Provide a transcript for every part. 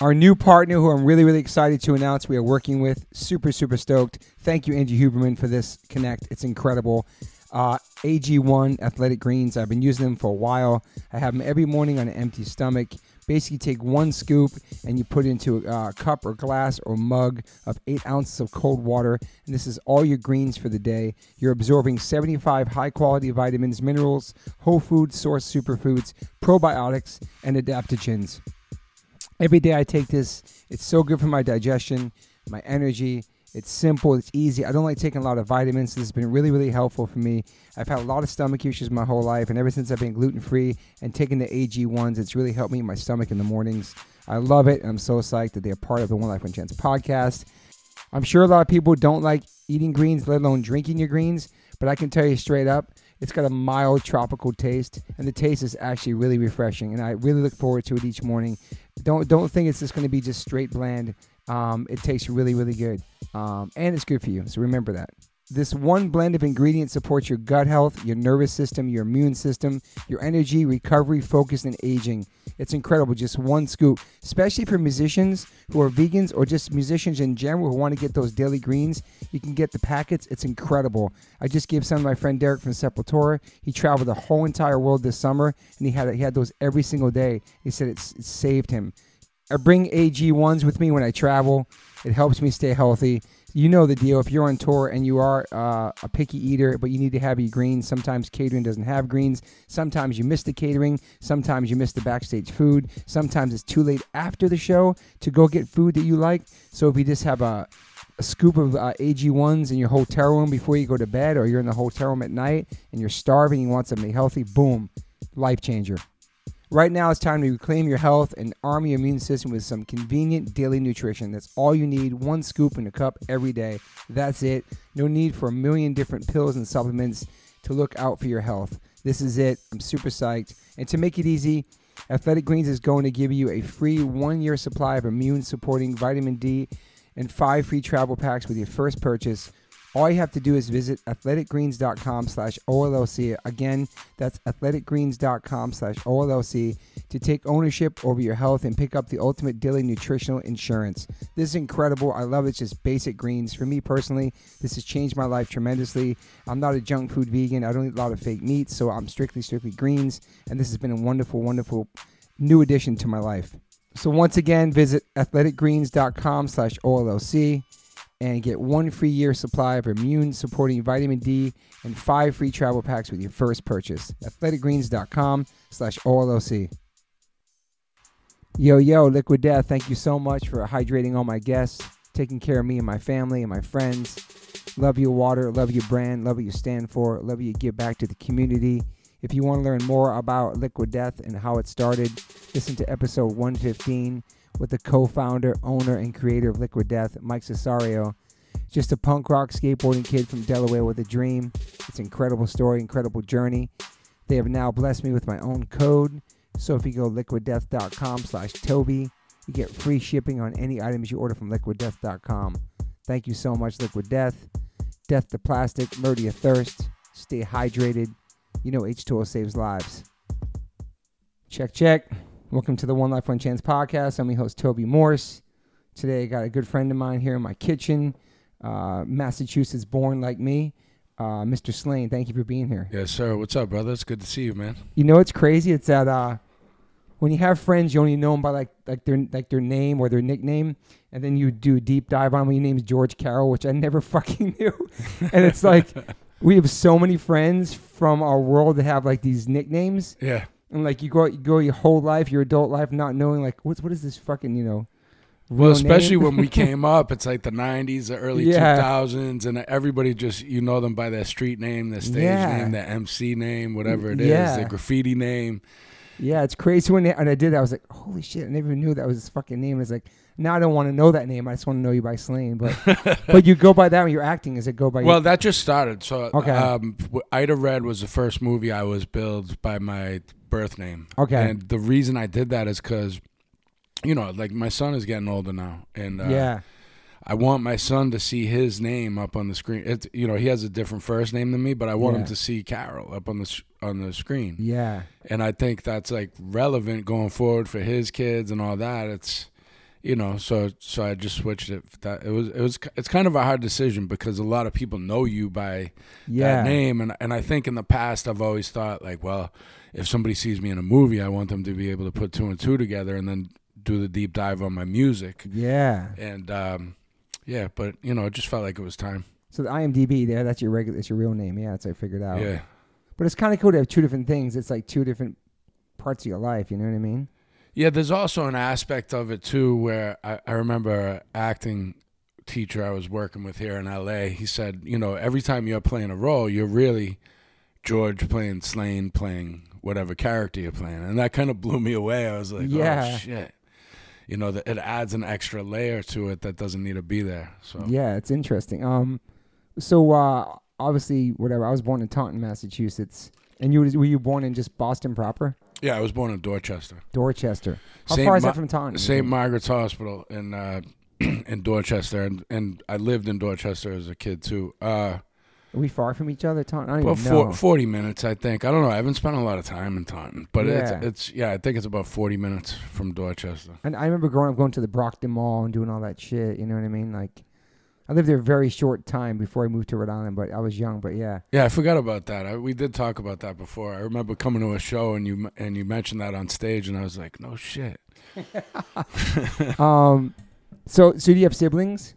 Our new partner, who I'm really, really excited to announce we are working with, super, super stoked. Thank you, Angie Huberman, for this connect. It's incredible. Uh, AG1 Athletic Greens, I've been using them for a while. I have them every morning on an empty stomach. Basically, take one scoop and you put it into a cup or glass or mug of eight ounces of cold water. And this is all your greens for the day. You're absorbing 75 high quality vitamins, minerals, whole food source superfoods, probiotics, and adaptogens. Every day I take this. It's so good for my digestion, my energy. It's simple, it's easy. I don't like taking a lot of vitamins. This has been really, really helpful for me. I've had a lot of stomach issues my whole life, and ever since I've been gluten free and taking the AG1s, it's really helped me my stomach in the mornings. I love it. I'm so psyched that they're part of the One Life One Chance podcast. I'm sure a lot of people don't like eating greens, let alone drinking your greens, but I can tell you straight up, it's got a mild tropical taste, and the taste is actually really refreshing. And I really look forward to it each morning. Don't don't think it's just going to be just straight bland. Um, it tastes really really good, um, and it's good for you. So remember that. This one blend of ingredients supports your gut health, your nervous system, your immune system, your energy, recovery, focus, and aging. It's incredible. Just one scoop, especially for musicians who are vegans or just musicians in general who want to get those daily greens. You can get the packets. It's incredible. I just gave some to my friend Derek from Sepultura. He traveled the whole entire world this summer, and he had he had those every single day. He said it's, it saved him. I bring AG1s with me when I travel. It helps me stay healthy you know the deal. If you're on tour and you are uh, a picky eater, but you need to have your greens, sometimes catering doesn't have greens. Sometimes you miss the catering. Sometimes you miss the backstage food. Sometimes it's too late after the show to go get food that you like. So if you just have a, a scoop of uh, AG1s in your hotel room before you go to bed, or you're in the hotel room at night and you're starving, you want something healthy, boom, life changer. Right now, it's time to reclaim your health and arm your immune system with some convenient daily nutrition. That's all you need one scoop in a cup every day. That's it. No need for a million different pills and supplements to look out for your health. This is it. I'm super psyched. And to make it easy, Athletic Greens is going to give you a free one year supply of immune supporting vitamin D and five free travel packs with your first purchase all you have to do is visit athleticgreens.com slash OLOC. Again, that's athleticgreens.com slash OLOC to take ownership over your health and pick up the ultimate daily nutritional insurance. This is incredible. I love it. It's just basic greens. For me personally, this has changed my life tremendously. I'm not a junk food vegan. I don't eat a lot of fake meats, so I'm strictly, strictly greens. And this has been a wonderful, wonderful new addition to my life. So once again, visit athleticgreens.com slash OLOC and get one free year supply of immune supporting vitamin D and five free travel packs with your first purchase. Athleticgreens.com slash OLOC. Yo, yo, Liquid Death, thank you so much for hydrating all my guests, taking care of me and my family and my friends. Love your water, love your brand, love what you stand for, love what you give back to the community. If you want to learn more about Liquid Death and how it started, listen to episode 115 with the co-founder, owner, and creator of Liquid Death, Mike Cesario. Just a punk rock skateboarding kid from Delaware with a dream. It's an incredible story, incredible journey. They have now blessed me with my own code. So if you go liquiddeath.com slash Toby, you get free shipping on any items you order from liquiddeath.com. Thank you so much, Liquid Death. Death to plastic, murder your thirst. Stay hydrated. You know H2O saves lives. Check, check. Welcome to the One Life One Chance podcast. I'm your host Toby Morse. Today I got a good friend of mine here in my kitchen, uh, Massachusetts born like me, uh, Mr. Slaine. Thank you for being here. Yes, sir. What's up, brother? It's good to see you, man. You know it's crazy? It's that uh, when you have friends, you only know them by like like their like their name or their nickname, and then you do a deep dive on them. Your name's George Carroll, which I never fucking knew, and it's like we have so many friends from our world that have like these nicknames. Yeah and like you go you go your whole life, your adult life, not knowing like what's what is this fucking you know. Well, especially when we came up, it's like the '90s, the early yeah. 2000s, and everybody just you know them by their street name, their stage yeah. name, their MC name, whatever it is, yeah. their graffiti name. Yeah, it's crazy when they, and I did that. I was like, holy shit! I never knew that was his fucking name. It's like now I don't want to know that name. I just want to know you by Slaine. But but you go by that when you're acting. Is it go by? Well, your- that just started. So okay, um, Ida Red was the first movie I was billed by my birth name. Okay, and the reason I did that is because, you know, like my son is getting older now, and uh, yeah. I want my son to see his name up on the screen. It, you know he has a different first name than me, but I want yeah. him to see Carroll up on the on the screen. Yeah, and I think that's like relevant going forward for his kids and all that. It's you know, so so I just switched it. That it was it was it's kind of a hard decision because a lot of people know you by yeah. that name, and and I think in the past I've always thought like, well, if somebody sees me in a movie, I want them to be able to put two and two together and then do the deep dive on my music. Yeah, and um, yeah, but you know, it just felt like it was time. So the IMDb there, that's your regular, it's your real name. Yeah, that's I figured out. Yeah, but it's kind of cool to have two different things. It's like two different parts of your life. You know what I mean? Yeah, there's also an aspect of it too where I, I remember acting teacher I was working with here in LA. He said, you know, every time you're playing a role, you're really George playing Slaine, playing whatever character you're playing, and that kind of blew me away. I was like, oh, yeah. oh shit. You know, it adds an extra layer to it that doesn't need to be there. So yeah, it's interesting. Um, so uh, obviously, whatever. I was born in Taunton, Massachusetts, and you were you born in just Boston proper? Yeah, I was born in Dorchester. Dorchester. How Saint far is Ma- that from Taunton? St. Margaret's Hospital in uh, in Dorchester, and and I lived in Dorchester as a kid too. Uh, are we far from each other, Taunton? I don't even know. Forty minutes, I think. I don't know. I haven't spent a lot of time in Taunton, but yeah. it's, it's yeah. I think it's about forty minutes from Dorchester. And I remember growing up going to the Brockton Mall and doing all that shit. You know what I mean? Like I lived there a very short time before I moved to Rhode Island, but I was young. But yeah, yeah, I forgot about that. I, we did talk about that before. I remember coming to a show and you and you mentioned that on stage, and I was like, no shit. um, so so do you have siblings?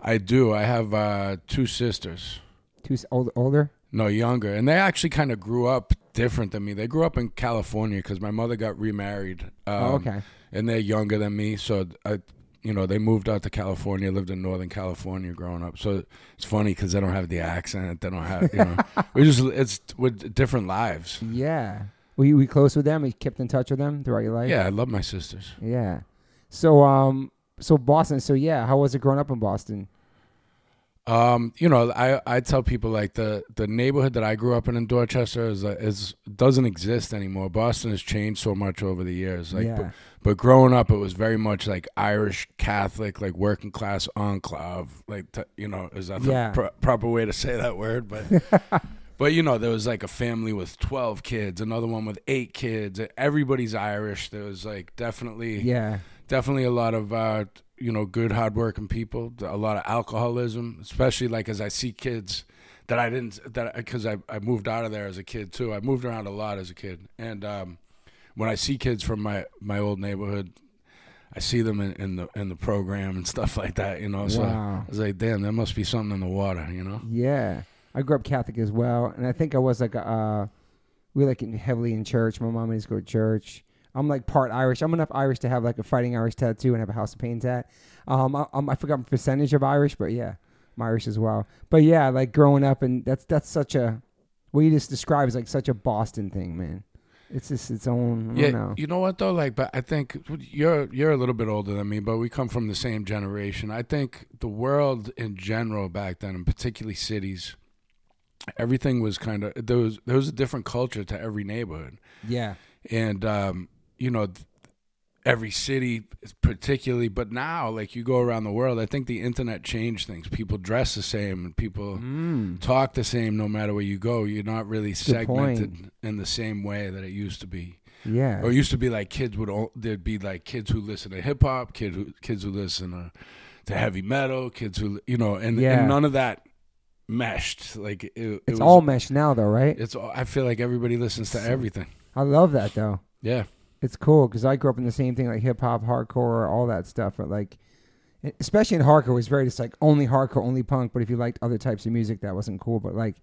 I do. I have uh, two sisters. Two old, older? No, younger, and they actually kind of grew up different than me. They grew up in California because my mother got remarried. Oh, um, oh, okay. And they're younger than me, so I you know, they moved out to California, lived in Northern California growing up. So it's funny because they don't have the accent. They don't have, you know, we just, it's with different lives. Yeah. Were you, were you close with them? You kept in touch with them throughout your life? Yeah, I love my sisters. Yeah. So, um, so Boston. So yeah, how was it growing up in Boston? Um, you know, I, I tell people like the, the neighborhood that I grew up in in Dorchester is is doesn't exist anymore. Boston has changed so much over the years. Like, yeah. but, but growing up, it was very much like Irish Catholic, like working class enclave. Like, t- you know, is that yeah. the proper way to say that word? But. But you know, there was like a family with twelve kids, another one with eight kids. Everybody's Irish. There was like definitely, yeah, definitely a lot of uh, you know good hardworking people. A lot of alcoholism, especially like as I see kids that I didn't that because I I moved out of there as a kid too. I moved around a lot as a kid, and um, when I see kids from my my old neighborhood. I see them in, in the in the program and stuff like that, you know. So wow. I was like, damn, there must be something in the water, you know. Yeah, I grew up Catholic as well, and I think I was like, uh, we were like heavily in church. My mom used to go to church, I'm like part Irish. I'm enough Irish to have like a fighting Irish tattoo and have a House of Pain tat. Um, I, I forgot percentage of Irish, but yeah, I'm Irish as well. But yeah, like growing up, and that's that's such a what you just described is like such a Boston thing, man. It's just its own. yeah, know. you know what though? Like, but I think you're you're a little bit older than me, but we come from the same generation. I think the world in general back then, and particularly cities, everything was kind of there was there was a different culture to every neighborhood. Yeah, and um, you know, every city particularly but now like you go around the world i think the internet changed things. People dress the same and people mm. talk the same no matter where you go. You're not really segmented in the same way that it used to be. Yeah. Or it used to be like kids would all, there'd be like kids who listen to hip hop kid who, kids who listen to, to heavy metal kids who you know and, yeah. and none of that meshed. Like it, it it's was, all meshed now though right? It's all, i feel like everybody listens to everything. I love that though. Yeah it's cool because I grew up in the same thing like hip hop, hardcore, all that stuff. But like, especially in hardcore, it was very just like only hardcore, only punk. But if you liked other types of music, that wasn't cool. But like,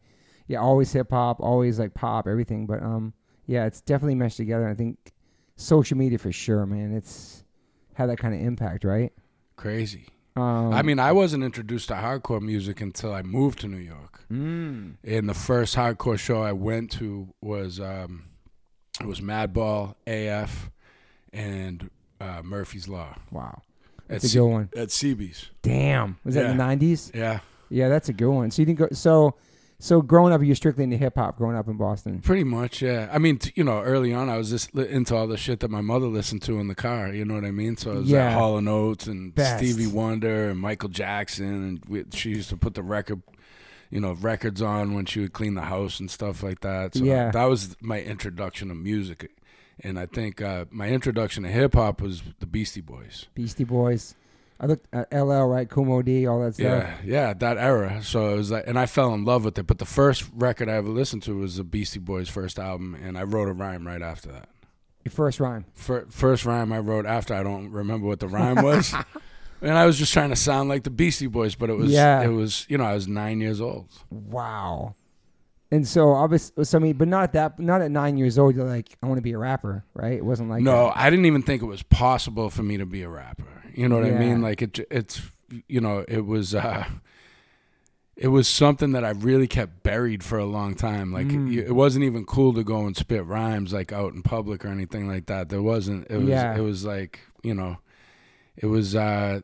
yeah, always hip hop, always like pop, everything. But um, yeah, it's definitely meshed together. I think social media for sure, man. It's had that kind of impact, right? Crazy. Um, I mean, I wasn't introduced to hardcore music until I moved to New York. Mm. And the first hardcore show I went to was um, it was Madball, AF, and uh, Murphy's Law. Wow. That's a C- good one. At CB's. Damn. Was that in the 90s? Yeah. Yeah, that's a good one. So you didn't go. So, so growing up, you're strictly into hip hop. Growing up in Boston. Pretty much, yeah. I mean, t- you know, early on, I was just li- into all the shit that my mother listened to in the car. You know what I mean? So it was yeah. like Hall and Oates and Best. Stevie Wonder and Michael Jackson, and we, she used to put the record you know, records on when she would clean the house and stuff like that. So yeah. that was my introduction to music. and I think uh, my introduction to hip hop was the Beastie Boys. Beastie Boys. I looked at LL, right? Moe Dee, all that stuff. Yeah, yeah, that era. So it was like, and I fell in love with it. But the first record I ever listened to was the Beastie Boys' first album, and I wrote a rhyme right after that. Your first rhyme. first rhyme I wrote after I don't remember what the rhyme was. And I was just trying to sound like the Beastie Boys, but it was yeah. it was you know I was nine years old. Wow. And so obviously, so I mean, but not that, not at nine years old. You're like, I want to be a rapper, right? It wasn't like no, that. I didn't even think it was possible for me to be a rapper. You know what yeah. I mean? Like it, it's you know, it was. uh it was something that I really kept buried for a long time. Like mm. it, it, wasn't even cool to go and spit rhymes like out in public or anything like that. There wasn't. It was. Yeah. It was like you know, it was. uh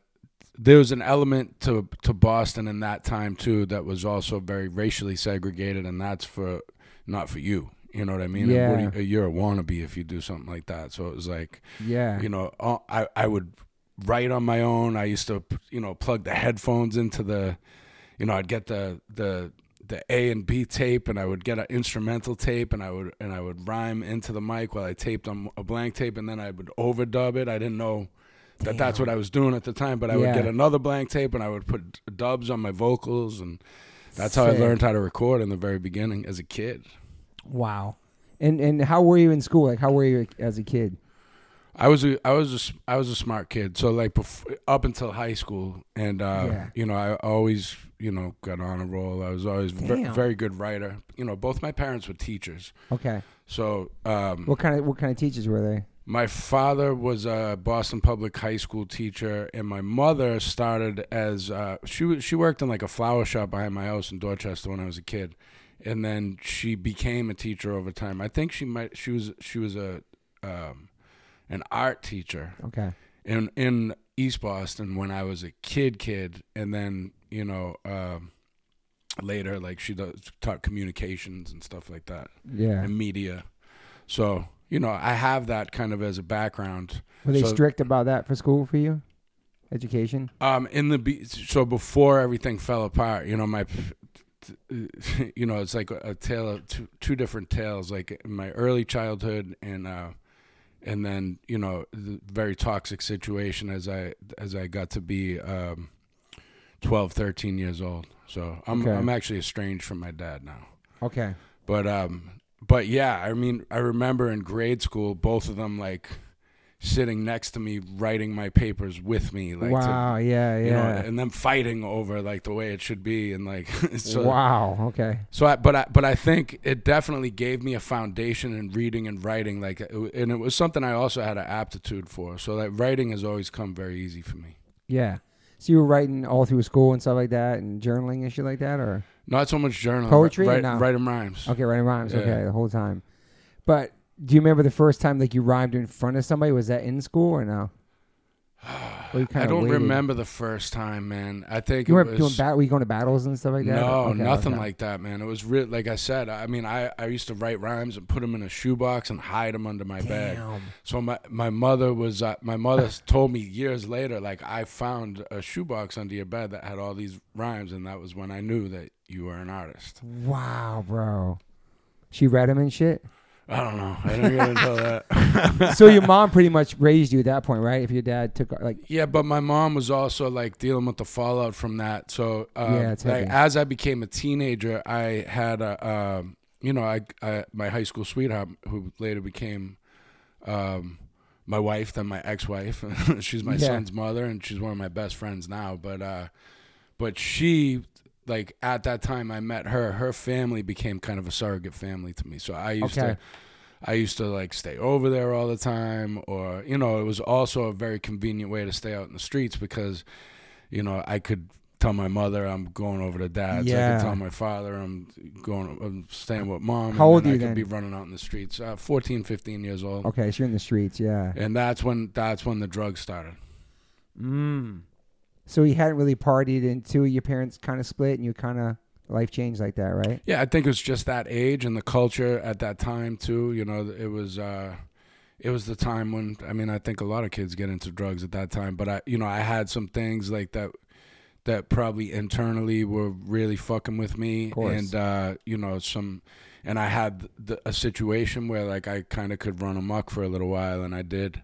there was an element to to Boston in that time too that was also very racially segregated, and that's for not for you. You know what I mean? Yeah. You, are a wannabe if you do something like that. So it was like, yeah, you know, I I would write on my own. I used to you know plug the headphones into the you know, I'd get the the the A and B tape, and I would get an instrumental tape, and I would and I would rhyme into the mic while I taped on a blank tape, and then I would overdub it. I didn't know that that's what I was doing at the time, but I yeah. would get another blank tape, and I would put dubs on my vocals, and that's how I learned how to record in the very beginning as a kid. Wow. And and how were you in school? Like how were you as a kid? I was a I was a I was a smart kid. So like before, up until high school, and uh, yeah. you know I always you know got on a roll. I was always very, very good writer. You know, both my parents were teachers. Okay. So um, what kind of what kind of teachers were they? My father was a Boston Public High School teacher, and my mother started as uh, she she worked in like a flower shop behind my house in Dorchester when I was a kid, and then she became a teacher over time. I think she might she was she was a um, an art teacher. Okay. In in East Boston when I was a kid, kid, and then you know um, later like she does, taught communications and stuff like that. Yeah. And media. So you know I have that kind of as a background. Were they so, strict about that for school for you? Education. Um, in the so before everything fell apart, you know my you know, it's like a, tale of two, two different tales. Like in my early childhood and uh, and then you know the very toxic situation as I as I got to be um, 12, 13 years old. So I'm okay. I'm actually estranged from my dad now. Okay. But um but yeah, I mean I remember in grade school both of them like sitting next to me writing my papers with me like wow to, yeah yeah know, and then fighting over like the way it should be and like so, wow okay. So I, but I, but I think it definitely gave me a foundation in reading and writing like and it was something I also had an aptitude for. So that writing has always come very easy for me. Yeah. So you were writing all through school and stuff like that and journaling and shit like that or not so much journaling poetry write, no? writing rhymes okay writing rhymes yeah. okay the whole time but do you remember the first time like you rhymed in front of somebody? Was that in school or no? I don't waited? remember the first time, man. I think you were doing bat- were you going to battles and stuff like that? No, okay, nothing okay. like that, man. It was real. Like I said, I mean, I, I used to write rhymes and put them in a shoebox and hide them under my Damn. bed. So my my mother was uh, my mother told me years later, like I found a shoebox under your bed that had all these rhymes, and that was when I knew that you are an artist. Wow, bro. She read him and shit. I don't know. I didn't get into that. so your mom pretty much raised you at that point, right? If your dad took like yeah, but my mom was also like dealing with the fallout from that. So uh, yeah, like, as I became a teenager, I had a uh, you know I, I, my high school sweetheart who later became um, my wife, then my ex-wife. she's my yeah. son's mother, and she's one of my best friends now. But uh, but she like at that time I met her, her family became kind of a surrogate family to me. So I used okay. to I used to like stay over there all the time or you know, it was also a very convenient way to stay out in the streets because you know, I could tell my mother I'm going over to dad's. Yeah. I could tell my father I'm going I'm staying with mom. How old are you I then? be running out in the streets. Uh, 14, 15 years old. Okay, so you're in the streets, yeah. And that's when that's when the drugs started. Mm. So you hadn't really partied until your parents kind of split and you kind of life changed like that, right? Yeah, I think it was just that age and the culture at that time too. You know, it was uh, it was the time when I mean I think a lot of kids get into drugs at that time, but I you know I had some things like that that probably internally were really fucking with me, course. and uh, you know some, and I had the, a situation where like I kind of could run amok for a little while, and I did.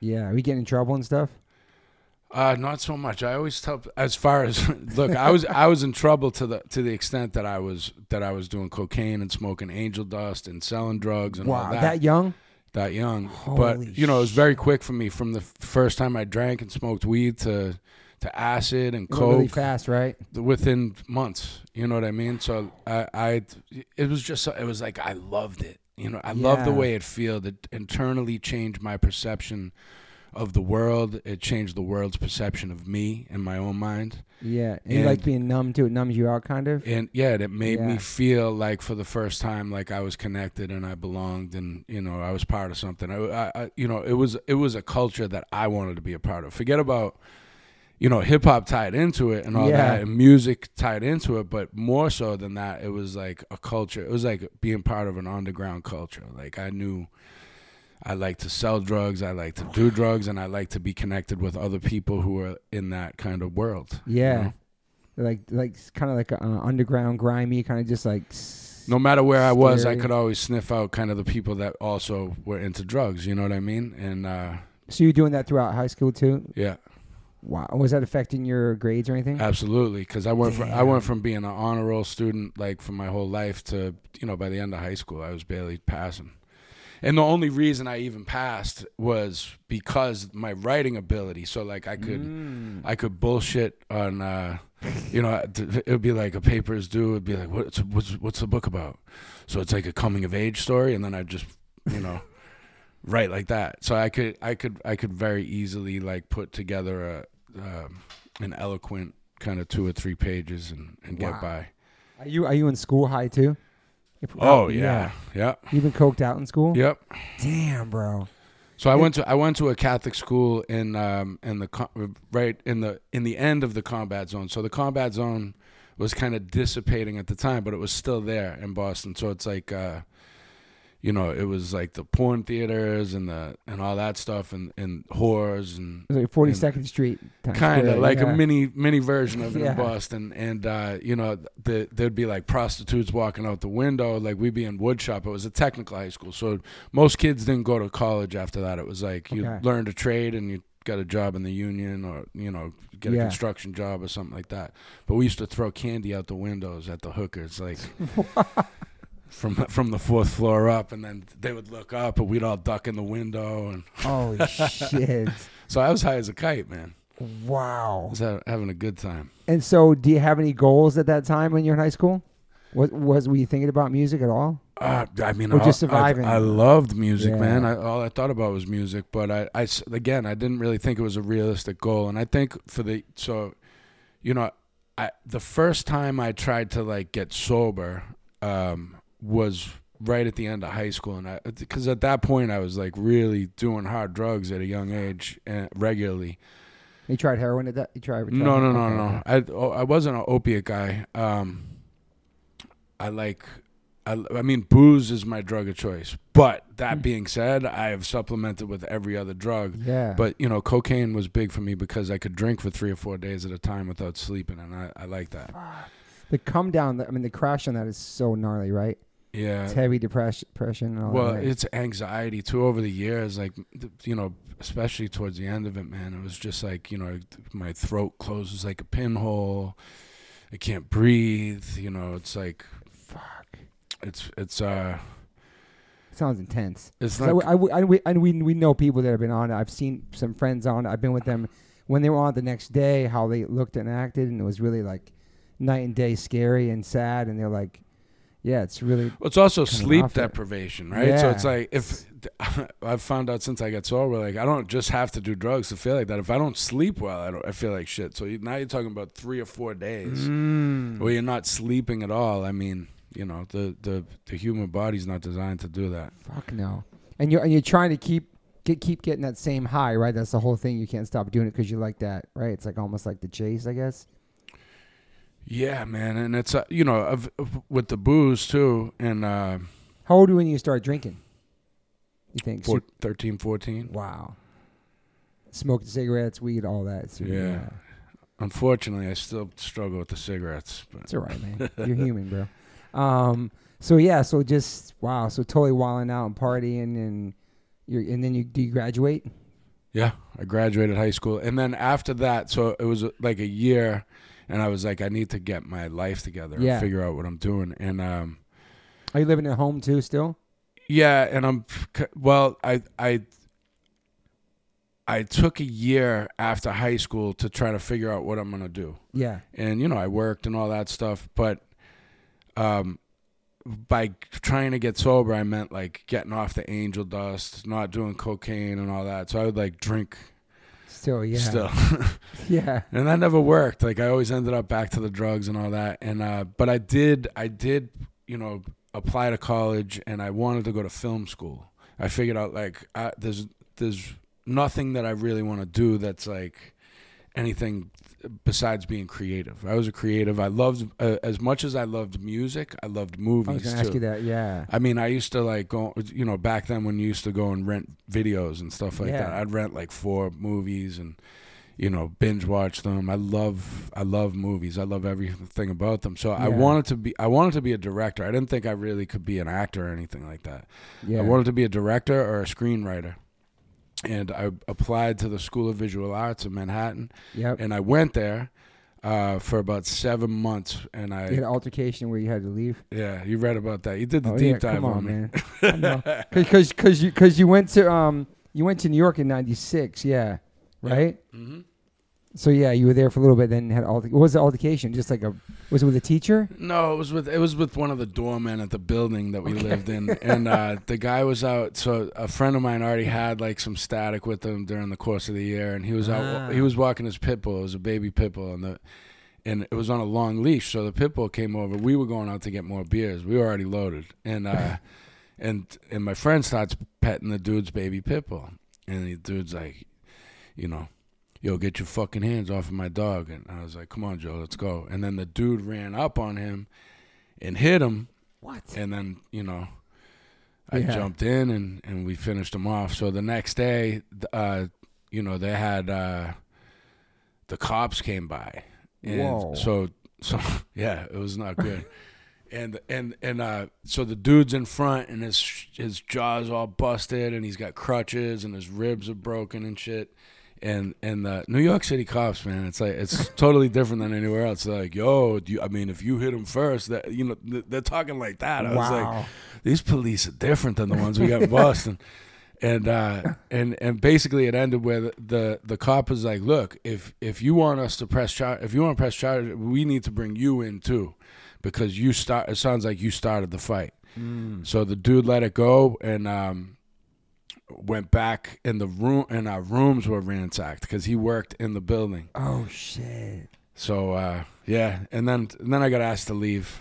Yeah, are we getting in trouble and stuff? Uh, not so much. I always tell as far as look, I was I was in trouble to the to the extent that I was that I was doing cocaine and smoking angel dust and selling drugs and wow, all that. that young? that young. Holy but you know, it was very quick for me from the first time I drank and smoked weed to to acid and went really coke fast, right? within months. You know what I mean? So I, I, it was just, it was like I loved it. You know, I loved the way it felt. It internally changed my perception of the world. It changed the world's perception of me in my own mind. Yeah, and, you like being numb to it, numbs you out, kind of. And yeah, it made Yeah. me feel like for the first time, like I was connected and I belonged, and you know, I was part of something. I, I, I you know, it was it was a culture that I wanted to be a part of. Forget about, you know, hip hop tied into it and all Yeah. that, and music tied into it, but more so than that, it was like a culture. It was like being part of an underground culture. Like I knew. I like to sell drugs. I like to do drugs, and I like to be connected with other people who are in that kind of world. you Yeah, know? like like kind of like a, uh, underground, grimy, kind of just like. s- no matter where I was, I could always sniff out kind of the people that also were into drugs. You know what I mean? And uh, So you're doing that throughout high school too? yeah, Wow, was that affecting your grades or anything? absolutely. Because I went from I went from being an honor roll student like for my whole life to you know by the end of high school I was barely passing. And the only reason I even passed was because my writing ability. So like I could Mm. I could bullshit on, uh, you know, it would be like a paper is due. It'd be like, what's what's what's the book about? So it's like a coming of age story, and then I just, you know, write like that. So I could I could I could very easily like put together a um, an eloquent kind of two or three pages and and Wow. get by. Are you are you in school high too? If- Oh yeah, yeah, You've been coked out in school? yep. Damn, bro. So I went to I went to a Catholic school in um in the right in the in the end of the combat zone. So the combat zone was kind of dissipating at the time, but it was still there in Boston. So it's like uh you know, it was like the porn theaters and the and all that stuff and and whores and It was like 42nd Street. Kind of like yeah. a mini mini version of it Yeah. in Boston. And uh, you know, the, there'd be like prostitutes walking out the window. Like we'd be in woodshop. It was a technical high school, so most kids didn't go to college after that. It was like you Okay. learned a trade and you got a job in the union or you know get a Yeah. construction job or something like that. But we used to throw candy out the windows at the hookers, like. From from the fourth floor up, and then they would look up, and we'd all duck in the window, and Holy shit. so I was high as a kite, man. I Wow. was ha- having a good time. And so, do you have any goals at that time when you're in high school? What was were you thinking about music at all? Uh, I mean, Or I- just surviving. I, I loved music, Yeah. man. I, all I thought about was music, but I, I again, I didn't really think it was a realistic goal. And I think for the so, you know, I the first time I tried to like get sober um, was right at the end of high school, and I because at that point I was like really doing hard drugs at a young age and regularly. You tried heroin at that? You tried? tried No, no, no, okay, no. I oh, I wasn't an opiate guy. Um, I like, I, I mean, booze is my drug of choice. But that Mm. being said, I have supplemented with every other drug. Yeah. But you know, cocaine was big for me because I could drink for three or four days at a time without sleeping, and I, I like that. the come down, I mean, the crash on that is so gnarly, right? Yeah. It's heavy depression, depression and all Well, that. it's anxiety too. Over the years, like you know, especially towards the end of it, man, it was just like you know, my throat closes like a pinhole. I can't breathe. You know, it's like Fuck. it's it's uh Sounds intense. it's not I, I, I, we, and we, we know people that have been on it. I've seen some friends on it. I've been with them when they were on it the next day, how they looked and acted, and it was really like night and day scary and sad. And they're like, yeah, it's really. Well, it's also sleep off it. deprivation, right? So it's like if I've found out since I got sober, like I don't just have to do drugs to feel like that. If I don't sleep well, I don't. I feel like shit. So you, now you're talking about three or four days Mm. where you're not sleeping at all. I mean, you know, the the the human body's not designed to do that. Fuck no. And you're and you're trying to keep get, keep getting that same high, right? That's the whole thing. You can't stop doing it because you like that, right? It's like almost like the chase, I guess. Yeah, man, and it's uh, you know of- with the booze too, and uh, How old were you when you started drinking? You think? four, 13, 14. Wow. Smoking cigarettes, weed, all that. So, Yeah. unfortunately, I still struggle with the cigarettes. But. It's all right, man. You're human, bro. Um, so yeah, so just wow, so totally wilding out and partying, and you're, and then you do you graduate? Yeah, I graduated high school, and then after that, so it was uh, like a year, and I was like, I need to get my life together, Yeah. and figure out what I'm doing, and um, Are you living at home too still? yeah, and I'm well, I I I took a year after high school to try to figure out what I'm gonna do. Yeah. and you know I worked and all that stuff, but um, by trying to get sober, I meant like getting off the angel dust, not doing cocaine and all that. So I would like drink Still, yeah. still, Yeah. and that never worked. Like I always ended up back to the drugs and all that. And uh, but I did, I did, you know, apply to college, and I wanted to go to film school. I figured out like I, there's there's nothing that I really want to do that's like anything besides being creative. I was a creative. I loved uh, as much as I loved music. I loved movies I was gonna too. ask you that. Yeah. I mean, I used to like go, you know, back then when you used to go and rent videos and stuff like Yeah. that. I'd rent like four movies and, you know, binge watch them. I love, I love movies. I love everything about them. So I wanted to be, I wanted to be a director. I didn't think I really could be an actor or anything like that. Yeah. I wanted to be a director or a screenwriter. And I applied to the School of Visual Arts in Manhattan, Yep. and I went there uh, for about seven months. And I, You had an altercation where you had to leave. yeah, you read about that. You did the oh deep yeah, dive come on, me. man. Because because you because you went to um you went to New York in '96. Yeah. Right. hmm So yeah, you were there for a little bit. Then had alter- what was the altercation? Just like a was it with a teacher? No, it was with it was with one of the doormen at the building that we lived in, and uh, the guy was out. So a friend of mine already had like some static with him during the course of the year, and he was out. Ah. He was walking his pit bull. It was a baby pit bull, and the and it was on a long leash. So the pit bull came over. We were going out to get more beers. We were already loaded, and uh, and and my friend starts petting the dude's baby pit bull, and the dude's like, you know. Yo, get your fucking hands off of my dog. And I was like, come on, Joe, let's go. And then the dude ran up on him and hit him. What? And then, you know, I Yeah. jumped in and, and we finished him off. So the next day, uh, you know, they had uh, the cops came by. And Whoa. so, so yeah, it was not good. and and and uh, so the dude's in front and his his jaw's all busted and he's got crutches and his ribs are broken and shit. And and the New York City cops, man, it's like it's totally different than anywhere else. Like, yo, do you, I mean, if you hit him first, that you know, they're talking like that. I was like, Wow. these police are different than the ones we got in Boston. And uh, and and basically, it ended where the, the the cop was like, "Look, if if you want us to press charge, if you want to press charge, we need to bring you in too, because you start. It sounds like you started the fight." Mm. So the dude let it go and um, went back in the room, and our rooms were ransacked because he worked in the building. Oh shit. So uh, yeah, and then and then I got asked to leave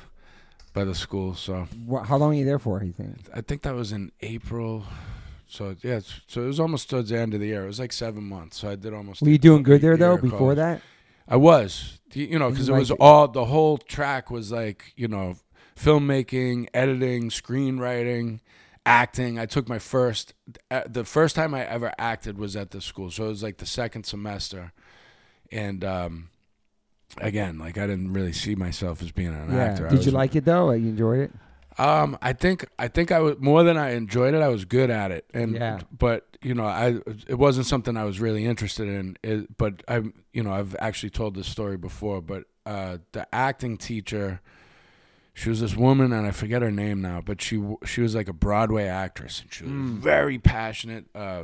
by the school. So Wha how long are you there for? You think? I think that was in April. So yeah, so it was almost towards the end of the year. It was like seven months. So I did almost. Were you doing good there though before college. that? I was, you you know, because it was all the whole track was like you know, filmmaking, editing, screenwriting, acting. I took my first, uh, the first time I ever acted was at the school. So it was like the second semester, and um, again, like I didn't really see myself as being an Yeah. actor. Did you like it though? Like, you enjoyed it? um, I think I think I was more than I enjoyed it. I was good at it, and Yeah. but you know, I it wasn't something I was really interested in. It, but I'm. you know, I've actually told this story before. But uh, the acting teacher, she was this woman, and I forget her name now. But she she was like a Broadway actress, and she was Mm. very passionate. Uh,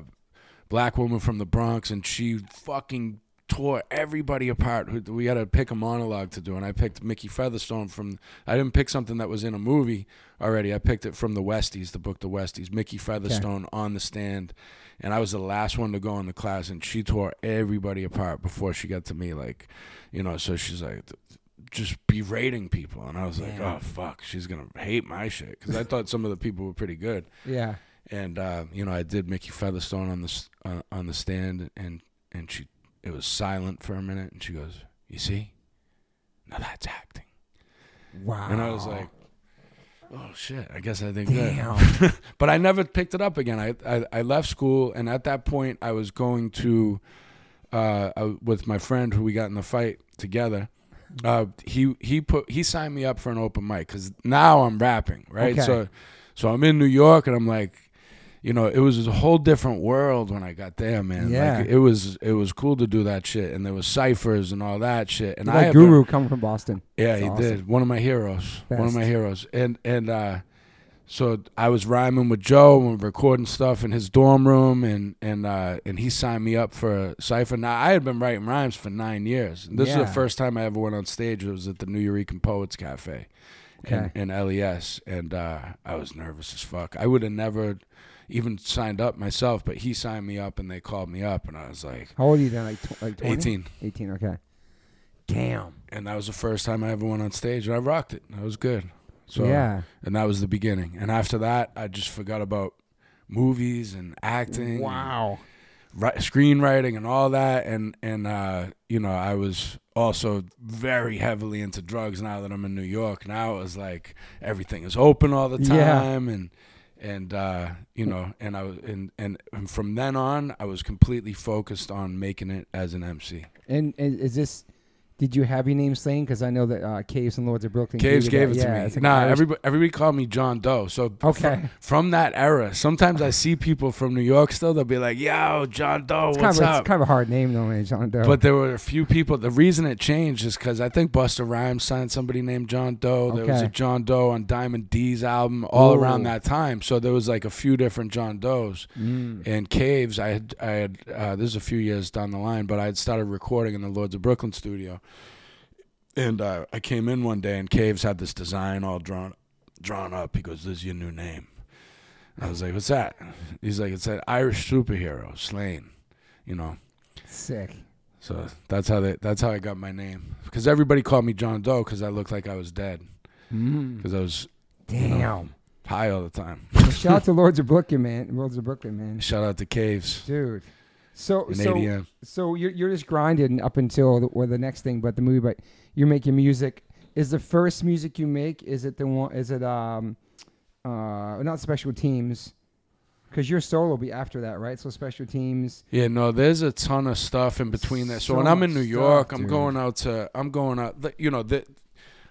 black woman from the Bronx, and she fucking tore everybody apart. We had to pick a monologue to do, and I picked Mickey Featherstone from. I didn't pick something that was in a movie already. I picked it from the Westies, the book The Westies. Mickey Featherstone on the stand, and I was the last one to go in the class, and she tore everybody apart before she got to me. Like, you know, so she's like. Just berating people, and I was like, Damn. "Oh fuck, she's gonna hate my shit." Because I thought some of the people were pretty good Yeah. and uh, you know I did Mickey Featherstone on the s- uh, on the stand, and and she it was silent for a minute, and she goes, "You see, now that's acting." Wow. And I was like, "Oh shit, I guess I did Damn. good." but I never picked it up again. I, I I left school, and at that point, I was going to uh, I, with my friend who we got in the fight together. Uh, he he put he signed me up for an open mic because now I'm rapping, right? Okay. So so I'm in New York and I'm like, you know, it was a whole different world when I got there, man. Yeah. Like, it was it was cool to do that shit, and there was ciphers and all that shit. And Like I have Guru coming from Boston. yeah, That's he awesome. did. One of my heroes. One of my heroes. And and uh so I was rhyming with Joe and recording stuff in his dorm room and and uh and he signed me up for cipher. Now I had been writing rhymes for nine years. And this is Yeah. the first time I ever went on stage. It was at the Nuyorican Poets Cafe Okay. in, in LES. And uh I was nervous as fuck. I would have never even signed up myself, but he signed me up and they called me up and I was like How old are you then? Like, tw- like 20? 18. 18, okay. Damn. And that was the first time I ever went on stage and I rocked it. That was good. So yeah. and that was the beginning. And after that, I just forgot about movies and acting, Wow. and ri- screenwriting, and all that. And and uh, you know, I was also very heavily into drugs. Now that I'm in New York, now it was like everything is open all the Yeah. time, and and uh, you know, and I was and, and and from then on, I was completely focused on making it as an MC. And, and is this? Did you have your name Slaine? Because I know that uh, Kaves and Lords of Brooklyn. Kaves gave that. it to yeah, me. like nah, Irish- everybody, everybody called me John Doe. So Okay. from that era, sometimes I see people from New York still. They'll be like, "Yo, John Doe, It's what's kind, of, up?" it's kind of a hard name though, man. John Doe. But there were a few people. The reason it changed is because I think Busta Rhymes signed somebody named John Doe. There was a John Doe on Diamond D's album all Ooh. around that time. So there was like a few different John Does. Mm. And Kaves, I had, I had. Uh, this is a few years down the line, but I had started recording in the Lords of Brooklyn studio. And uh, I came in one day, and Kaves had this design all drawn, drawn up. He goes, "This is your new name." I was like, "What's that?" He's like, "It's an Irish superhero, Slaine." You know. Sick. So that's how they. That's how I got my name. Because everybody called me John Doe because I looked like I was dead. Mm. Because I was Damn. high all the time. Well, shout out to Lords of Brooklyn, man. Lords of Brooklyn, man. Shout out to Kaves Dude. So and so ADM. so you're you're just grinding up until the, or the next thing, but the movie. But you're making music. Is the first music you make? Is it the one? Is it um, uh, not special teams? Because your solo will be after that, right? So special teams. Yeah, no, there's a ton of stuff in between that. So, So when I'm in New York, stuff, I'm dude. going out to. I'm going out. You know that.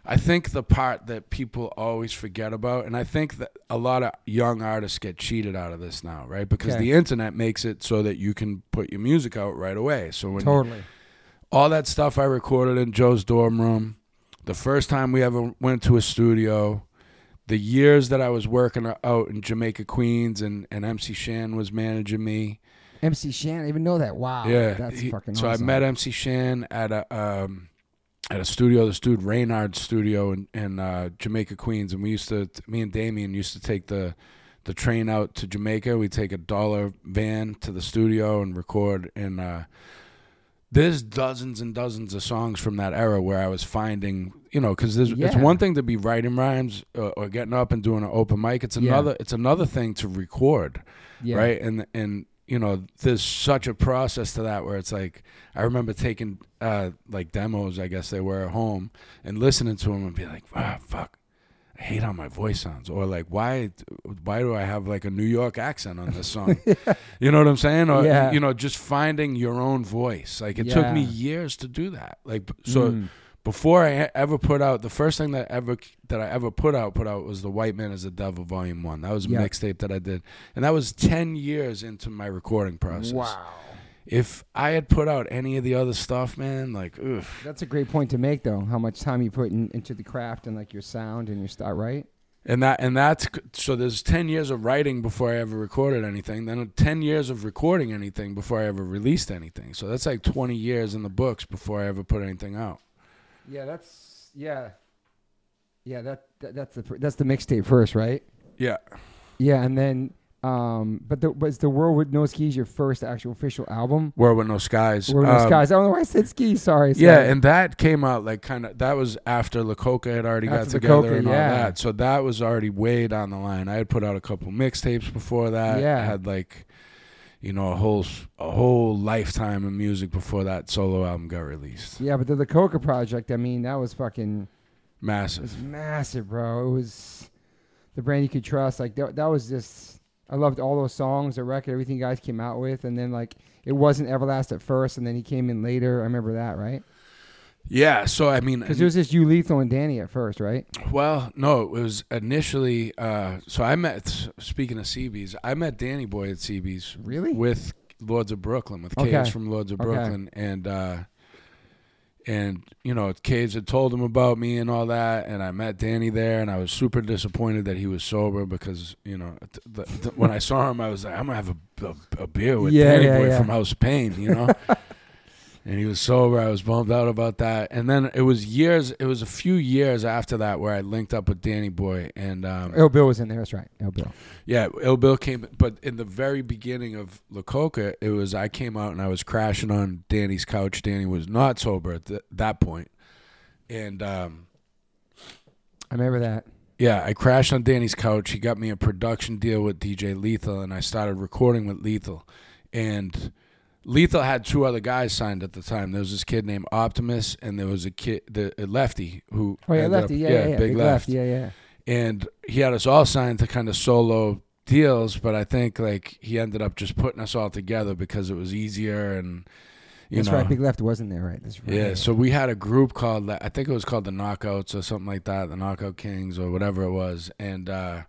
I think the part that people always forget about, and I think that a lot of young artists get cheated out of this now, right? Because Okay. the internet makes it so that you can put your music out right away. So when Totally. all that stuff I recorded in Joe's dorm room. The first time we ever went to a studio, the years that I was working out in Jamaica, Queens, and, and MC Shan was managing me. MC Shan, I didn't even know that. Wow. yeah, That's he- fucking so awesome. I met MC Shan at a um, at a studio, this dude Reynard Studio in, in uh, Jamaica, Queens, and we used to, me and Damien used to take the the train out to Jamaica. We'd take a dollar van to the studio and record. And uh, there's dozens and dozens of songs from that era where I was finding, you know, because it's one thing to be writing rhymes uh, or getting up and doing an open mic. It's Yeah. another. It's another thing to record Yeah. right and and you know there's such a process to that where it's like i remember taking uh like demos i guess they were at home and listening to them and be like ah fuck. I hate how my voice sounds. Or like why why do i have like a new york accent on this song? You know what i'm saying? Or Yeah. you know just finding your own voice. Like it took me years to do that. Like so Mm. Before I ever put out the first thing that ever that I ever put out put out was the White Man is a Devil Volume One. That was a Yeah. mixtape that I did, and that was ten years into my recording process. Wow. If I had put out any of the other stuff, man, like, ugh. That's a great point to make, though. How much time you put in, into the craft and like your sound and your style, uh, right? and that and that's so. There's ten years of writing before I ever recorded anything. Then ten years of recording anything before I ever released anything. So that's like twenty years in the books before I ever put anything out. Yeah, that's yeah, yeah. That, that that's the fir- that's the mixtape first, right? Yeah. Yeah, and then um, but the was the World with No Skis your first actual official album? World with No Skies. World with No Um, Skies. I don't know why I said skis. Sorry. Yeah, sorry. and that came out like kind of that was after La Coka had already got After together Coka, and all that. So that was already way down the line. I had put out a couple mixtapes before that. Yeah. I had like you know a whole a whole lifetime of music before that solo album got released. yeah, but the, the Coka project. I mean, that was fucking Massive. it Massive. was massive, bro. It was the brand you could trust. Like that, that was just I loved all those songs, the record, everything you guys came out with, and then like it wasn't Everlast at first, and then he came in later. I remember that, right? Yeah. So I mean, Because it was just you, Lethal, and Danny at first, right? well, no, it was initially. Uh, so I met. Speaking of CB's, I met Danny Boy at CB's Really? with Lords of Brooklyn, with Okay. Cage from Lords of Okay. Brooklyn, and uh, and you know, Kaves had told him about me and all that, and I met Danny there, and I was super disappointed that he was sober because you know, th- th- when I saw him, I was like, I'm gonna have a, a, a beer with Yeah, Danny yeah, Boy yeah. from House of Pain, you know. And he was sober. I was bummed out about that. And then it was years. It was a few years after that where I linked up with Danny Boy, and um, Bill was in there. That's right. Bill. yeah, Ill Bill came, but in the very beginning of La Coka, it was I came out and I was crashing on Danny's couch. Danny was not sober at th- that point, and um, I remember that. yeah, I crashed on Danny's couch. He got me a production deal with DJ Lethal, and I started recording with Lethal, and Lethal had two other guys signed at the time. There was this kid named Optimus, and there was a kid, the a Lefty, who Oh yeah, ended up- Lefty. Yeah, yeah, yeah. Big, Left Yeah, yeah. and he had us all signed to kind of solo deals but i think like he ended up just putting us all together because it was easier and you That's know right. Big Left wasn't there, right? That's right. yeah so we had a group called i think it was called the knockouts or something like that the knockout kings or whatever it was and uh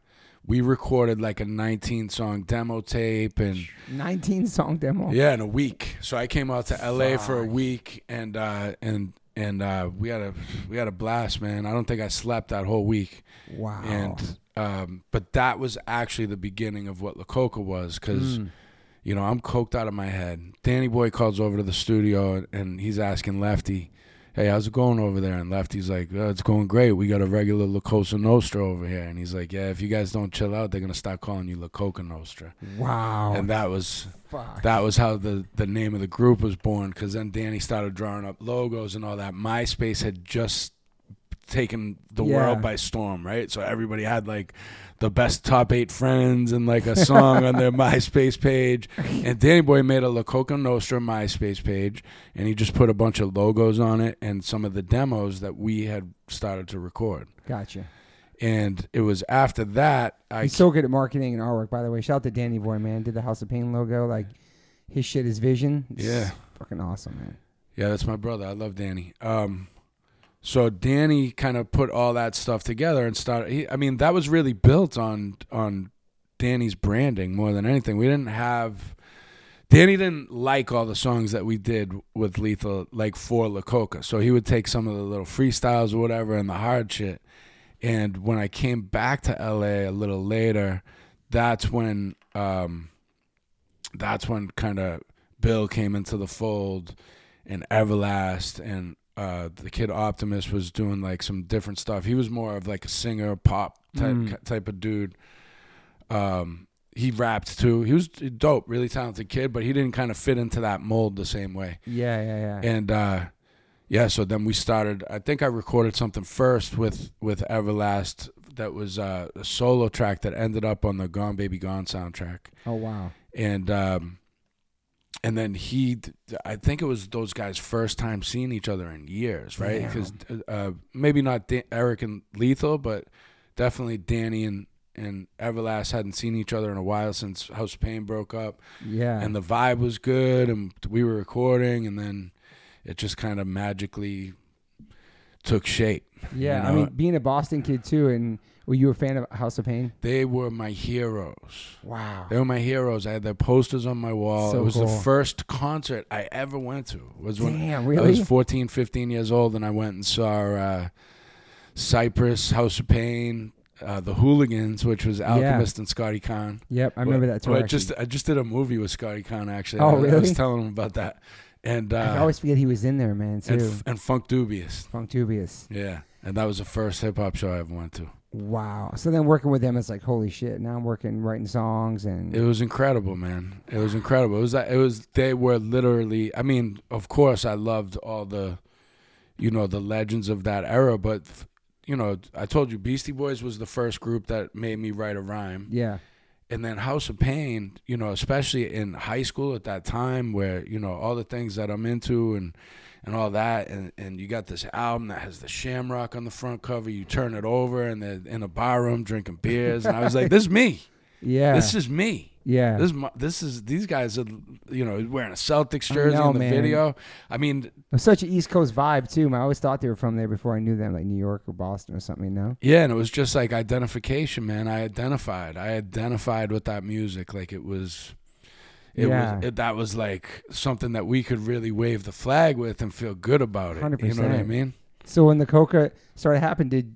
we recorded like a 19 song demo tape and 19 song demo. yeah in a week so i came out to la for a week and uh and and uh we had a we had a blast man i don't think i slept that whole week Wow. and um, but that was actually the beginning of what La Coka was because Mm. you know I'm coked out of my head. Danny Boy calls over to the studio and he's asking Lefty, "Hey, how's it going over there?" And Lefty's like, oh, "It's going great. We got a regular La Cosa Nostra over here." And he's like, "Yeah, if you guys don't chill out, they're gonna start calling you La Coka Nostra." wow. And that was Fuck. that was how the the name of the group was born. Because then Danny started drawing up logos and all that. MySpace had just taken the Yeah. world by storm, right? So everybody had like the best top eight friends and like a song on their MySpace page. And Danny Boy made a La Coka Nostra MySpace page, and he just put a bunch of logos on it and some of the demos that we had started to record. Gotcha. And it was after that I He's so good at marketing and artwork, by the way. Shout out to Danny Boy, man. Did the House of Pain logo. Like, his shit is vision. It's Yeah. Fucking awesome, man. Yeah, that's my brother. I love Danny. Um, so Danny kind of put all that stuff together and started. He, I mean, that was really built on on Danny's branding more than anything. We didn't have. Danny didn't like all the songs that we did with Lethal, like for La Coka. So he would take some of the little freestyles or whatever and the hard shit. And when I came back to LA a little later, that's when um, that's when kind of Bill came into the fold and Everlast and uh, the kid Optimus was doing like some different stuff. He was more of like a singer, pop type Mm. type of dude. Um, he rapped too. He was dope, really talented kid, but he didn't kind of fit into that mold the same way. Yeah, yeah, yeah. And uh, yeah, so then we started. I think I recorded something first with with Everlast that was uh, a solo track that ended up on the Gone Baby Gone soundtrack oh, wow. and um, and then he, I think it was those guys' first time seeing each other in years, right? Because uh, maybe not Dan- Eric and Lethal, but definitely Danny and and Everlast hadn't seen each other in a while since House of Pain broke up, Yeah. and the vibe was good, and we were recording, and then it just kind of magically took shape. yeah. you I mean, being a Boston kid, too, and were you a fan of House of Pain? They were my heroes. Wow. They were my heroes. I had their posters on my wall. So it was cool. the first concert I ever went to. Was when Damn, I was 14, 15 years old, and I went and saw uh, Cypress, House of Pain, uh, the Whooliganz, which was Alchemist and Scotty Caan. Yep, I remember that tour. Well, I just I just did a movie with Scotty Caan actually. Oh, I, I was telling him about that, and uh, I always forget he was in there, man, too. and, F- and Funkdoobiest. Funk Dubious. Yeah, and that was the first hip hop show I ever went to. Wow. So then working with them, it's like, holy shit. Now I'm working, writing songs, and It was incredible, man. It was incredible. It was like it was they were literally. I mean, of course, I loved all the, you know, the legends of that era. But you know, I told you, Beastie Boys was the first group that made me write a rhyme, yeah. and then House of Pain. You know, especially in high school at that time, where you know all the things that I'm into and and all that, and and you got this album that has the Shamrock on the front cover. You turn it over, and they're in a bar room drinking beers, and I was like, this is me. Yeah. This is me. yeah. This is my, this is these guys are you know wearing a Celtics jersey know, in the man. video. I mean, It was such an East Coast vibe too. Man. I always thought they were from there before I knew them, like New York or Boston or something. You know? yeah, and it was just like identification, man. I identified. I identified with that music. Like it was. It Yeah. was it, that was like something that we could really wave the flag with and feel good about it. You know what I mean? So when the Coka started happening, did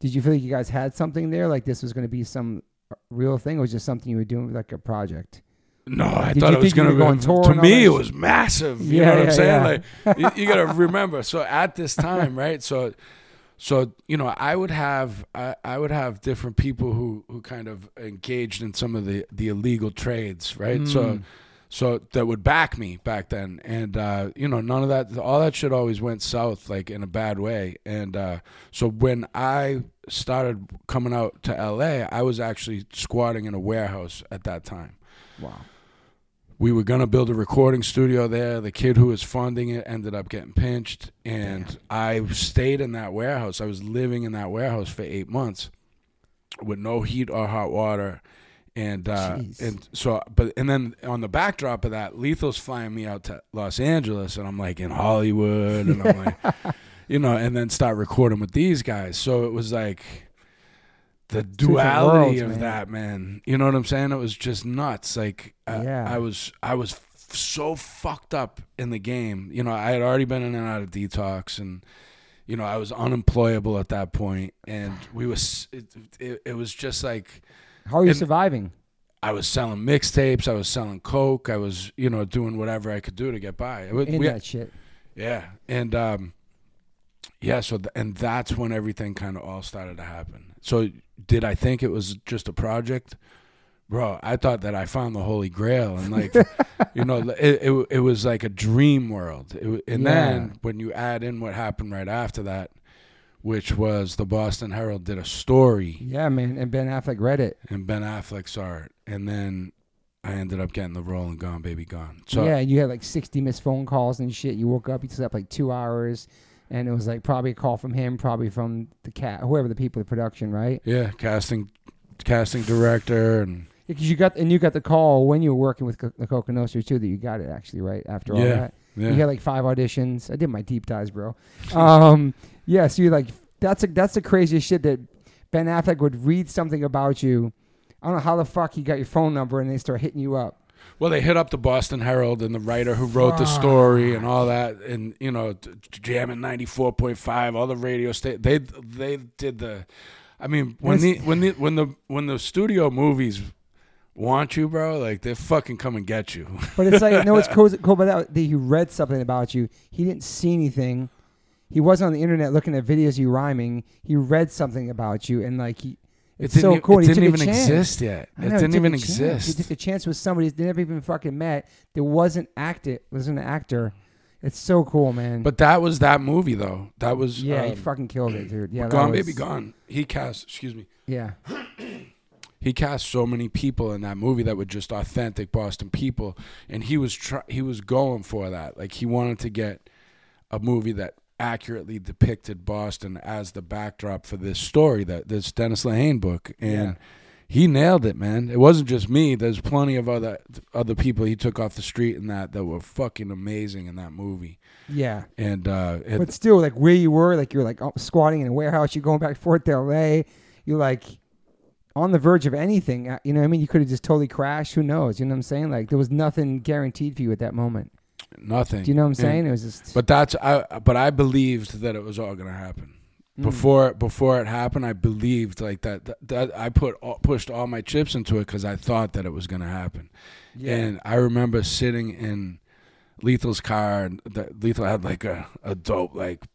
did you feel like you guys had something there? Like this was going to be some real thing, or was just something you were doing like a project? No, I Did thought it was going to go going tour To me, it was massive. You Yeah, know what I'm saying? yeah. Like you, you got to remember. So at this time, right? So, so you know, I would have I, I would have different people who who kind of engaged in some of the the illegal trades, right? So. Mm. So that would back me back then, and uh, you know none of that, all that shit always went south like in a bad way. And uh, so when I started coming out to LA, I was actually squatting in a warehouse at that time Wow. We were gonna build a recording studio there. The kid who was funding it ended up getting pinched, and I stayed in that warehouse. I was living in that warehouse for eight months with no heat or hot water, and uh, and so but and then on the backdrop of that, Lethal's flying me out to Los Angeles, and I'm like in Hollywood, and I'm like, you know, and then start recording with these guys. So it was like. The duality worlds, of man. that, man. You know what I'm saying? It was just nuts. Like, I, Yeah. I was, I was f- so fucked up in the game. You know, I had already been in and out of detox, and you know, I was unemployable at that point, and we was, it, it, it was just like How are you surviving? I was selling mixtapes, I was selling coke, I was, you know, doing whatever I could do to get by. In we- that shit. yeah, and um, yeah. So th- and that's when everything kind of all started to happen. So did I think it was just a project, bro? I thought that I found the holy grail, and like, you know, it, it it was like a dream world. It, and Yeah. then when you add in what happened right after that, which was the Boston Herald did a story, Yeah, man. And Ben Affleck read it. and Ben Affleck saw it, and then. I ended up getting the role and Gone Baby Gone. So yeah, and you had like 60 missed phone calls and shit. You woke up, you slept like two hours, and it was like probably a call from him, probably from the cat, whoever the people, the production, right? yeah, casting, casting director, and Because you got and you got the call when you were working with Co- the Coka Nostra too that you got it actually right after all Yeah. that. yeah. You had like five auditions. I did my deep dives, bro. Um, yeah, so you're like that's a, that's the craziest shit that Ben Affleck would read something about you. I don't know how the fuck he got your phone number and they start hitting you up. Well, they hit up the Boston Herald and the writer who wrote the story and all that, and you know, t- jamming ninety four point five, all the radio state. They they did the. I mean, when the when the when the when the studio movies want you, bro, like they fucking come and get you. But it's like no, it's cool, cool about that. that He read something about you. He didn't see anything. He wasn't on the internet looking at videos of you rhyming. He read something about you, and like he, it's it so cool. It he didn't even exist yet. I It know, didn't even exist. He took a chance with somebody they never even fucking met. That wasn't acted. Wasn't an actor. It's so cool, man. But that was that movie, though. That was yeah, he um, fucking killed it, dude. Yeah, Gone was- Baby Gone. He cast. Excuse me. Yeah, he cast so many people in that movie that were just authentic Boston people, and he was try- he was going for that. Like he wanted to get a movie that accurately depicted Boston as the backdrop for this story that this Dennis Lehane book, and Yeah. he nailed it, man. It wasn't just me. There's plenty of other other people he took off the street and that that were fucking amazing in that movie, yeah. and uh, it, But still, like where you were, like you're like oh, squatting in a warehouse. You're going back and forth to L.A. You're like on the verge of anything. uh, You know, what I mean, you could have just totally crashed. Who knows? You know what I'm saying? Like there was nothing guaranteed for you at that moment. Nothing. Do you know what I'm And- saying? It was just. But that's I. But I believed that it was all gonna happen. Mm. before before it happened i believed like that that, that i put all, pushed all my chips into it because i thought that it was to happen yeah. and i remember sitting in lethal's car and that lethal had like a, a dope like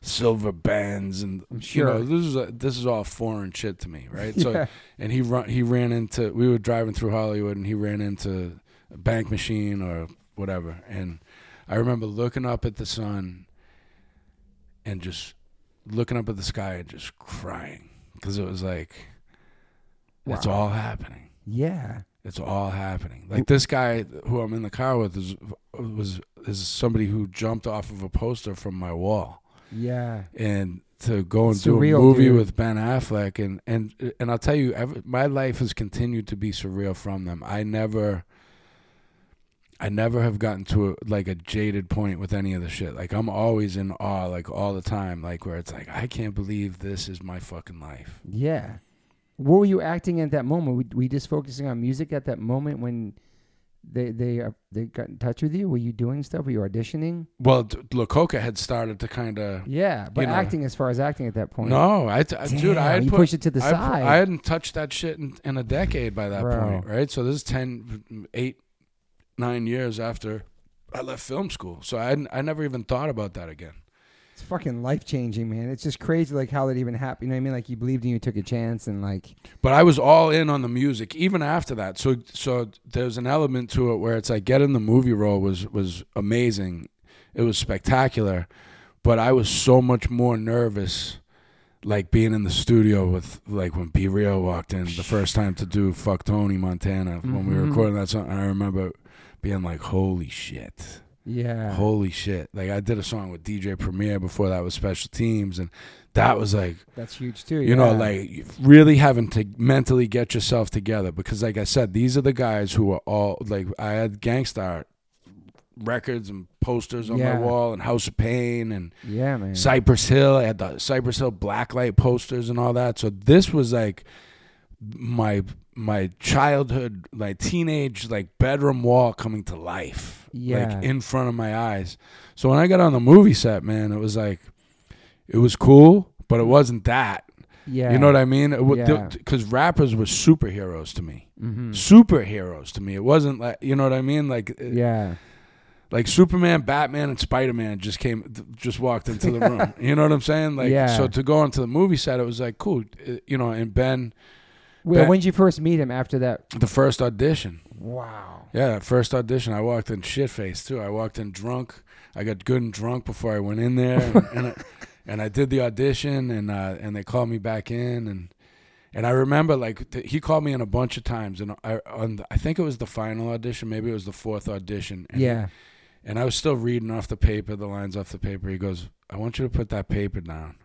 silver bands and I'm you know sure. this is a, this is all foreign shit to me right so yeah. and he run he ran into we were driving through hollywood and he ran into a bank machine or whatever and i remember looking up at the sun and just looking up at the sky and just crying because it was like it's all happening yeah. it's all happening like this guy who i'm in the car with is was is somebody who jumped off of a poster from my wall Yeah. and to go and do a movie dude. with Ben Affleck, and and and I'll tell you, my life has continued to be surreal from them. I never, I never have gotten to a, like a jaded point with any of the shit. Like I'm always in awe, like all the time, like where it's like I can't believe this is my fucking life. Yeah. What were you acting at that moment? Were were you just focusing on music at that moment when they they uh, they got in touch with you? Were you doing stuff? Were you auditioning? Well, D- La Coka had started to kind of. Yeah, but You know. acting as far as acting at that point. No, I, t- dude, I Damn, had you put, pushed it to the I, side. I hadn't touched that shit in, in a decade by that Bro. point, right? So this is 10, 8, 9 years after I left film school. So I I never even thought about that again. It's fucking life changing, man. It's just crazy, like how that even happened. You know what I mean? Like you believed in you, took a chance, and like But I was all in on the music even after that. So so there's an element to it where it's like getting the movie role was was amazing. It was spectacular, but I was so much more nervous like being in the studio with like when B-Real walked in the first time to do Fuck Tony Montana when we mm-hmm. were recording that song. I remember being like, Holy shit. yeah, Holy shit. Like I did a song with DJ Premier before that was special teams and that was like that's huge too. you know like really having to mentally get yourself together because like i said these are the guys who are all like i had Gang Starr records and posters on Yeah. my wall and house of pain and yeah, man. cypress hill i had the cypress hill blacklight posters and all that so this was like my my childhood my teenage like bedroom wall coming to life Yeah. like in front of my eyes so when i got on the movie set man it was like it was cool but it wasn't that yeah, you know what I mean? Yeah. Because rappers were superheroes to me. hmm Superheroes to me. It wasn't like you know what I mean? Like uh, Yeah, like Superman, Batman, and Spider Man just came, just walked into the room. You know what I'm saying? Like Yeah. so to go onto the movie set, it was like cool. uh, You know, and Ben, well, Back- when did you first meet him after that? the first audition. Wow. Yeah, that first audition, I walked in shit faced too. I walked in drunk. I got good and drunk before I went in there, and, and, I, and I did the audition, and uh, and they called me back in, and and I remember like th- he called me in a bunch of times, and I on the, I think it was the final audition, maybe it was the fourth audition. And Yeah. and I was still reading off the paper, the lines off the paper. He goes, "I want you to put that paper down."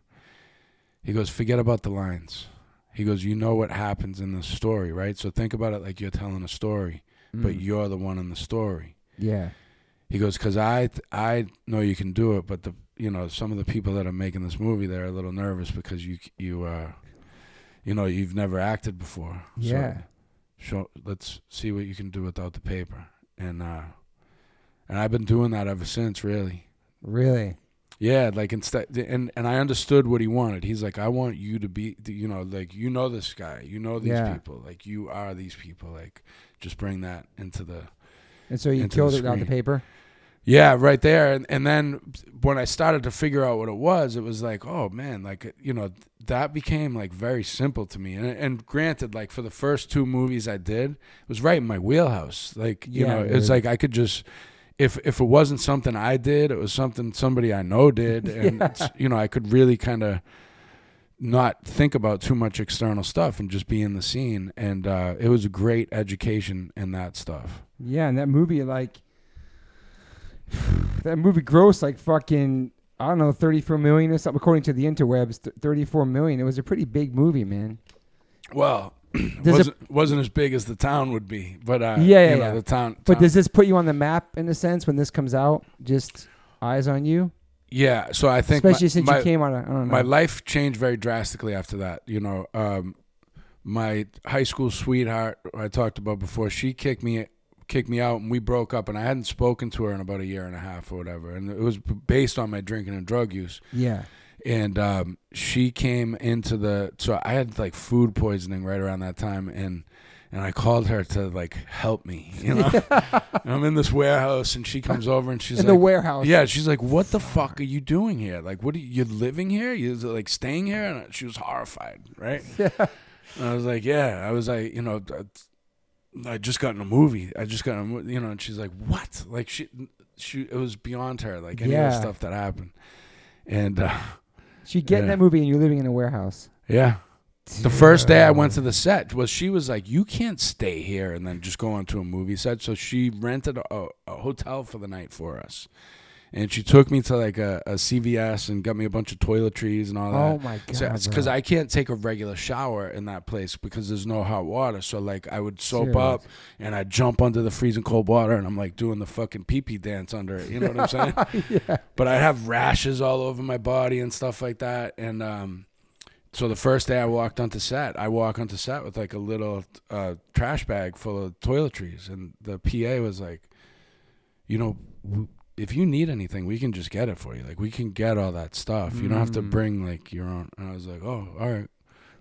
He goes, "Forget about the lines." He goes, "You know what happens in the story, right? So think about it like you're telling a story, but Mm. you're the one in the story." yeah. He goes, "Cause I I know you can do it, but the you know some of the people that are making this movie they're a little nervous because you you uh you know you've never acted before. Yeah. So show let's see what you can do without the paper." And uh and I've been doing that ever since, really. Really. Yeah, like instead, and and I understood what he wanted. He's like, I want you to be, you know, like you know this guy, you know these Yeah. people, like you are these people. Like, just bring that into the And so you Into killed it without the screen. paper. Yeah, right there. And and then when I started to figure out what it was, it was like, oh man, like you know, that became like very simple to me. And and granted, like for the first two movies I did, it was right in my wheelhouse. Like you Yeah, know, it's dude. like I could just if if it wasn't something I did, it was something somebody I know did, and Yeah. it's, you know, I could really kind of not think about too much external stuff and just be in the scene. And uh, it was a great education in that stuff. Yeah, and that movie like that movie grossed like fucking I don't know, thirty four million or something according to the interwebs. Th- thirty four million. It was a pretty big movie, man. Well, Wasn't wasn't as big as the town would be, but uh, Yeah, yeah, you know, yeah. the town. but does this put you on the map in a sense when this comes out? Just eyes on you, yeah. So I think especially my, since my, you came on. A, I don't know. my life changed very drastically after that. You know, um, my high school sweetheart I talked about before, she kicked me kicked me out, and we broke up, and I hadn't spoken to her in about a year and a half or whatever, and it was based on my drinking and drug use. yeah, and um, she came into the so I had like food poisoning right around that time and and I called her to like help me you know? And I'm in this warehouse and she comes over and she's in like the warehouse. yeah she's like what the fuck are you doing here? Like what are you you're living here? You're like staying here? And she was horrified right? Yeah. and I was like yeah. I was like you know I just got in a movie. I just got in a movie you know and she's like what? Like she she it was beyond her like any of Yeah. the stuff that happened. And uh, She get in Yeah. that movie and you're living in a warehouse. yeah The first day I went to the set was she was like, "You can't stay here and then just go onto a movie set." So she rented a, a hotel for the night for us, and she took me to like a, a CVS and got me a bunch of toiletries and all that. Oh my god! Because I can't take a regular shower in that place because there's no hot water. So like I would soap Serious. up and I'd jump under the freezing cold water and I'm like doing the fucking pee pee dance under it. You know what I'm saying? yeah. but I'd have rashes all over my body and stuff like that. And um, so the first day I walked onto set, I walk onto set with like a little uh, trash bag full of toiletries, and the PA was like, you know. W- if you need anything, we can just get it for you. Like we can get all that stuff. You don't have to Mm. bring like your own. And I was like, oh, all right.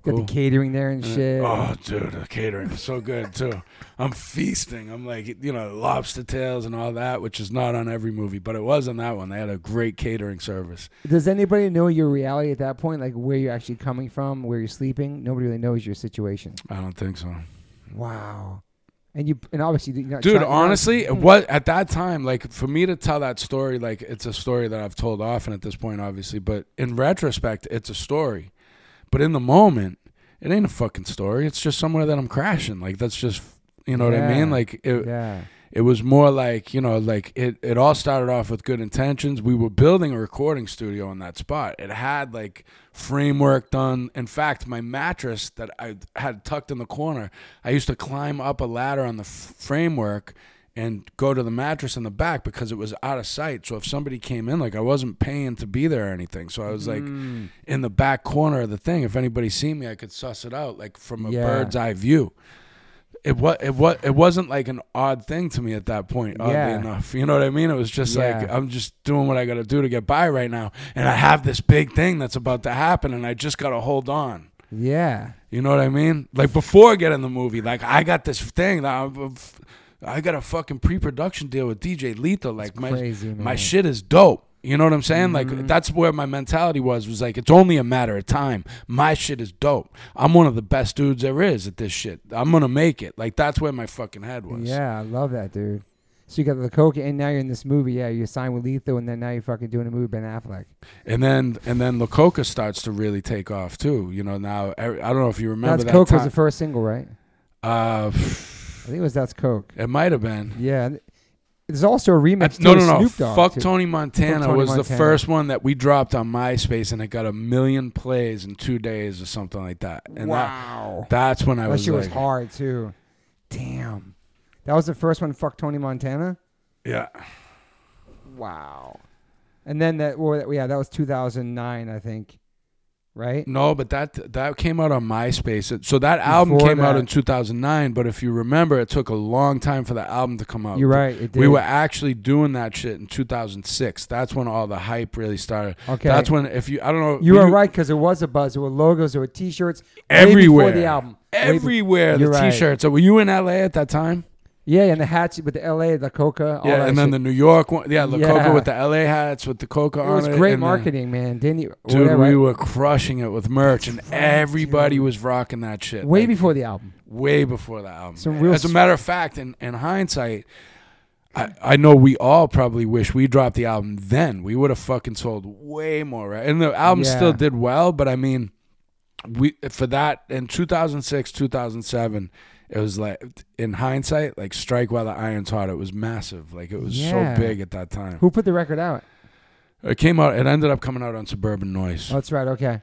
Got Cool. the catering there and And- shit. Oh, dude, the catering is so good too. I'm feasting. I'm like, you know, lobster tails and all that, which is not on every movie, but it was on that one. They had a great catering service. Does anybody know your reality at that point? Like where you're actually coming from, where you're sleeping? Nobody really knows your situation. I don't think so, Wow. And you and obviously you're not dude. trying- not- honestly, Mm. what at that time, like for me to tell that story, like it's a story that I've told often at this point, obviously. But in retrospect, it's a story. But in the moment, it ain't a fucking story. It's just somewhere that I'm crashing. Like that's just, you know what I mean? Like it, Yeah. It was more like you know like it, it all started off with good intentions. We were building a recording studio in that spot. It had like framework done. In fact my mattress that i had tucked in the corner i used to climb up a ladder on the f- framework and go to the mattress in the back because it was out of sight. So if somebody came in like i wasn't paying to be there or anything. So i was like Mm. in the back corner of the thing. If anybody seen me i could suss it out like from a Yeah. bird's eye view it was it was it wasn't like an odd thing to me at that point. Oddly Yeah. enough, you know what I mean. It was just like I'm just doing what I got to do to get by right now, and I have this big thing that's about to happen, and I just got to hold on. Yeah. You know what I mean? Like before getting the movie, like I got this thing that I'm, I got a fucking pre-production deal with DJ Lethal. Like my man. my shit is dope. You know what I'm saying? Mhm. Like that's where my mentality was was like it's only a matter of time. My shit is dope. I'm one of the best dudes there is at this shit. I'm gonna make it. Like that's where my fucking head was. Yeah, I love that, dude. So you got the coke, and now you're in this movie. Yeah, you signed with Lethal, and then now you're fucking doing a movie with Ben Affleck. And then and then La Coka starts to really take off too. You know now I don't know if you remember That's that Coke was the first single, right? uh, I think it was That's Coke. it might have been. Yeah. There's also a remix. No, no, no. Dogg, Fuck too. Tony Montana Tony was the first one that we dropped on MySpace, and it got a million plays in two days or something like that. And that, wow. that's when I That was shit like, was hard too. Damn. That was the first one. Fuck Tony Montana. yeah. Wow. And then that, well, yeah, that was 2009, I think. Right? No, but that that came out on MySpace. So that album Before came out in 2009. But if you remember, it took a long time for the album to come out. You're right. It did. We were actually doing that shit in 2006. That's when all the hype really started. okay. That's when, if you, I don't know, you were were right because there was a buzz. There were logos. There were T-shirts. Everywhere, before the album. Everywhere. The right. T-shirts. So were you in LA at that time? Yeah, and the hats with the L.A., the Coka. All yeah, and then shit. the New York one. Yeah, the Yeah. Coka with the LA hats with the Coka it on was it. great and the- marketing, man. Didn't you? Dude, whatever, we were crushing it with merch, and everybody was rocking that shit. way like, before the album. way before the album. Some real As a matter of fact, in, in hindsight, I, I know we all probably wish we dropped the album then. We would have fucking sold way more, right? And the album Yeah. still did well, but I mean, we for that in 2006, 2007, it was like in hindsight, like strike while the iron's hot. It was massive, like it was Yeah. so big at that time. Who put the record out? It came out. It ended up coming out on Suburban Noize. Oh, that's right. Okay.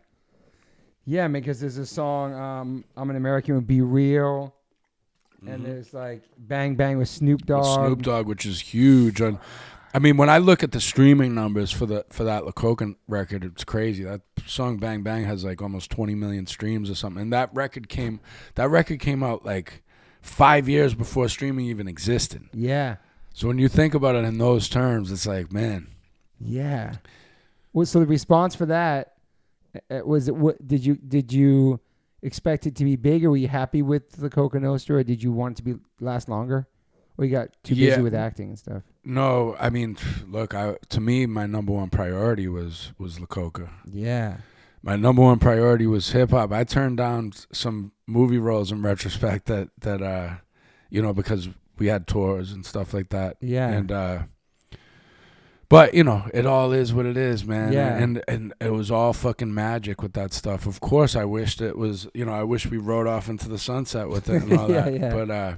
Yeah, because there's a song, um, "I'm an American" with "B-Real," and there's like "Bang Bang" with Snoop Mm-hmm. Dogg. Snoop Dogg, which is huge. On, I mean, when I look at the streaming numbers for the for that Lacocan record, it's crazy. That song "Bang Bang" has like almost 20 million streams or something. And that record came that record came out like five years before streaming even existed. Yeah, So when you think about it in those terms, it's like, man, yeah. Well, so the response for that uh, was it? What did you did you expect it to be bigger? Were you happy with the Coka Nostra, or did you want it to be last longer? Or you got too busy Yeah. with acting and stuff? No, I mean, look, I to me, my number one priority was was La Coka. Yeah. my number one priority was hip hop. I turned down some movie roles in retrospect that that uh you know because we had tours and stuff like that. Yeah. And uh but you know, it all is what it is, man. Yeah. And and it was all fucking magic with that stuff. Of course I wished it was you know, I wish we rode off into the sunset with it and all Yeah, that. yeah. But uh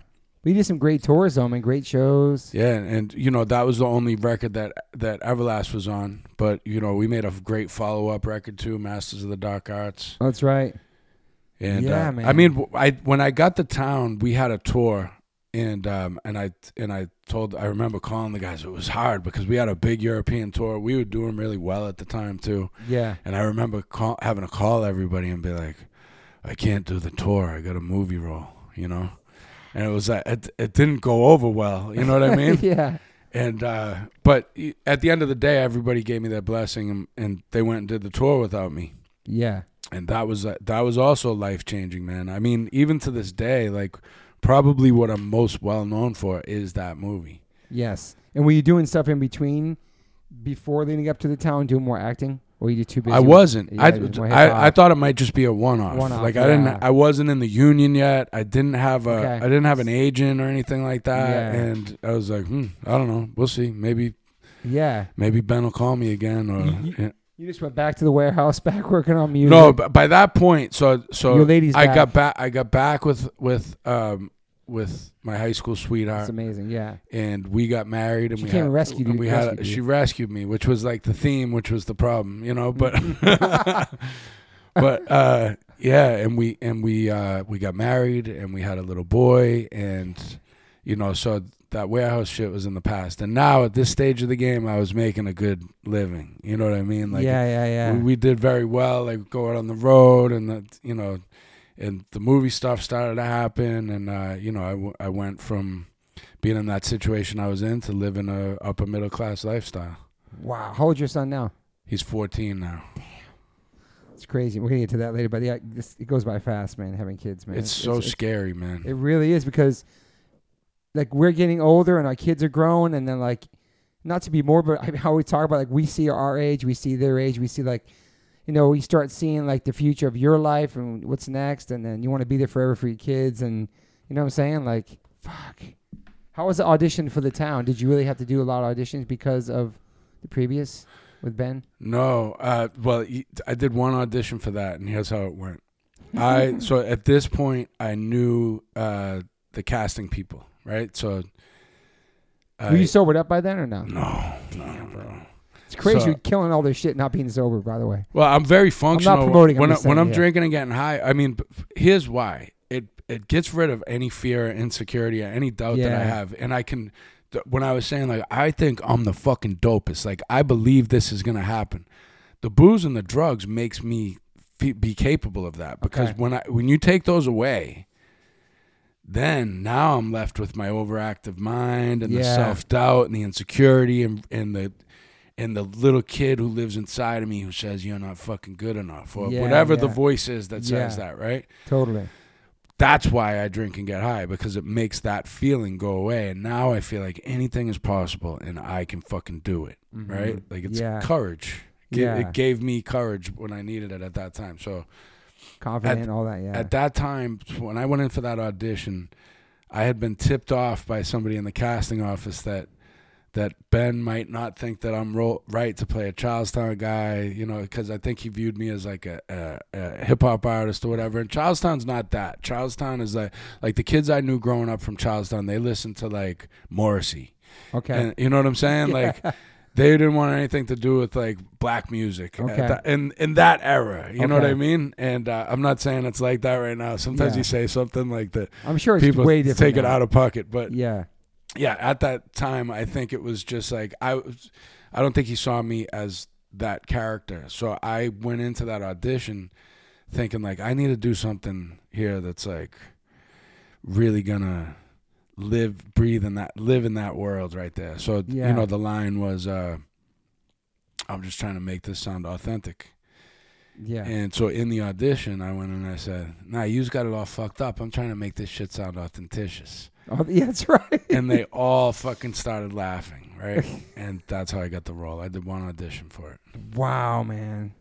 We did some great tours, though, man. Great shows. Yeah, and, and you know that was the only record that that Everlast was on. But you know we made a great follow up record too, Masters of the Dark Arts. That's right. And Yeah, uh, man. I mean, I when I got to town, we had a tour, and um and I and I told I remember calling the guys. It was hard because we had a big European tour. We were doing really well at the time too. Yeah. And I remember call, having to call everybody and be like, I can't do the tour. I got a movie role, you know? And it was like, it, it didn't go over well. You know what I mean? yeah. And, uh, but at the end of the day, everybody gave me their blessing and, and they went and did the tour without me. Yeah. And that was, uh, that was also life changing, man. I mean, even to this day, like probably what I'm most well known for is that movie. Yes. And were you doing stuff in between before leading up to the town, doing more acting? Or were you too busy? I with- wasn't. yeah, I, it was more I, hip-hop. I thought it might just be a one-off. One-off, like I didn't. yeah. I wasn't in the union yet. I didn't have a. Okay. I didn't have an agent or anything like that. Yeah. And I was like, hmm, I don't know. We'll see. Maybe Yeah. maybe Ben will call me again. Or You- yeah. You just went back to the warehouse, back working on music. no. But by that point, so so Your lady's I back. got back. I got back with with um with my high school sweetheart. It's amazing. Yeah. and we got married and She we came had, and rescued you- we rescued had she rescued me which was like the theme which was the problem you know but but uh yeah and we and we uh we got married and we had a little boy and you know so that warehouse shit was in the past and now at this stage of the game I was making a good living you know what I mean like yeah, yeah, yeah. we, we did very well like go out on the road and the, you know and the movie stuff started to happen and uh, you know I, w- I went from being in that situation I was in to living a upper middle class lifestyle wow. How old's your son now? he's 14 now Damn. It's crazy. We're gonna get to that later, but yeah, this, it goes by fast, man. Having kids, man. it's so scary man It really is because, like, we're getting older and our kids are growing, and then like, not to be more, but I- how we talk about like we see our age, we see their age, we see like, you know, you start seeing like the future of your life and what's next, and then you want to be there forever for your kids, and you know what I'm saying? Like, fuck. How was the audition for the town? Did you really have to do a lot of auditions because of the previous with Ben? no uh, well I did one audition for that and here's how it went I so at this point I knew uh, the casting people right so Were you sobered up by then or no? no no no It's crazy. So- you're killing all this shit not being sober, by the way. Well, I'm very functional. promoting, I'm when, just I, when I'm yeah. drinking and getting high. I mean, here's why. It it gets rid of any fear, or insecurity, or any doubt that I have, and I can. th- When I was saying like I think I'm the fucking dopest, like I believe this is gonna happen. The booze and the drugs makes me fe- be capable of that because Okay. when I when you take those away, then now I'm left with my overactive mind and the self doubt and the insecurity and and the and the little kid who lives inside of me who says you're not fucking good enough or Yeah, whatever the voice is that says Yeah. that, right? Totally. That's why I drink and get high because it makes that feeling go away and now I feel like anything is possible and I can fucking do it, right? Mhm. Like it's Yeah. courage. Gi- Yeah. It gave me courage when I needed it at that time. So Confident At- and all that. Yeah. at that time when I went in for that audition, I had been tipped off by somebody in the casting office that that Ben might not think that I'm ro- right to play a Charlestown guy, you know, because I think he viewed me as like a, a, a hip hop artist or whatever. And Charlestown's not that. Charlestown is like like the kids I knew growing up from Charlestown. They listened to like Morrissey, okay. and you know what I'm saying? Like they didn't want anything to do with like black music Okay. that- in in that era. You know what I mean? And uh, I'm not saying it's like that right now. Sometimes Yeah. you say something like that, I'm sure it's people way different. take it out of pocket. But Yeah. Yeah, at that time, I think it was just like I was. I don't think he saw me as that character. So I went into that audition thinking like I need to do something here that's like really gonna live, breathe in that, live in that world right there. So Yeah. you know, the line was, uh, "I'm just trying to make this sound authentic." Yeah. And so in the audition, I went and I said, "Nah, you've got it all fucked up. I'm trying to make this shit sound authenticious." oh, yeah, that's right. and they all fucking started laughing, right? And that's how I got the role. I did one audition for it. wow, man.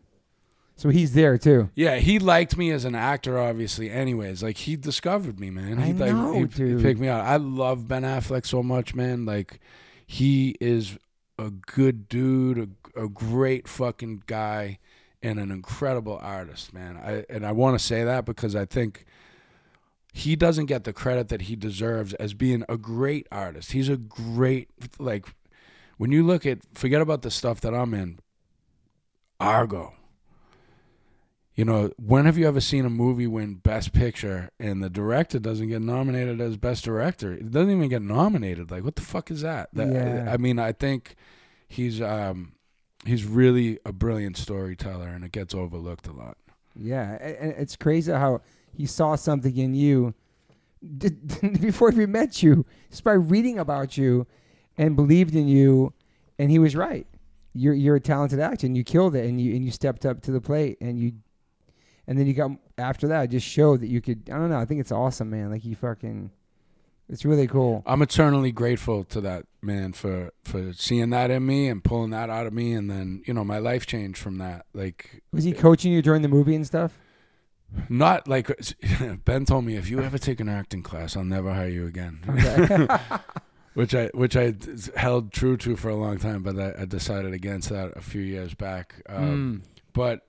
So he's there too. Yeah, he liked me as an actor, obviously. Anyways, like he discovered me, man. He I like know, he, he dude. picked me out. I love Ben Affleck so much, man. Like he is a good dude, a, a great fucking guy, and an incredible artist, man. I and I want to say that because I think he doesn't get the credit that he deserves as being a great artist. He's a great like when you look at forget about the stuff that I'm in. Argo. You know, when have you ever seen a movie win Best Picture and the director doesn't get nominated as Best Director? It doesn't even get nominated. Like, what the fuck is that? that Yeah. I, I mean, I think he's um, he's really a brilliant storyteller, and it gets overlooked a lot. Yeah, and it's crazy how he saw something in you did, before he met you, just by reading about you, and believed in you, and he was right. You're you're a talented actor, and you killed it, and you and you stepped up to the plate, and you, and then you got after that, just showed that you could. I don't know. I think it's awesome, man. Like you fucking, it's really cool. I'm eternally grateful to that man for for seeing that in me and pulling that out of me, and then you know my life changed from that. Like Was he coaching you during the movie and stuff? Not like Ben told me if you ever take an acting class, I'll never hire you again. Okay. which I which I held true to for a long time, but I, I decided against that a few years back. Um, Mm. But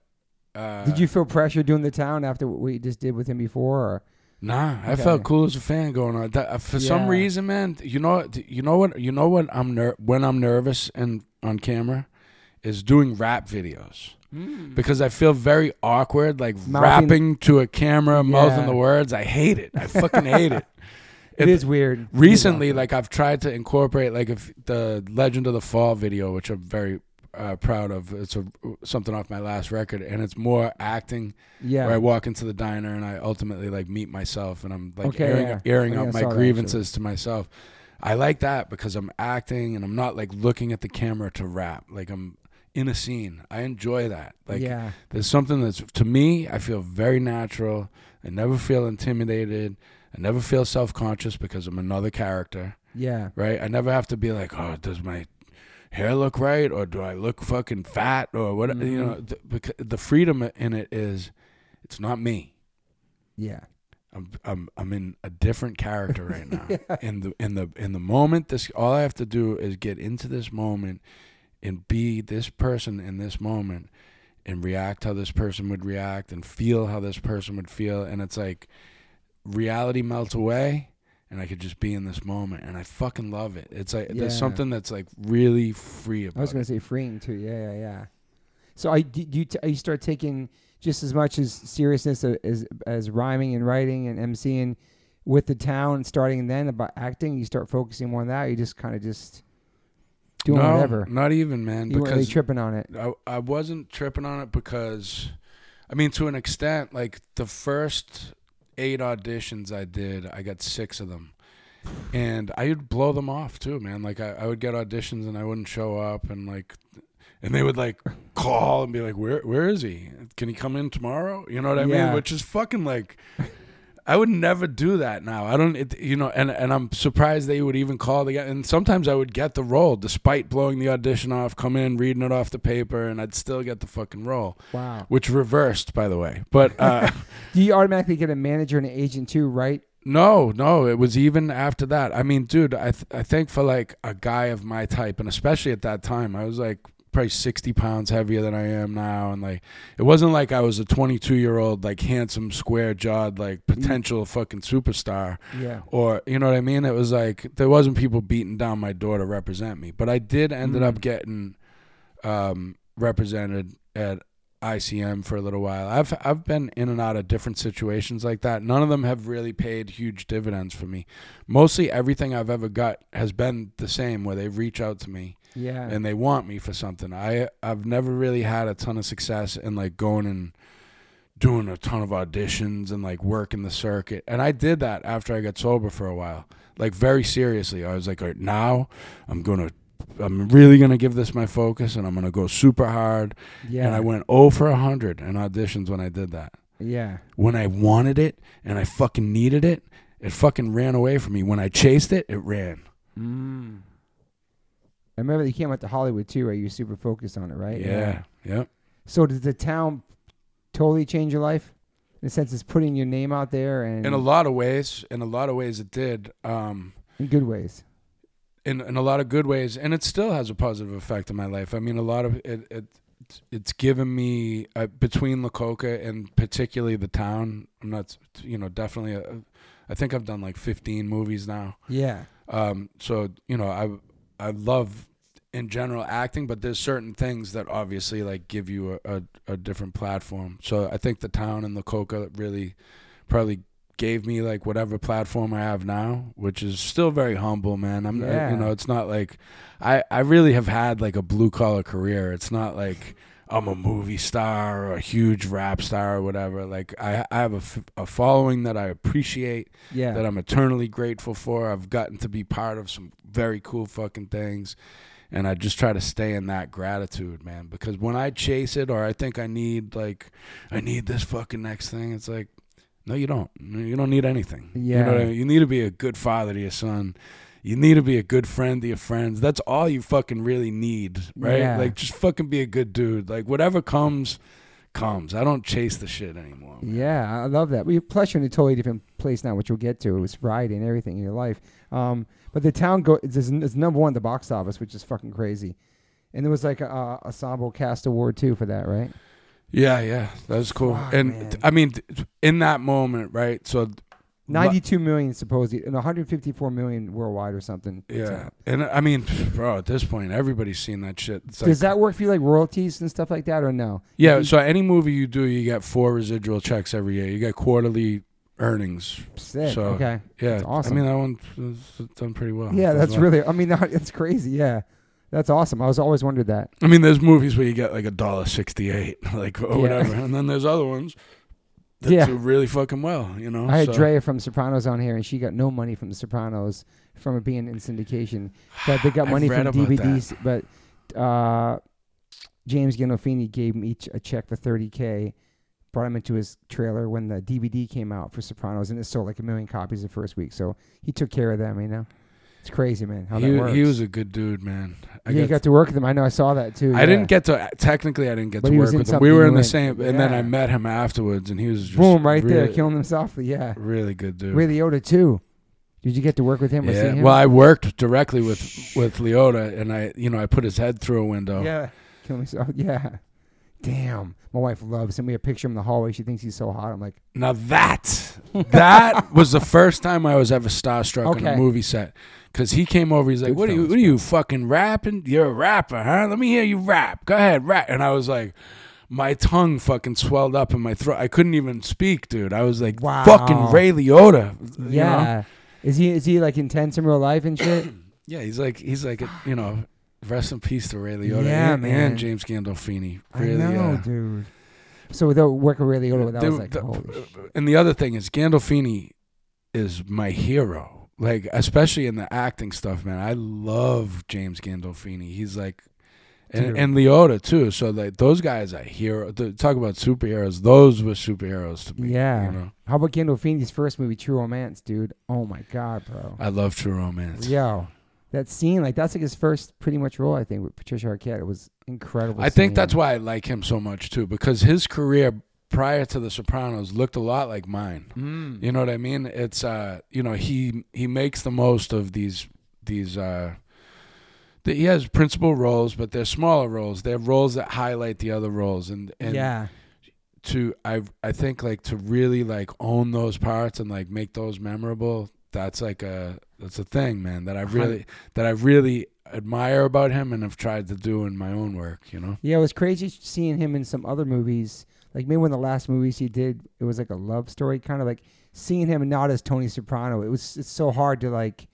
uh, Did you feel pressure doing the town after what we just did with him before? Or? Nah, I felt cool as a fan going on. That, uh, for some reason, man, you know, you know what, you know what I'm ner- when I'm nervous and on camera is doing rap videos because I feel very awkward, like Mouthing- rapping to a camera, mouthing Yeah. the words. I hate it. I fucking hate it. It It- is weird. recently like i've tried to incorporate like if the legend of the fall video which i'm very uh, proud of it's a, something off my last record and it's more acting yeah. where i walk into the diner and i ultimately like meet myself and i'm like Okay, airing, yeah. airing I think out I my saw that, grievances to myself i like that because i'm acting and i'm not like looking at the camera to rap like i'm in a scene i enjoy that like yeah. there's something that's to me i feel very natural i never feel intimidated i never feel self-conscious because i'm another character Yeah. right? I never have to be like, oh, does my hair look right, or do I look fucking fat, or what? You Mhm. know, the, because the freedom in it is, it's not me. Yeah. I'm I'm I'm in a different character right now. In the in the in the moment, this all I have to do is get into this moment and be this person in this moment and react how this person would react and feel how this person would feel and it's like reality melts away and I could just be in this moment and I fucking love it. It's like Yeah. there's something that's like really free about I was gonna say freeing too. Yeah, yeah, yeah. So I do you, t- you start taking just as much as seriousness a- as as rhyming and writing and emceeing with the town starting then about acting. You start focusing more on that. You just kind of just doing no, whatever. Not even, man. You weren't really tripping on it. I, I wasn't tripping on it because, I mean, to an extent, like the first eight auditions I did, I got six of them. And I would blow them off too, man. Like I, I would get auditions and I wouldn't show up and like and they would like call and be like, Where where is he? Can he come in tomorrow? You know what I Yeah. mean? Which is fucking like I would never do that now. I don't, it, you know, and, and I'm surprised they would even call the guy. And sometimes I would get the role despite blowing the audition off, come in, reading it off the paper, and I'd still get the fucking role, Wow. which reversed, by the way. But uh, Do you automatically get a manager and an agent too, right? no, no, it was even after that. I mean, dude, I, th- I think for like a guy of my type, and especially at that time, I was like probably 60 pounds heavier than I am now. And like, it wasn't like I was a 22 year old, like handsome, square jawed, like potential fucking superstar. Yeah. or you know what I mean. It was like there wasn't people beating down my door to represent me, but I did ended Mm. up getting um, represented at ICM for a little while. I've I've been in and out of different situations like that. None of them have really paid huge dividends for me. Mostly everything I've ever got has been the same, where they reach out to me Yeah. and they want me for something. I I've never really had a ton of success in like going and doing a ton of auditions and like working the circuit. And I did that after I got sober for a while. Like very seriously. I was like, all right, now I'm gonna I'm really gonna give this my focus and I'm gonna go super hard. yeah. And I went 0 for hundred in auditions when I did that. Yeah. When I wanted it and I fucking needed it, it fucking ran away from me. When I chased it, it ran. Mm. I remember you came out to Hollywood too, right? You were super focused on it, right? Yeah. Yep. So did the town totally change your life? In the sense it's putting your name out there and In a lot of ways, in a lot of ways it did. Um in good ways. in in a lot of good ways, and it still has a positive effect on my life. I mean, a lot of it. it it's given me uh, between La Coka and particularly the town. I'm not, you know, definitely a, I think I've done like 15 movies now. Yeah. Um, so you know, I I love in general acting, but there's certain things that obviously like give you a, a, a different platform. So I think the town and the Coka really probably gave me like whatever platform I have now, which is still very humble, man. I'm uh, Yeah. you know, it's not like I I really have had like a blue collar career. It's not like I'm a movie star or a huge rap star or whatever. Like I I have a, f- a following that I appreciate Yeah. that I'm eternally grateful for. I've gotten to be part of some very cool fucking things. And I just try to stay in that gratitude, man. Because when I chase it or I think I need like I need this fucking next thing, it's like, no, you don't. You don't need anything. You know I Yeah. mean? You need to be a good father to your son. You need to be a good friend to your friends. That's all you fucking really need, right? Yeah. Like just fucking be a good dude. Like whatever comes, comes. I don't chase the shit anymore. man. Yeah, I love that. We plus you're in a totally different place now, which we'll get to. It's variety and everything in your life. Um, but the town go it's, it's number one at the box office, which is fucking crazy. And there was like a, a ensemble cast award too for that, right? Yeah, yeah, that was cool. Fuck, and man. I mean, in that moment, right? So, Ninety-two million supposedly, and 154 million worldwide or something. Yeah, and I mean, bro, at this point, everybody's seen that shit. It's like, Does that work for you, like royalties and stuff like that, or no? yeah. So any movie you do, you get four residual checks every year. You get quarterly earnings. Sick. So, okay. Yeah, That's awesome. I mean, that one done pretty well. Yeah, that's well. really. I mean, that's crazy. Yeah, that's awesome. I was always wondered that. I mean, there's movies where you get like a dollar sixty-eight, like or Yeah. whatever, and then there's other ones that Yeah. do really fucking well. You know, I had so- Drea from Sopranos on here, and she got no money from The Sopranos from it being in syndication, but they got money from DVDs. But uh, James Gandolfini gave them each a check for 30k, brought him into his trailer when the DVD came out for Sopranos, and it sold like a million copies the first week. So he took care of them. You know, it's crazy, man. How He, that works. he was a good dude, man. I yeah, you got to work with him. I know. I saw that too. I yeah. didn't get to technically. I didn't get But to he was work in with him. something We were in the same, and then I met him afterwards, and he was just Boom, right there, really, killing him softly. Yeah, Really good dude. Ray Liotta too. Did you get to work with him or see yeah. him? Well, I worked directly with with Liotta, and I, you know, I put his head through a window. Yeah. Kill myself. Yeah. Damn. My wife loves him. me a picture of him in the hallway. She thinks he's so hot. I'm like, Now that that was the first time I was ever starstruck on Okay. a movie set. Cause he came over, he's like, "What are you? What are you fucking rapping? You're a rapper, huh? Let me hear you rap. Go ahead, rap." And I was like, my tongue fucking swelled up in my throat. I couldn't even speak, dude. I was like, Wow. "Fucking Ray Liotta." you know? yeah. Is he is he like intense in real life and shit? Yeah, he's like he's like a, you know, rest in peace to Ray Liotta Yeah, and, man. and James Gandolfini. Really, I know, uh, dude. So without working Ray Liotta, that the- was like, the- and the other thing is Gandolfini is my hero. Like especially in the acting stuff, man. I love James Gandolfini. He's like and, and Liotta too. So like those guys are hero. to Talk about superheroes. Those were superheroes to me. Yeah. You know, How about Gandolfini's first movie, True Romance, dude? Oh my god, bro. I love True Romance. Yo, that scene, like that's like his first pretty much role, I think, with Patricia Arquette. It was incredible. I think that's why I like him so much too, because his career prior to The Sopranos looked a lot like mine. Mm. You know what I mean? It's uh, you know, he he makes the most of these these uh the, he has principal roles, but they're smaller roles. They're roles that highlight the other roles and and yeah. to I I think like to really like own those parts and like make those memorable, that's like a that's a thing, man, that I really that I really admire about him and have tried to do in my own work, you know? Yeah, it was crazy seeing him in some other movies. Like maybe one of the last movies he did, it was like a love story, kind of like seeing him not as Tony Soprano. It was it's so hard to like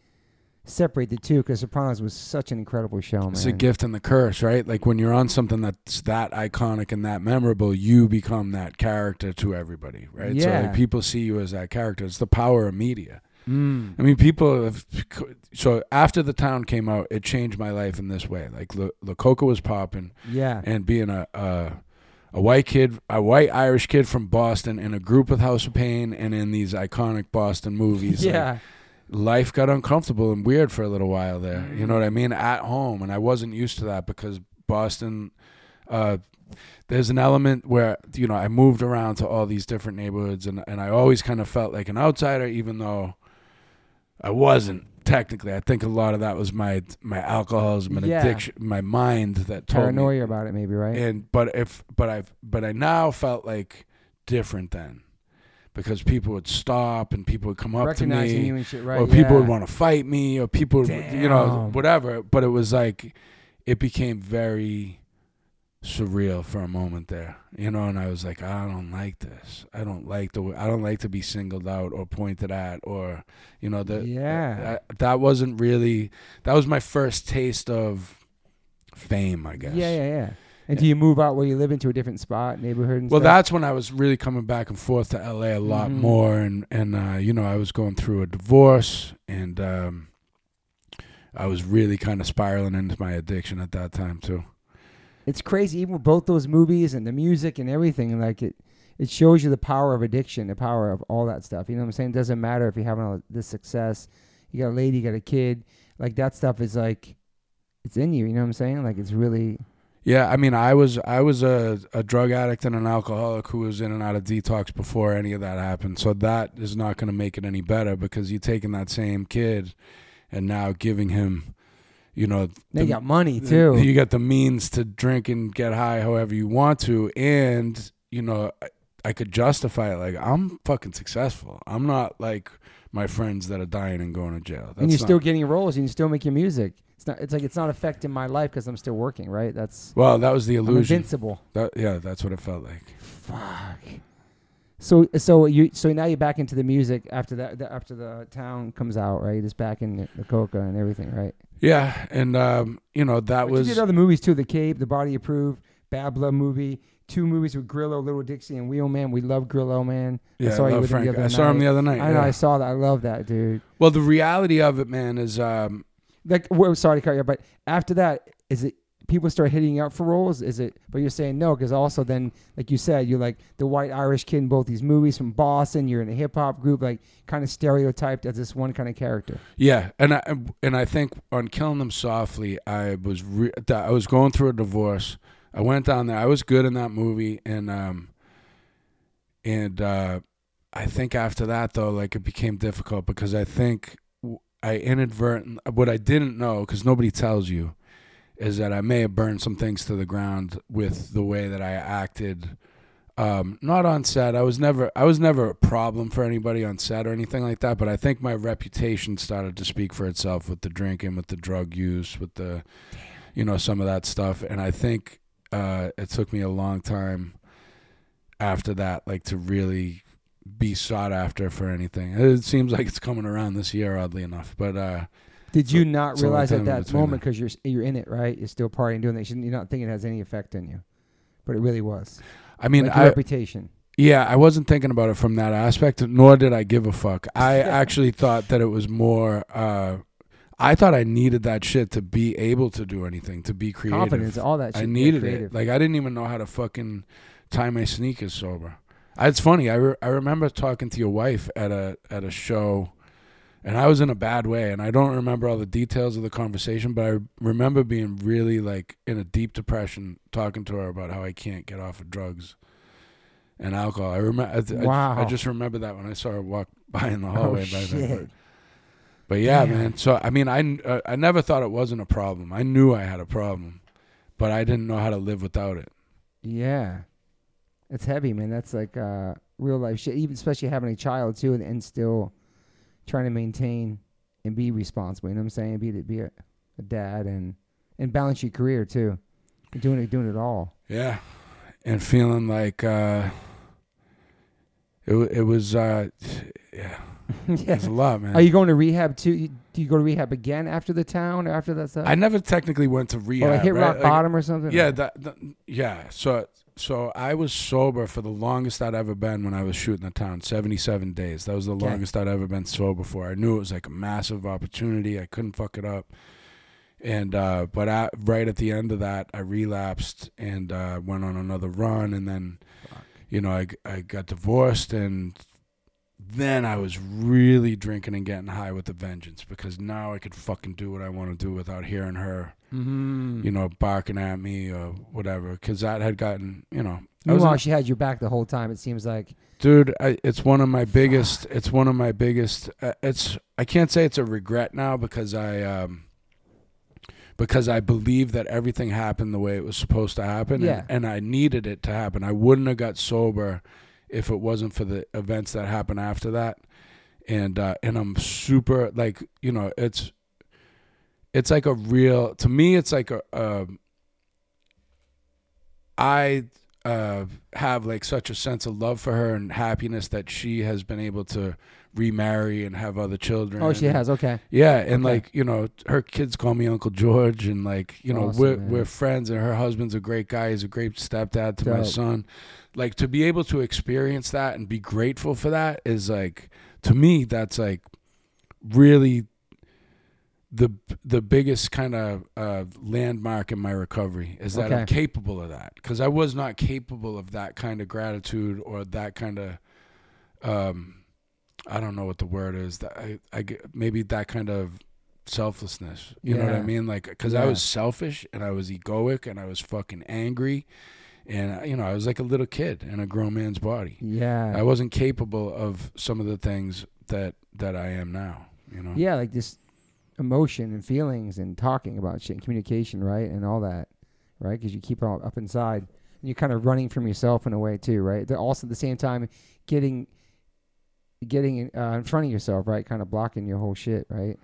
separate the two because Sopranos was such an incredible show, man. It's a gift and the curse, right? Like when you're on something that's that iconic and that memorable, you become that character to everybody, right? So Yeah. like people see you as that character. It's the power of media. Mm. I mean, people have. So after the town came out, it changed my life in this way. Like La, La Coka was popping, Yeah, and being a, a a white kid, a white Irish kid from Boston, in a group with House of Pain, and in these iconic Boston movies. like, yeah, life got uncomfortable and weird for a little while there. You know what I mean? At home, and I wasn't used to that because Boston. Uh, there's an element where you know I moved around to all these different neighborhoods, and and I always kind of felt like an outsider, even though I wasn't technically. I think a lot of that was my my alcoholism and Yeah. addiction, my mind that told me paranoia about it, maybe right? and but if but I've but I now felt like different then because people would stop and people would come up to me shit, right? or people would want to fight me or people would, you know whatever but it was like it became very surreal for a moment there you know and i was like i don't like this i don't like the i don't like to be singled out or pointed at or you know the Yeah. that, that wasn't really that was my first taste of fame i guess Yeah, yeah, yeah. And do you move out where you live into a different spot, neighborhood? And well, stuff? that's when I was really coming back and forth to LA a lot Mhm. more, and and uh, you know I was going through a divorce, and um, I was really kind of spiraling into my addiction at that time too. It's crazy. Even with both those movies and the music and everything, like it, it shows you the power of addiction, the power of all that stuff. You know what I'm saying? It doesn't matter if you're having all this success, you got a lady, you got a kid, like that stuff is like, it's in you. You know what I'm saying? Like it's really. Yeah, I mean, I was I was a, a drug addict and an alcoholic who was in and out of detox before any of that happened. So that is not going to make it any better because you're taking that same kid and now giving him, you know, They the- got money too. You got the means to drink and get high however you want to, and you know, I, I could justify it. Like I'm fucking successful. I'm not like my friends that are dying and going to jail. That's and you're not- still getting roles, and you still make your music. It's not. It's like it's not affecting my life because I'm still working. Right? That's well, that was the I'm illusion. invincible. That, yeah, that's what it felt like. Fuck. So so you so now you're back into the music after that the, after the town comes out right? Just back in the, the Coka and everything, right? Yeah, and um, you know that But was you did other movies too. The Cape, The Body Approved, Bad Blood movie, two movies with Grillo, Little Dixie, and Wheelman. We love Grillo, man. yeah. I saw you love with him the other I saw him night. the other night. I know. yeah. I saw that. I love that, dude. Well, the reality of it, man, is um, Like, we're sorry to cut you, off, but after that, is it people start hitting up for roles? Is it? But you're saying no because also then, like you said, you're like the white Irish kid in both these movies from Boston. You're in a hip hop group, like kind of stereotyped as this one kind of character. Yeah, and I and I think on killing them softly, I was re- I was going through a divorce. I went down there. I was good in that movie, and um, and uh, I think after that though, like it became difficult because I think I inadvertent what I didn't know because nobody tells you is that I may have burned some things to the ground with the way that I acted. Um, not on set. I was never I was never a problem for anybody on set or anything like that. But I think my reputation started to speak for itself with the drinking, with the drug use, with the, you know, some of that stuff. And I think uh, it took me a long time after that, like to really be sought after for anything. It seems like it's coming around this year, oddly enough. But uh, Did So- you not realize at that moment because you're you're in it, right? You're still partying, doing that. You're not thinking it has any effect on you, but it really was. I mean, like I, reputation. Yeah, I wasn't thinking about it from that aspect, nor did I give a fuck. I actually thought that it was more. Uh, I thought I needed that shit to be able to do anything, to be creative. confidence, all that shit. I needed it. Like I didn't even know how to fucking tie my sneakers sober. It's funny. I re- I remember talking to your wife at a at a show, and I was in a bad way, and I don't remember all the details of the conversation, but I remember being really like in a deep depression, talking to her about how I can't get off of drugs and alcohol. I remember. I, I- Wow. I, just remember that when I saw her walk by in the oh hallway. by shit! But, but yeah, Damn. man. So I mean, I uh, I never thought it wasn't a problem. I knew I had a problem, but I didn't know how to live without it. Yeah, it's heavy, man. That's like uh, real life shit. Even especially having a child too, and, and still trying to maintain and be responsible. You know what I'm saying? Be be a, a dad and and balance your career too. You're doing it, doing it all. Yeah, and feeling like uh, it it was uh, yeah, yeah. was a lot, man. Are you going to rehab too? Do you go to rehab again after the town or after that stuff? I never technically went to or rehab. like hit right? rock Like, bottom or something? Yeah, that, that yeah. So so I was sober for the longest I'd ever been when I was shooting the town, seventy seven days. That was the Okay. longest I'd ever been sober for. I knew it was like a massive opportunity. I couldn't fuck it up. And uh, but at, right at the end of that, I relapsed and uh, went on another run, and then you know I I got divorced and. Then I was really drinking and getting high with a vengeance because now I could fucking do what I want to do without hearing her Mm-hmm. you know, barking at me or whatever, because that had gotten, you know, Meanwhile, in- she had your back the whole time. It seems like. dude, I, it's one of my biggest, it's one of my biggest, uh, it's, I can't say it's a regret now because I, um, because I believe that everything happened the way it was supposed to happen, Yeah. and, and I needed it to happen. I wouldn't have got sober if it wasn't for the events that happened after that. And uh, and I'm super like you know it's it's like a real to me it's like a, a I uh, have like such a sense of love for her and happiness that she has been able to remarry and have other children. Oh, she has. Okay. Yeah, and Okay. like you know, her kids call me Uncle George, and like you know, Awesome, we're man. we're friends, and her husband's a great guy. He's a great stepdad to my son. Like to be able to experience that and be grateful for that is like to me that's like really the the biggest kind of uh, landmark in my recovery is that I'm capable of that. Because I was not capable of that kind of gratitude or that kind of um I don't know what the word is that I, I maybe that kind of selflessness. You know what I mean? Like because I was selfish and I was egoic and I was fucking angry and uh, you know I was like a little kid in a grown man's body. Yeah. I wasn't capable of some of the things that that I am now you know? Yeah, like this emotion and feelings and talking about shit and communication, right, and all that, right? Because you keep it all up inside, and you're kind of running from yourself in a way too, right? They're also at the same time getting getting uh, in front of yourself, right? Kind of blocking your whole shit, right?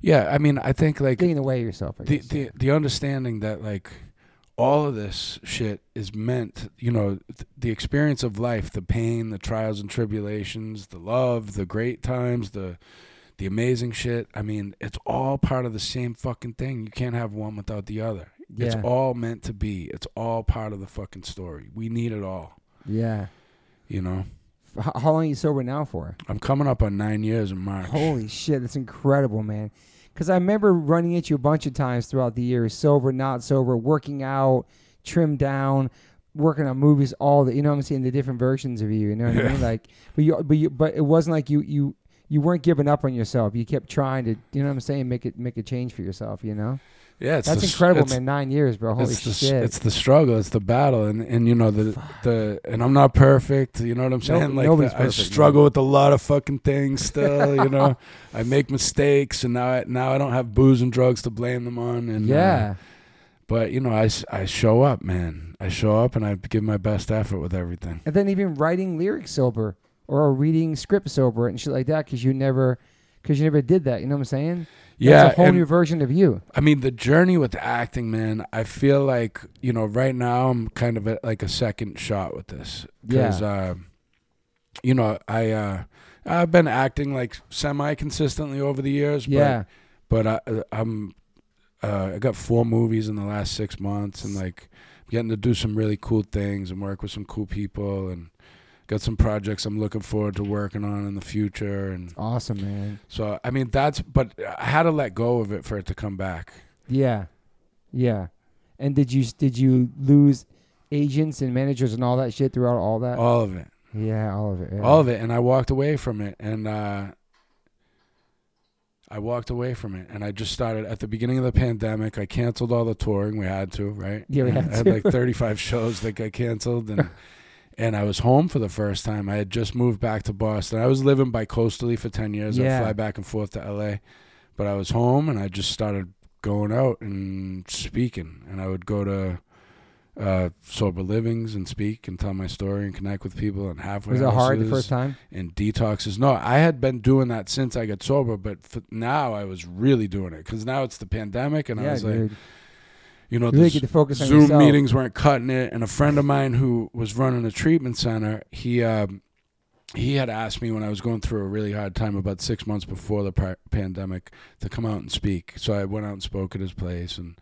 yeah I mean I think like Getting in the way of yourself. I the guess, the the understanding that like all of this shit is meant you know th- the experience of life the pain the trials and tribulations the love the great times the the amazing shit. I mean it's all part of the same fucking thing. You can't have one without the other. It's all meant to be. It's all part of the fucking story. We need it all. Yeah. you know? How, how long are you sober now for? i'm coming up on nine years in march. Holy shit, that's incredible, man. Because I remember running into you a bunch of times throughout the years, sober, not sober, working out, trimmed down, working on movies, all the, you know what I'm saying, the different versions of you, you know what I mean? Like, but you, but you, but it wasn't like you, you, you weren't giving up on yourself. You kept trying to, you know what I'm saying, make it, make a change for yourself. You know, yeah it's that's the incredible, man. Nine years, bro. Holy it's the, shit. it's the struggle, it's the battle, and and you know the the and I'm not perfect. You know what I'm No- saying? like nobody's the- I struggle with a lot of fucking things still. you know, I make mistakes, and now I, now I don't have booze and drugs to blame them on. And uh, yeah. but you know I I show up, man. I show up and I give my best effort with everything. and then even writing lyrics sober or reading script sober and shit like that because you never, because you never did that. You know what I'm saying? Yeah, That's a whole new version of you. I mean, the journey with acting, man. I feel like you know, right now I'm kind of at like a second shot with this because, uh, you know, I uh, I've been acting like semi consistently over the years. Yeah. But, but I, I'm uh, I got four movies in the last six months, and like getting to do some really cool things and work with some cool people, and got some projects I'm looking forward to working on in the future, and Awesome, man. so I mean that's. But I had to let go of it for it to come back. Yeah, yeah. And did you did you lose agents and managers and all that shit throughout all that? All of it. yeah, all of it. Yeah. all of it and i walked away from it and uh i walked away from it and i just started at the beginning of the pandemic i canceled all the touring we had to right Yeah, we had i had like 35 shows that got canceled and and i was home for the first time i had just moved back to boston i was living by coastally for 10 years Yeah. i'd fly back and forth to la but i was home and i just started going out and speaking and i would go to uh, sober livings and speak and tell my story and connect with people and halfway Was it hard the first time? and detoxes. No, I had been doing that since I got sober, but now I was really doing it because now it's the pandemic, and I yeah, was like, dude. You know, the really get to focus on Zoom yourself. meetings weren't cutting it. And a friend of mine who was running a treatment center, he um, he had asked me when I was going through a really hard time about six months before the pa- pandemic to come out and speak. So I went out and spoke at his place, and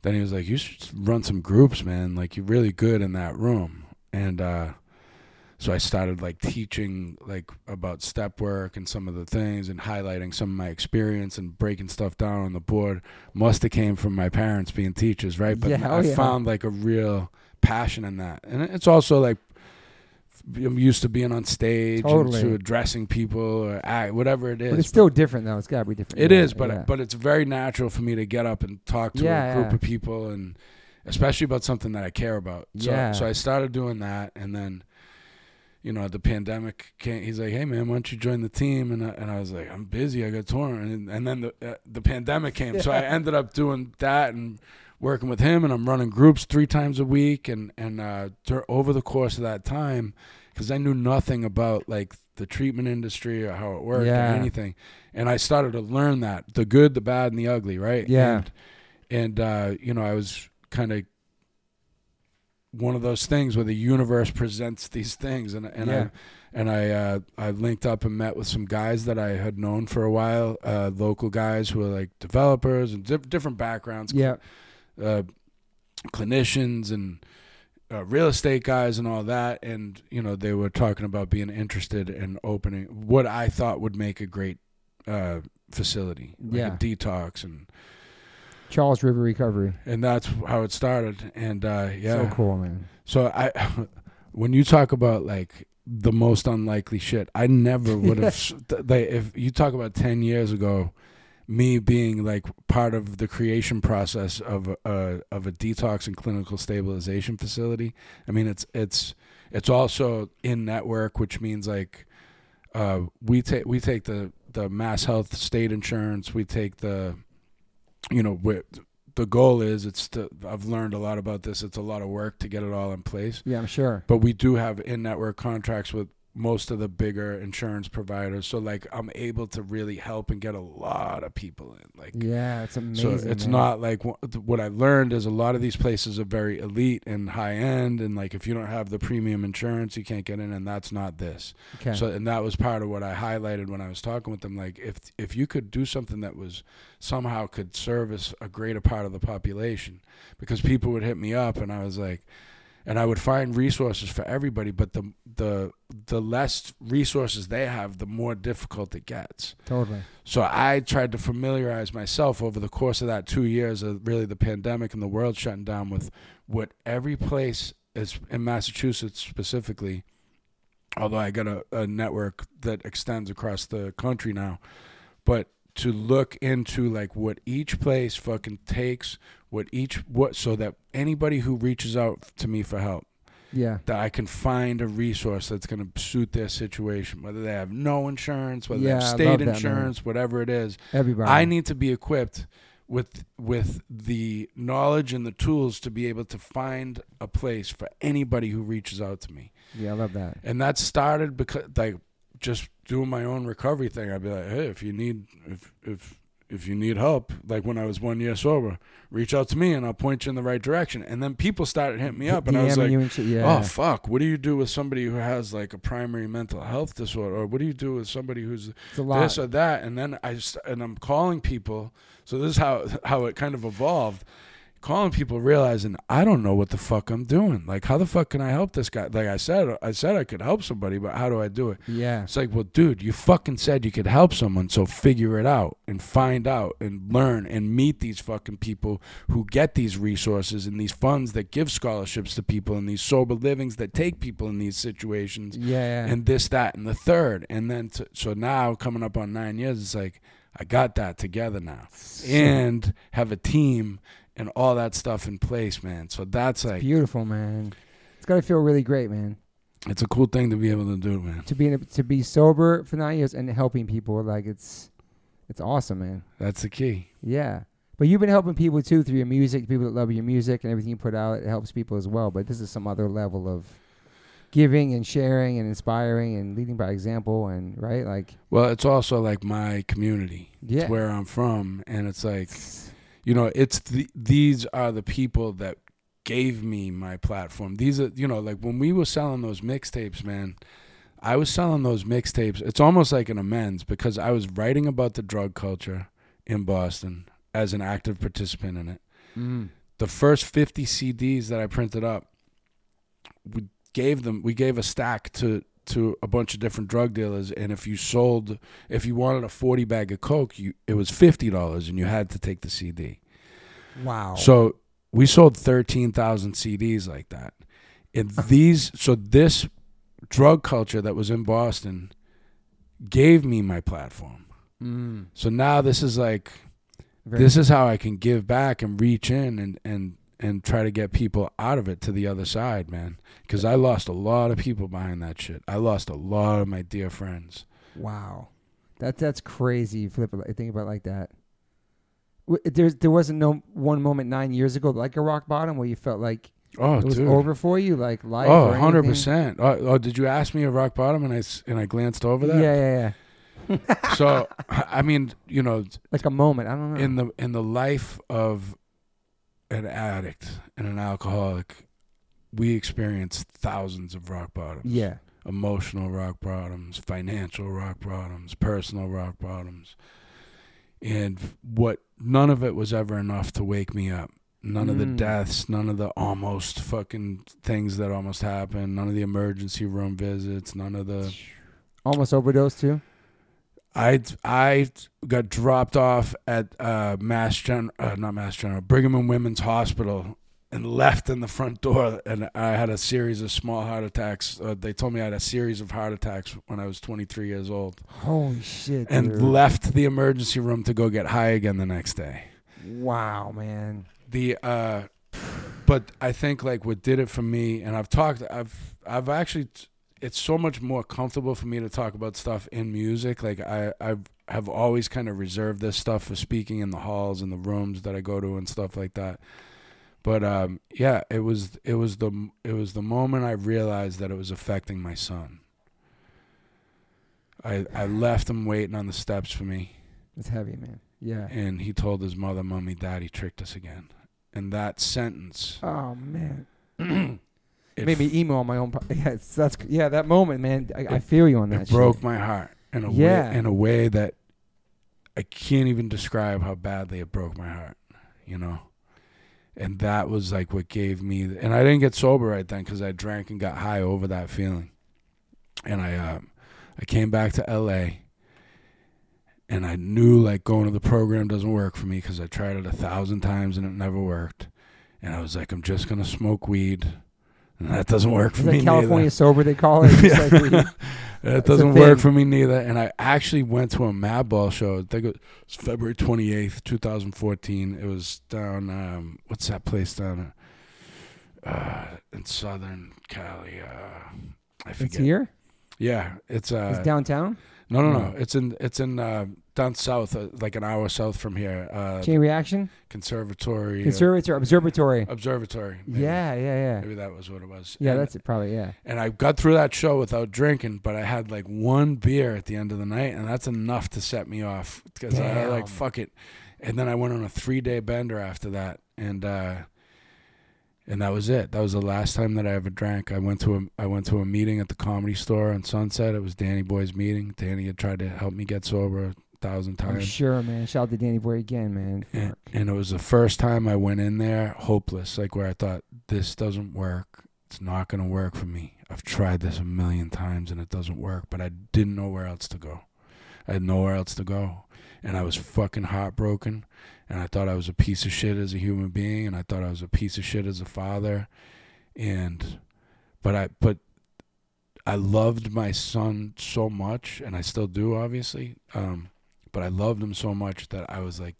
then he was like, "You should run some groups, man. Like you're really good in that room." And uh, so I started like teaching like about step work and some of the things and highlighting some of my experience and breaking stuff down on the board. Must have came from my parents being teachers, right? But Yeah, oh I yeah. found like a real passion in that, and it's also like I'm used to being on stage Totally. and to addressing people or act, whatever it is. But it's still different though. It's got to be different. It yeah, is, but yeah. but it's very natural for me to get up and talk to Yeah, a group of people, and especially about something that I care about. So, Yeah. so I started doing that, and then, you know, the pandemic came. He's like, "Hey, man, why don't you join the team?" And I, and I was like, "I'm busy. I got torn." And, and then the uh, the pandemic came, so I ended up doing that and working with him, and I'm running groups three times a week, and and uh, over the course of that time. because I knew nothing about like the treatment industry or how it worked Yeah. or anything. And I started to learn that the good, the bad, and the ugly, right? Yeah. And, and uh, you know, I was kind of one of those things where the universe presents these things, and and Yeah. I and I uh, I linked up and met with some guys that I had known for a while, uh, local guys who are like developers and diff- different backgrounds, Yeah. uh, clinicians and uh, real estate guys and all that. And, you know, they were talking about being interested in opening what I thought would make a great uh, facility, like Yeah. a detox. And, Charles River Recovery. and that's how it started. And, uh, yeah. So cool, man. So I, when you talk about like the most unlikely shit, I never would have. like if you talk about ten years ago, me being like part of the creation process of a of a detox and clinical stabilization facility. I mean, it's it's it's also in network, which means like uh, we take we take the the MassHealth state insurance, we take the you know the goal is it's to, I've learned a lot about this. It's a lot of work to get it all in place, Yeah, I'm sure. but we do have in-network contracts with most of the bigger insurance providers. So like I'm able to really help and get a lot of people in. Like Yeah, it's amazing. so it's man. not like wha- what I learned is a lot of these places are very elite and high end, and like if you don't have the premium insurance, you can't get in, and that's not this. Okay. So and that was part of what I highlighted when I was talking with them. Like if if you could do something that was somehow could service a greater part of the population, because people would hit me up, and I was like. And I would find resources for everybody, but the the the less resources they have, the more difficult it gets. totally. So I tried to familiarize myself over the course of that two years of really the pandemic and the world shutting down with what every place is in Massachusetts specifically. Although I got a, a network that extends across the country now, but to look into like what each place fucking takes, what each what so that anybody who reaches out to me for help Yeah. that I can find a resource that's going to suit their situation, whether they have no insurance, whether Yeah, they have state that, insurance, whatever it is. Everybody. I need to be equipped with with the knowledge and the tools to be able to find a place for anybody who reaches out to me. Yeah, I love that. And that started because like just doing my own recovery thing. I'd be like, hey, if you need if if if you need help, like when I was one year sober, reach out to me and I'll point you in the right direction. And then people started hitting me up, and I was like, you and shit, yeah. Oh fuck! What do you do with somebody who has like a primary mental health disorder, or what do you do with somebody who's it's a lot. this or that? And then I and I'm calling people. So this is how how it kind of evolved. Calling people, realizing I don't know what the fuck I'm doing. Like, how the fuck can I help this guy? Like I said, I said I could help somebody, but how do I do it? yeah. It's like, well, dude, you fucking said you could help someone, so figure it out and find out and learn and meet these fucking people who get these resources and these funds that give scholarships to people and these sober livings that take people in these situations Yeah. and this, that, and the third. And then, to, so now coming up on nine years, it's like, I got that together now and have a team and all that stuff in place, man. So that's like, beautiful, man. It's got to feel really great, man. it's a cool thing to be able to do, man. To be in a, to be sober for nine years and helping people, like it's it's awesome, man. That's the key. Yeah. But you've been helping people too through your music, people that love your music and everything you put out. It helps people as well. But this is some other level of giving and sharing and inspiring and leading by example and right, like Well, it's also like my community. yeah, It's where I'm from, and it's like, you know, it's the, these are the people that gave me my platform. These are, you know, like when we were selling those mixtapes, man. I was selling those mixtapes. It's almost like an amends because I was writing about the drug culture in Boston as an active participant in it. mm, The first 50 CDs that I printed up, we gave them. We gave a stack to to a bunch of different drug dealers, and if you sold, if you wanted a 40 bag of coke, you it was fifty dollars, and you had to take the CD. wow. So we sold 13,000 CDs like that. And these, so this drug culture that was in Boston gave me my platform. mm, So now this is like very- this is how I can give back and reach in and and and try to get people out of it to the other side, man. Because I lost a lot of people behind that shit. I lost a lot of my dear friends. Wow, that that's crazy. Flip it, think about it like that. There's there wasn't no one moment nine years ago like a rock bottom where you felt like Oh, it was dude. over for you, like life. Oh, or 100 anything? percent. Oh, oh, did you ask me a rock bottom and I and I glanced over that? Yeah, yeah, yeah. So I mean, you know, Like a moment. I don't know. in the in the life of an addict and an alcoholic, we experience thousands of rock bottoms. yeah, Emotional rock bottoms, financial rock bottoms, personal rock bottoms. And what none of it was ever enough to wake me up. None of the Mm. deaths, none of the almost fucking things that almost happened, none of the emergency room visits, none of the almost overdose too. I I got dropped off at uh, Mass Gen, uh, not Mass General, Brigham and Women's Hospital, and left in the front door. And I had a series of small heart attacks. Uh, they told me I had a series of heart attacks when I was 23 years old, Holy shit! and dude. left the emergency room to go get high again the next day. wow, man. The uh, but I think like what did it for me, and I've talked, I've I've actually. It's so much more comfortable for me to talk about stuff in music. Like I, I have always kind of reserved this stuff for speaking in the halls and the rooms that I go to and stuff like that. But um, yeah, it was it was the it was the moment I realized that it was affecting my son. I I left him waiting on the steps for me, It's heavy, man. Yeah. and he told his mother, "Mommy, Daddy tricked us again." And that sentence, Oh man. it made me emo on my own. po- Yeah, it's, that's yeah. That moment, man. I, I feel you on that. it broke my heart in a Yeah. way in a way that I can't even describe how badly it broke my heart, you know. And that was like what gave me the, and I didn't get sober right then cuz I drank and got high over that feeling. And I um I came back to LA and I knew like going to the program doesn't work for me cuz I tried it a thousand times and it never worked. And I was like I'm just going to smoke weed. And that doesn't work for me. that neither. California sober? They call it. Yeah. like That doesn't work for me neither. And I actually went to a Madball show. I think it was February 28th, 2014. It was down, um, what's that place down uh, in Southern Cali? Uh, I forget. it's here. Yeah, it's uh, it's downtown. no, no, no. No. It's in it's in uh, down south, uh, like an hour south from here. Uh, Chain reaction. conservatory, uh, Conservatory. Observatory. observatory. maybe. Yeah, yeah, yeah. maybe that was what it was. Yeah, And- that's it. Probably. Yeah. and I got through that show without drinking, but I had like one beer at the end of the night, and that's enough to set me off because I like fuck it. And then I went on a three day bender after that, and uh, and that was it. That was the last time that I ever drank. I went to a I went to a meeting at the comedy store on Sunset. It was Danny Boy's meeting. Danny had tried to help me get sober thousand I'm times. sure, man. Shout out to Danny Boy again, man. And, and it was the first time I went in there hopeless, like where I thought this doesn't work. It's not going to work for me. I've tried this a million times and it doesn't work, but I didn't know where else to go. I had nowhere else to go. And I was fucking heartbroken. And I thought I was a piece of shit as a human being. And I thought I was a piece of shit as a father. And, but I, but I loved my son so much, and I still do, obviously. Um, but I loved him so much that I was like,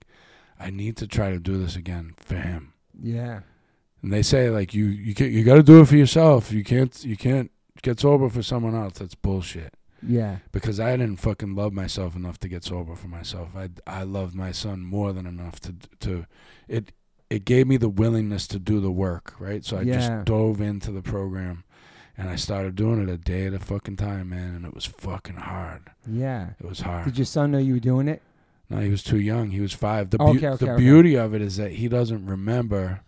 I need to try to do this again for him. Yeah. And they say like you you can, you got to do it for yourself. You can't you can't get sober for someone else. That's bullshit. Yeah. Because I didn't fucking love myself enough to get sober for myself. I I loved my son more than enough to to it it gave me the willingness to do the work, right? So I Yeah. just dove into the program and I started doing it a day at a fucking time, man, and it was fucking hard. Yeah. It was hard. Did your son know you were doing it? No, he was too young. He was five. The, Okay, beau- okay, the okay. beauty of it is that he doesn't remember.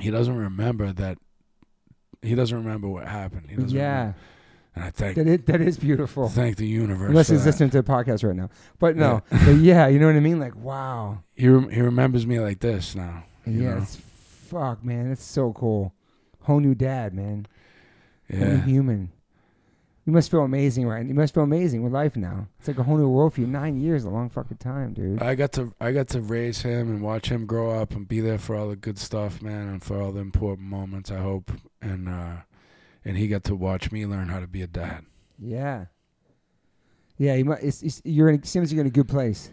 He doesn't remember that. He doesn't remember what happened. He doesn't Yeah. remember. And I thank That is, that is beautiful. thank the universe. Unless he's that. listening to the podcast right now. But no. but yeah, you know what I mean? Like, wow. He rem- he remembers me like this now. Yeah. know? It's, fuck, man. It's so cool. Whole new dad, man. Yeah. human. You must feel amazing, right? You must feel amazing with life now. It's like a whole new world for you. Nine years, a long fucking time, dude. I got to I got to raise him and watch him grow up and be there for all the good stuff, man, and for all the important moments. I hope, and uh, and he got to watch me learn how to be a dad. Yeah. Yeah, you mu- it's, it's, you're in. It seems you're in a good place.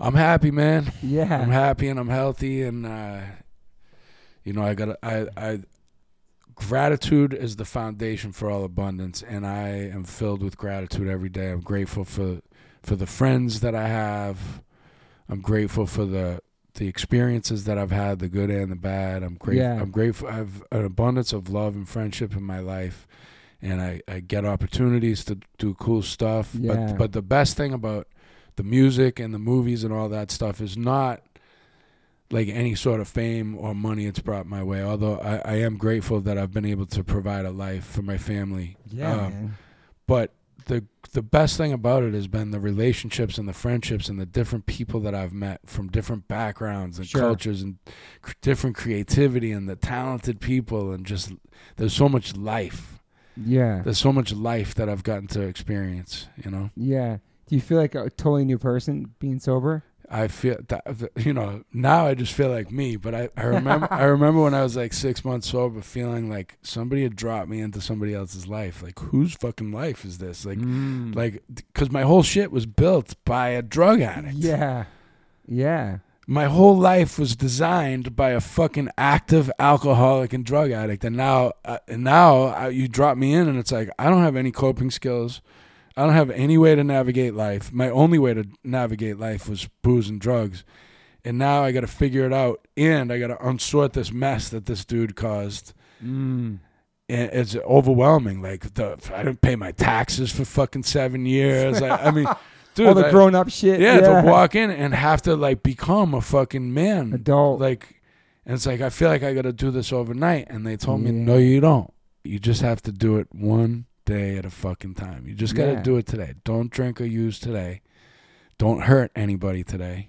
I'm happy, man. Yeah, I'm happy and I'm healthy and uh, you know I got I I gratitude is the foundation for all abundance and I am filled with gratitude every day. I'm grateful for for the friends that I have. I'm grateful for the the experiences that I've had, the good and the bad. I'm grateful. Yeah. I'm grateful. I have an abundance of love and friendship in my life, and I, I get opportunities to do cool stuff. Yeah. But but the best thing about the music and the movies and all that stuff is not like any sort of fame or money it's brought my way. Although I, I am grateful that I've been able to provide a life for my family. Yeah, Um. But the the best thing about it has been the relationships and the friendships and the different people that I've met from different backgrounds and Sure. cultures and cr- different creativity and the talented people and just there's so much life. Yeah. There's so much life that I've gotten to experience. You know. Yeah. Do you feel like a totally new person being sober? I feel that you know now I just feel like me, but I, I remember I remember when I was like six months sober, feeling like somebody had dropped me into somebody else's life. Like whose fucking life is this? Like Mm. like because my whole shit was built by a drug addict. Yeah. Yeah. My whole life was designed by a fucking active alcoholic and drug addict, and now uh, and now uh, you drop me in, and it's like I don't have any coping skills. I don't have any way to navigate life. My only way to navigate life was booze and drugs. And now I got to figure it out and I got to unsort this mess that this dude caused. Mm. And it's overwhelming. Like the I didn't pay my taxes for fucking 7 years. I, I mean, dude, All the I- grown up shit. yeah, Yeah. to walk in and have to like become a fucking man. Adult. Like and it's like I feel like I got to do this overnight and they told me no you don't. You just have to do it one day at a fucking time. You just got to Yeah. do it today. Don't drink or use today. Don't hurt anybody today.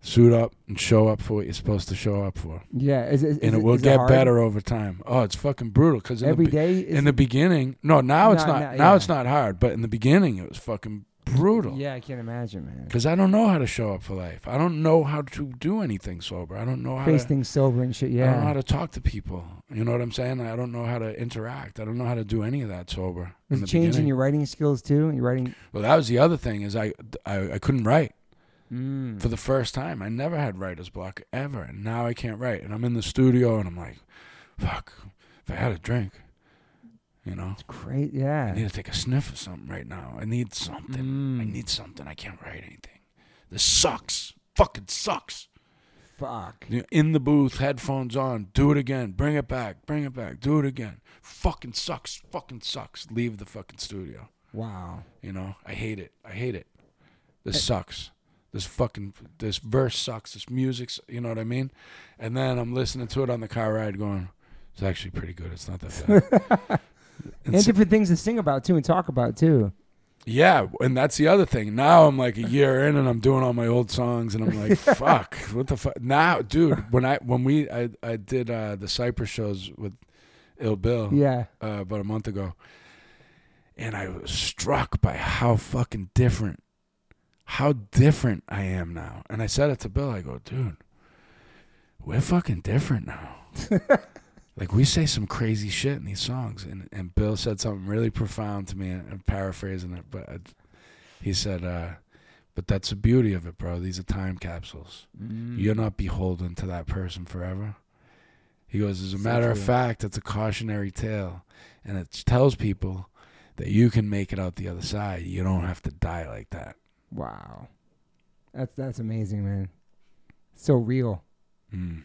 Suit up and show up for what you're supposed to show up for. yeah. Is, is, and is it will get hard? better over time. Oh, it's fucking brutal in, every the, be- day. Is in the beginning, no, now it's No, not. no, now yeah. it's not hard, but in the beginning it was fucking brutal. yeah, I can't imagine, man. Because I don't know how to show up for life. I don't know how to do anything sober. I don't know how to Face to. things sober and shit. Yeah. I don't know how to talk to people. You know what I'm saying? I don't know how to interact. I don't know how to do any of that sober. Is it changing beginning. your writing skills too? Your writing. Well, that was the other thing is I, I, I couldn't write Mm. for the first time. I never had writer's block ever, and now I can't write. And I'm in the studio and I'm like, fuck. If I had a drink, you know, It's great. Yeah, I need to take a sniff of something right now. I need something. I Mm. need something. I can't write anything. This sucks. Fucking sucks. Fuck. In the booth, headphones on, do it again, bring it back, bring it back, do it again. Fucking sucks, fucking sucks. Leave the fucking studio. Wow. You know, I hate it. I hate it. This sucks. This fucking this verse sucks. This music's, you know what I mean? And then I'm listening to it on the car ride, going, "It's actually pretty good. It's not that bad." And It's- different things to sing about too and talk about too. yeah, and that's the other thing. Now I'm like a year in, and I'm doing all my old songs, and I'm like, "Fuck, what the fuck?" Now, dude, when I when we I I did uh, the Cypress shows with Ill Bill Yeah. uh, about a month ago, and I was struck by how fucking different, how different I am now. And I said it to Bill. I go, "Dude, we're fucking different now." Like we say some crazy shit in these songs, and and Bill said something really profound to me. and I'm paraphrasing it, but I, he said, uh, "But that's the beauty of it, bro. These are time capsules. Mm. You're not beholden to that person forever." He goes, "As a matter of fact, it's a cautionary tale, and it tells people that you can make it out the other side. You don't have to die like that." Wow. That's that's amazing, man. So real. Mm.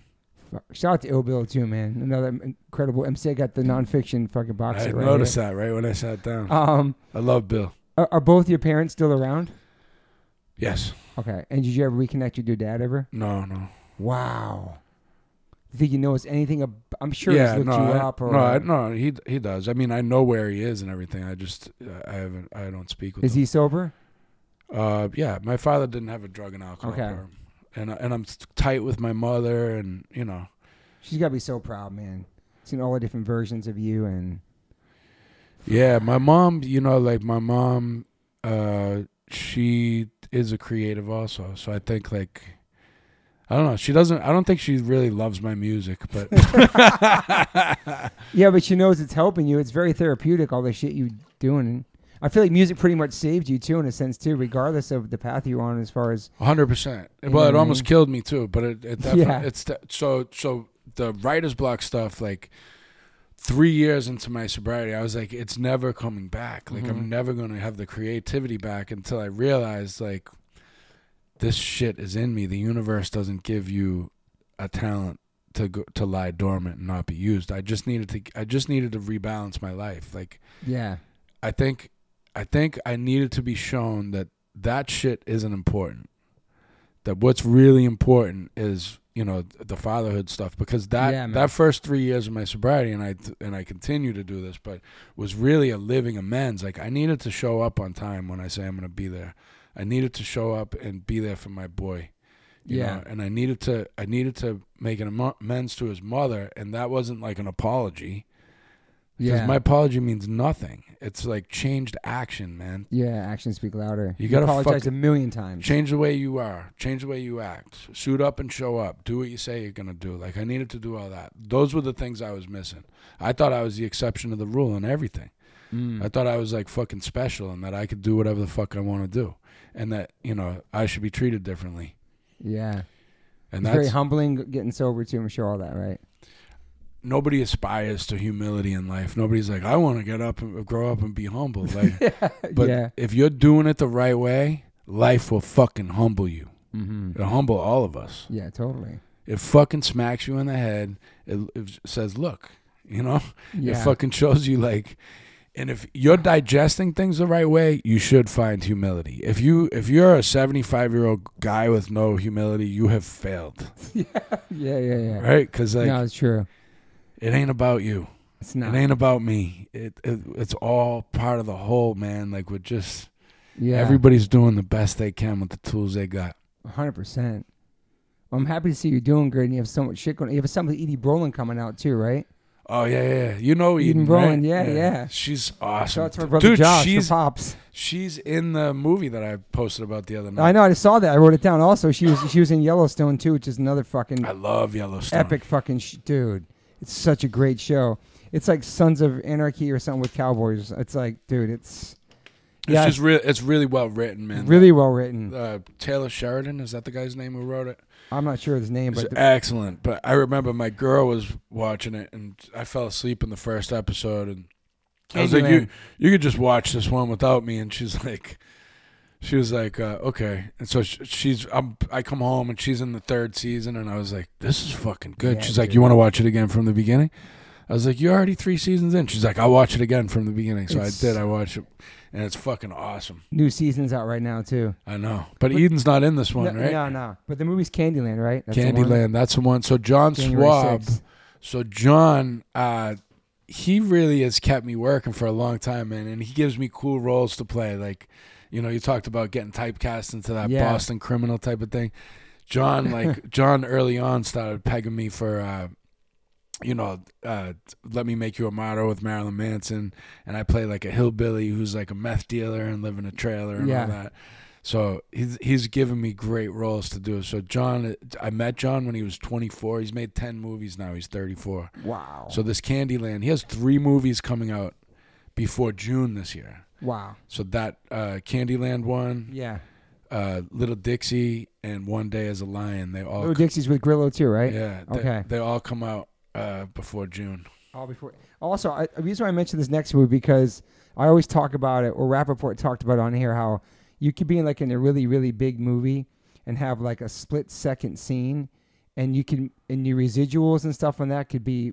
Shout out to Ill Bill too, man. Another incredible MC. I got the nonfiction fucking box I right noticed here. that right when I sat down. Um, I love Bill. are, are both your parents still around? Yes. Okay. And did you ever reconnect with your dad ever? No. No. Wow. Do you think he knows anything? Ab- I'm sure yeah, he's looked no, you I, up. Or no, I, no, he he does. I mean, I know where he is and everything. I just I haven't I don't speak with is him. he sober? Uh, yeah, my father didn't have a drug and alcohol Okay. problem, and and I'm tight with my mother, and you know, She's got to be so proud, man. Seen all the different versions of you, and yeah, my mom. You know, like my mom, uh, she is a creative also. So I think like. I don't know. She doesn't. I don't think she really loves my music, but yeah, but she knows it's helping you. It's very therapeutic. All the shit you doing. I feel like music pretty much saved you too, in a sense too, regardless of the path you're on. As far as hundred percent. Well, it I almost mean? killed me too. But it, it definitely, Yeah. it's de- so so the writer's block stuff. Like three years into my sobriety, I was like, it's never coming back. Like Mhm. I'm never gonna have the creativity back until I realized like this shit is in me. The universe doesn't give you a talent to go, to lie dormant and not be used. I just needed to I just needed to rebalance my life. Like yeah. I think I think I needed to be shown that that shit isn't important. That what's really important is you know the fatherhood stuff because that Yeah, that first three years of my sobriety and I and I continue to do this, but was really a living amends. Like I needed to show up on time when I say I'm going to be there. I needed to show up and be there for my boy. you Yeah. know, and I needed to I needed to make an amends to his mother, and that wasn't like an apology. Because Yeah. my apology means nothing. It's like changed action, man. yeah, actions speak louder. You gotta apologize a million times. Change the way you are. Change the way you act. Suit up and show up. Do what you say you're gonna do. Like I needed to do all that. Those were the things I was missing. I thought I was the exception to the rule and everything. Mm. I thought I was like fucking special and that I could do whatever the fuck I want to do, and that you know I should be treated differently. yeah. And it's very humbling getting sober too. I'm sure all that, right? Nobody aspires to humility in life. Nobody's like I want to get up and grow up and be humble. Like, but yeah. if you're doing it the right way, life will fucking humble you. Mm-hmm. It'll humble all of us. Yeah, totally. It fucking smacks you in the head. It, it says, "Look," you know. Yeah. It fucking shows you like, and if you're digesting things the right way, you should find humility. If you if you're a 75 year old guy with no humility, you have failed, yeah, yeah, yeah. right? Because like no, it's true. It ain't about you. It's not. It ain't about me. It, it it's all part of the whole, man. Like we're just yeah. everybody's doing the best they can with the tools they got. hundred percent. I'm happy to see you're doing good, and you have so much shit going. You have something with Eden Brolin coming out too, right? Oh yeah, yeah. yeah. You know Eden Eden, Brolin, right? yeah, yeah. She's awesome. Shout out to my brother Dude, Josh, she's pops. she's in the movie that I posted about the other night. I know. I just saw that. I wrote it down. Also, she was she was in Yellowstone too, which is another fucking I love Yellowstone. epic fucking sh- dude. It's such a great show. It's like Sons of Anarchy or something with cowboys. It's like, dude, it's It's Yeah, just real. It's really well written, man. really well written. Uh, Taylor Sheridan is that the guy's name who wrote it? I'm not sure of his name, It's but excellent. But I remember my girl was watching it, and I fell asleep in the first episode, and I was like, "You, you could just watch this one without me." And she's like, "She was like, uh, okay." And so sh- she's, I'm, I come home, and she's in the third season, and I was like, "This is fucking good." Yeah, she's like. "You want to watch it again from the beginning?" I was like, "You're already three seasons in." She's like, "I'll watch it again from the beginning." So It's- I did. I watched it, and it's fucking awesome. new season's out right now too. I know, but, But- Eden's not in this one, no, right? no, no. But the movie's Candyland, right? That's the one? Candyland, that's the one. So John January Swab. 6th. So John, uh, he really has kept me working for a long time, man, and he gives me cool roles to play. Like, you know, you talked about getting typecast into that Yeah. Boston criminal type of thing. John, like John, early on started pegging me for, uh, you know, uh, let me make you a martyr with Marilyn Manson, and I play like a hillbilly who's like a meth dealer and live in a trailer and Yeah. all that. So he's he's given me great roles to do. So John, I met John when he was 24. He's made 10 movies now. He's 34. Wow. So this Candyland, he has three movies coming out before June this year. Wow. So that uh, Candyland one, Yeah. uh, Little Dixie, and One Day as a Lion, they all Little Dixie's with Grillo too, right? yeah, they, Okay. they all come out uh, before June. All before. Also, I, the reason why I mentioned this next movie because I always talk about it, or Rapaport talked about it on here, how you could be in like in a really really big movie and have like a split second scene, and you can and your residuals and stuff on that could be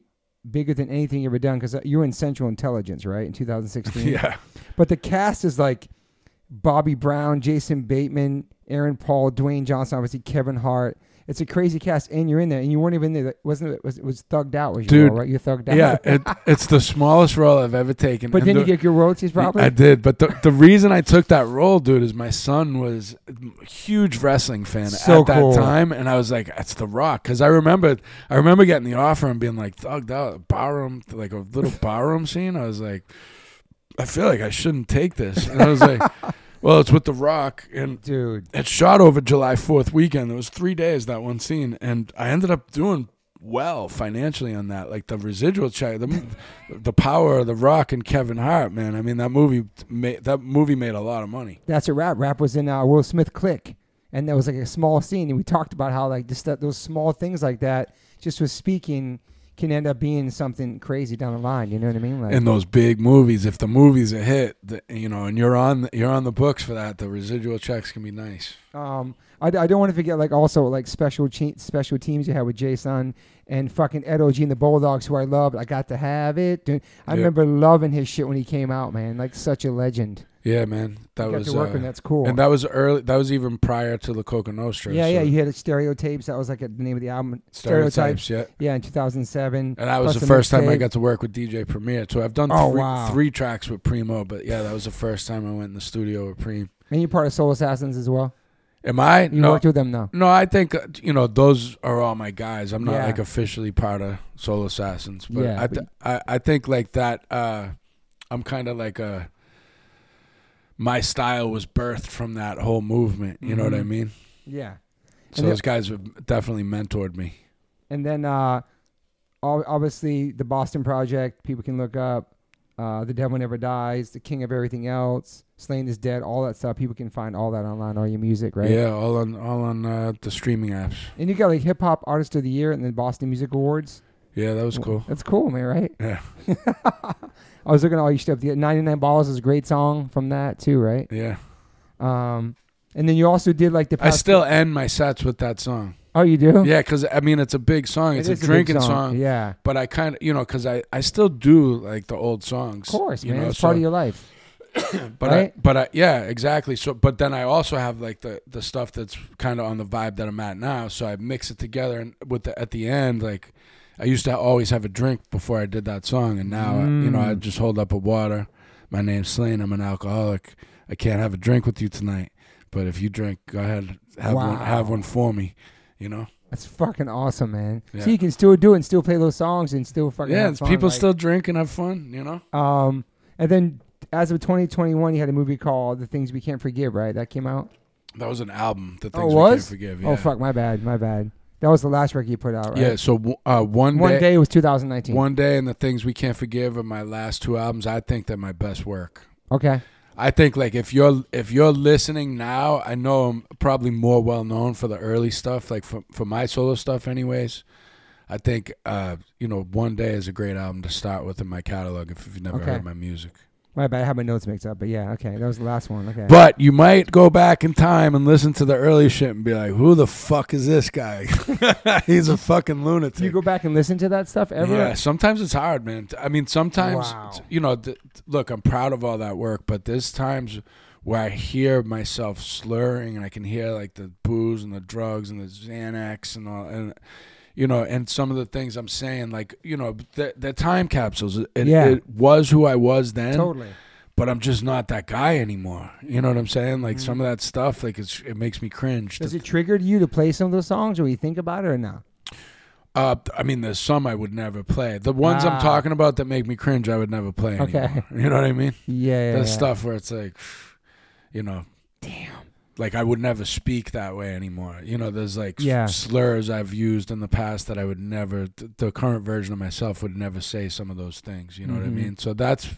bigger than anything you've ever done because uh, you were in Central Intelligence, right, in 2016. yeah, But the cast is like Bobby Brown, Jason Bateman, Aaron Paul, Dwayne Johnson, obviously Kevin Hart. It's a crazy cast, and you're in there, and you weren't even there. Wasn't it? Was, it was thugged out? Was Dude, role, right? You thugged out. yeah. It, it's the smallest role I've ever taken. But And then the- you get your royalties probably. I did, but the the reason I took that role, dude, is my son was a huge wrestling fan So at that time, and I was like, "That's The Rock," because I remember, I remember getting the offer and being like, "Thugged out, barroom, like a little barroom scene." I was like, I feel like I shouldn't take this, and I was like, "Well, it's with The Rock," and Dude, it shot over July Fourth weekend. It was three days that one scene, and I ended up doing well financially on that. Like the residual check, the the power of the Rock and Kevin Hart, man. I mean that movie made that movie made a lot of money. that's a rap. Rap was in uh, Will Smith Click, and there was like a small scene, and we talked about how like just that, those small things like that, just was speaking, can end up being something crazy down the line. You know what I mean? Like, In those big movies, if the movie's a hit, the, you know, and you're on you're on the books for that, the residual checks can be nice. Um, I, I don't want to forget like also like special che- special teams you had with Jaysaun and fucking Edo G and the Bulldogs who I loved. I got to have it. Dude, I remember loving his shit when he came out, man. Like such a legend. Yeah, man, that you was to work uh, that's cool. and that was early. That was even prior to the Coka Nostra. yeah, so yeah. You had stereotypes. That was like a, the name of the album. stereotypes. Yeah, Yeah, in 2007. and that was Plus the first time I got to work with DJ Premier. So I've done Oh, three, wow. three tracks with Primo, but yeah, that was the first time I went in the studio with Primo. And you're part of Soul Assassins as well. Am I? You no, worked with them now. no. I think uh, you know those are all my guys. I'm not Yeah. like officially part of Soul Assassins, but Yeah, I, th- I I think like that. Uh, I'm kind of like a. My style was birthed from that whole movement. You know what I Mhm. mean? Yeah. So those guys have definitely mentored me. And then uh, ob- obviously the Boston Project, people can look up. Uh, the Devil Never Dies, The King of Everything Else, Slaine is Dead, all that stuff. People can find all that online, all your music, right? Yeah, all on all on uh, the streaming apps. And you got like Hip Hop Artist of the Year and then Boston Music Awards. Yeah, that was cool. That's cool, man, right? Yeah, I was looking at all your stuff. The 99 Balls is a great song from that, too, right? yeah. Um, and then you also did like the. I still end my sets with that song. Oh, you do? Yeah, because I mean it's a big song. It It's a is big drinking song. Yeah. But I kind of, you know, because I, I still do like the old songs. Of course, you man. know, it's part so- of your life. But right? I, but I, yeah, exactly. So, but then I also have like the the stuff that's kind of on the vibe that I'm at now. So I mix it together, and with the at the end, like I used to always have a drink before I did that song, and now you know I Mm. just hold up a water. My name's Slaine. I'm an alcoholic. I can't have a drink with you tonight, but if you drink, go ahead, have one, have one for me. You know. That's fucking awesome, man. Yeah. So you can still do it and still play those songs and still fucking Yeah, fun, people like- still drink and have fun. You know. Um, and then as of 2021, you had a movie called The Things We Can't Forgive, right? That came out. That was an album. The Oh, things it we was? can't forgive. Yeah. Oh fuck, my bad, my bad. That was the last record you put out, right? Yeah. So uh, one, One day, day was 2019. one day, and the things we can't forgive are my last two albums. I think they're my best work. Okay. I think like if you're if you're listening now, I know I'm probably more well known for the early stuff, like for for my solo stuff, anyways. I think uh, you know, one day is a great album to start with in my catalog if you've never Okay. heard my music. My bad. I had my notes mixed up, but yeah, okay. That was the last one. Okay. But you might go back in time and listen to the early shit and be like, "Who the fuck is this guy? He's a fucking lunatic." You go back and listen to that stuff ever? Yeah, sometimes it's hard, man. I mean, sometimes Wow. you know. Th- look, I'm proud of all that work, but there's times where I hear myself slurring, and I can hear like the booze and the drugs and the Xanax and all, and you know, and some of the things I'm saying, like you know, the, the time capsules. It, Yeah. it was who I was then, Totally. but I'm just not that guy anymore. You know what I'm saying? Like Mhm. some of that stuff, like it's it makes me cringe. Does to- it trigger you to play some of those songs, or you think about it, or not? Uh, I mean, there's some I would never play. The ones Ah. I'm talking about that make me cringe, I would never play Okay. anymore. You know what I mean? Yeah. There's yeah. stuff where it's like, you know, Damn. Like I would never speak that way anymore. You know, there's like Yeah. slurs I've used in the past that I would never, th- the current version of myself would never say some of those things. You know what I Mhm. mean? So that's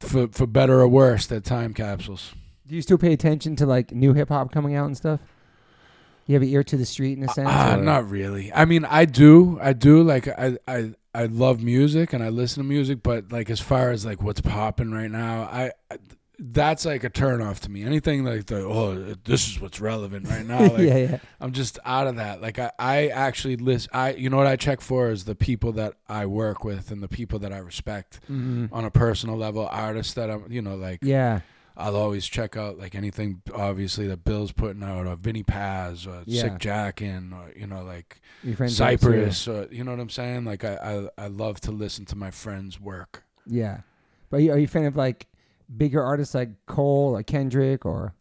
for for better or worse. They're time capsules. Do you still pay attention to like new hip hop coming out and stuff? You have an ear to the street in a sense. Uh, or- not really. I mean, I do. I do. Like, I, I, I love music and I listen to music, but like as far as like what's popping right now, I, I that's like a turn off to me. Anything like the oh, this is what's relevant right now. Like, yeah, yeah. I'm just out of that. Like I, I actually list. I, you know what I check for is the people that I work with and the people that I respect Mhm. on a personal level. Artists that I'm, you know, like Yeah. I'll always check out like anything obviously that Bill's putting out or Vinnie Paz or Yeah. Sick Jacken or you know like Your friends do it too. Cypress or you know what I'm saying? Like I, I I love to listen to my friends' work. Yeah. But are you, are you a fan of like bigger artists like Cole or Kendrick or?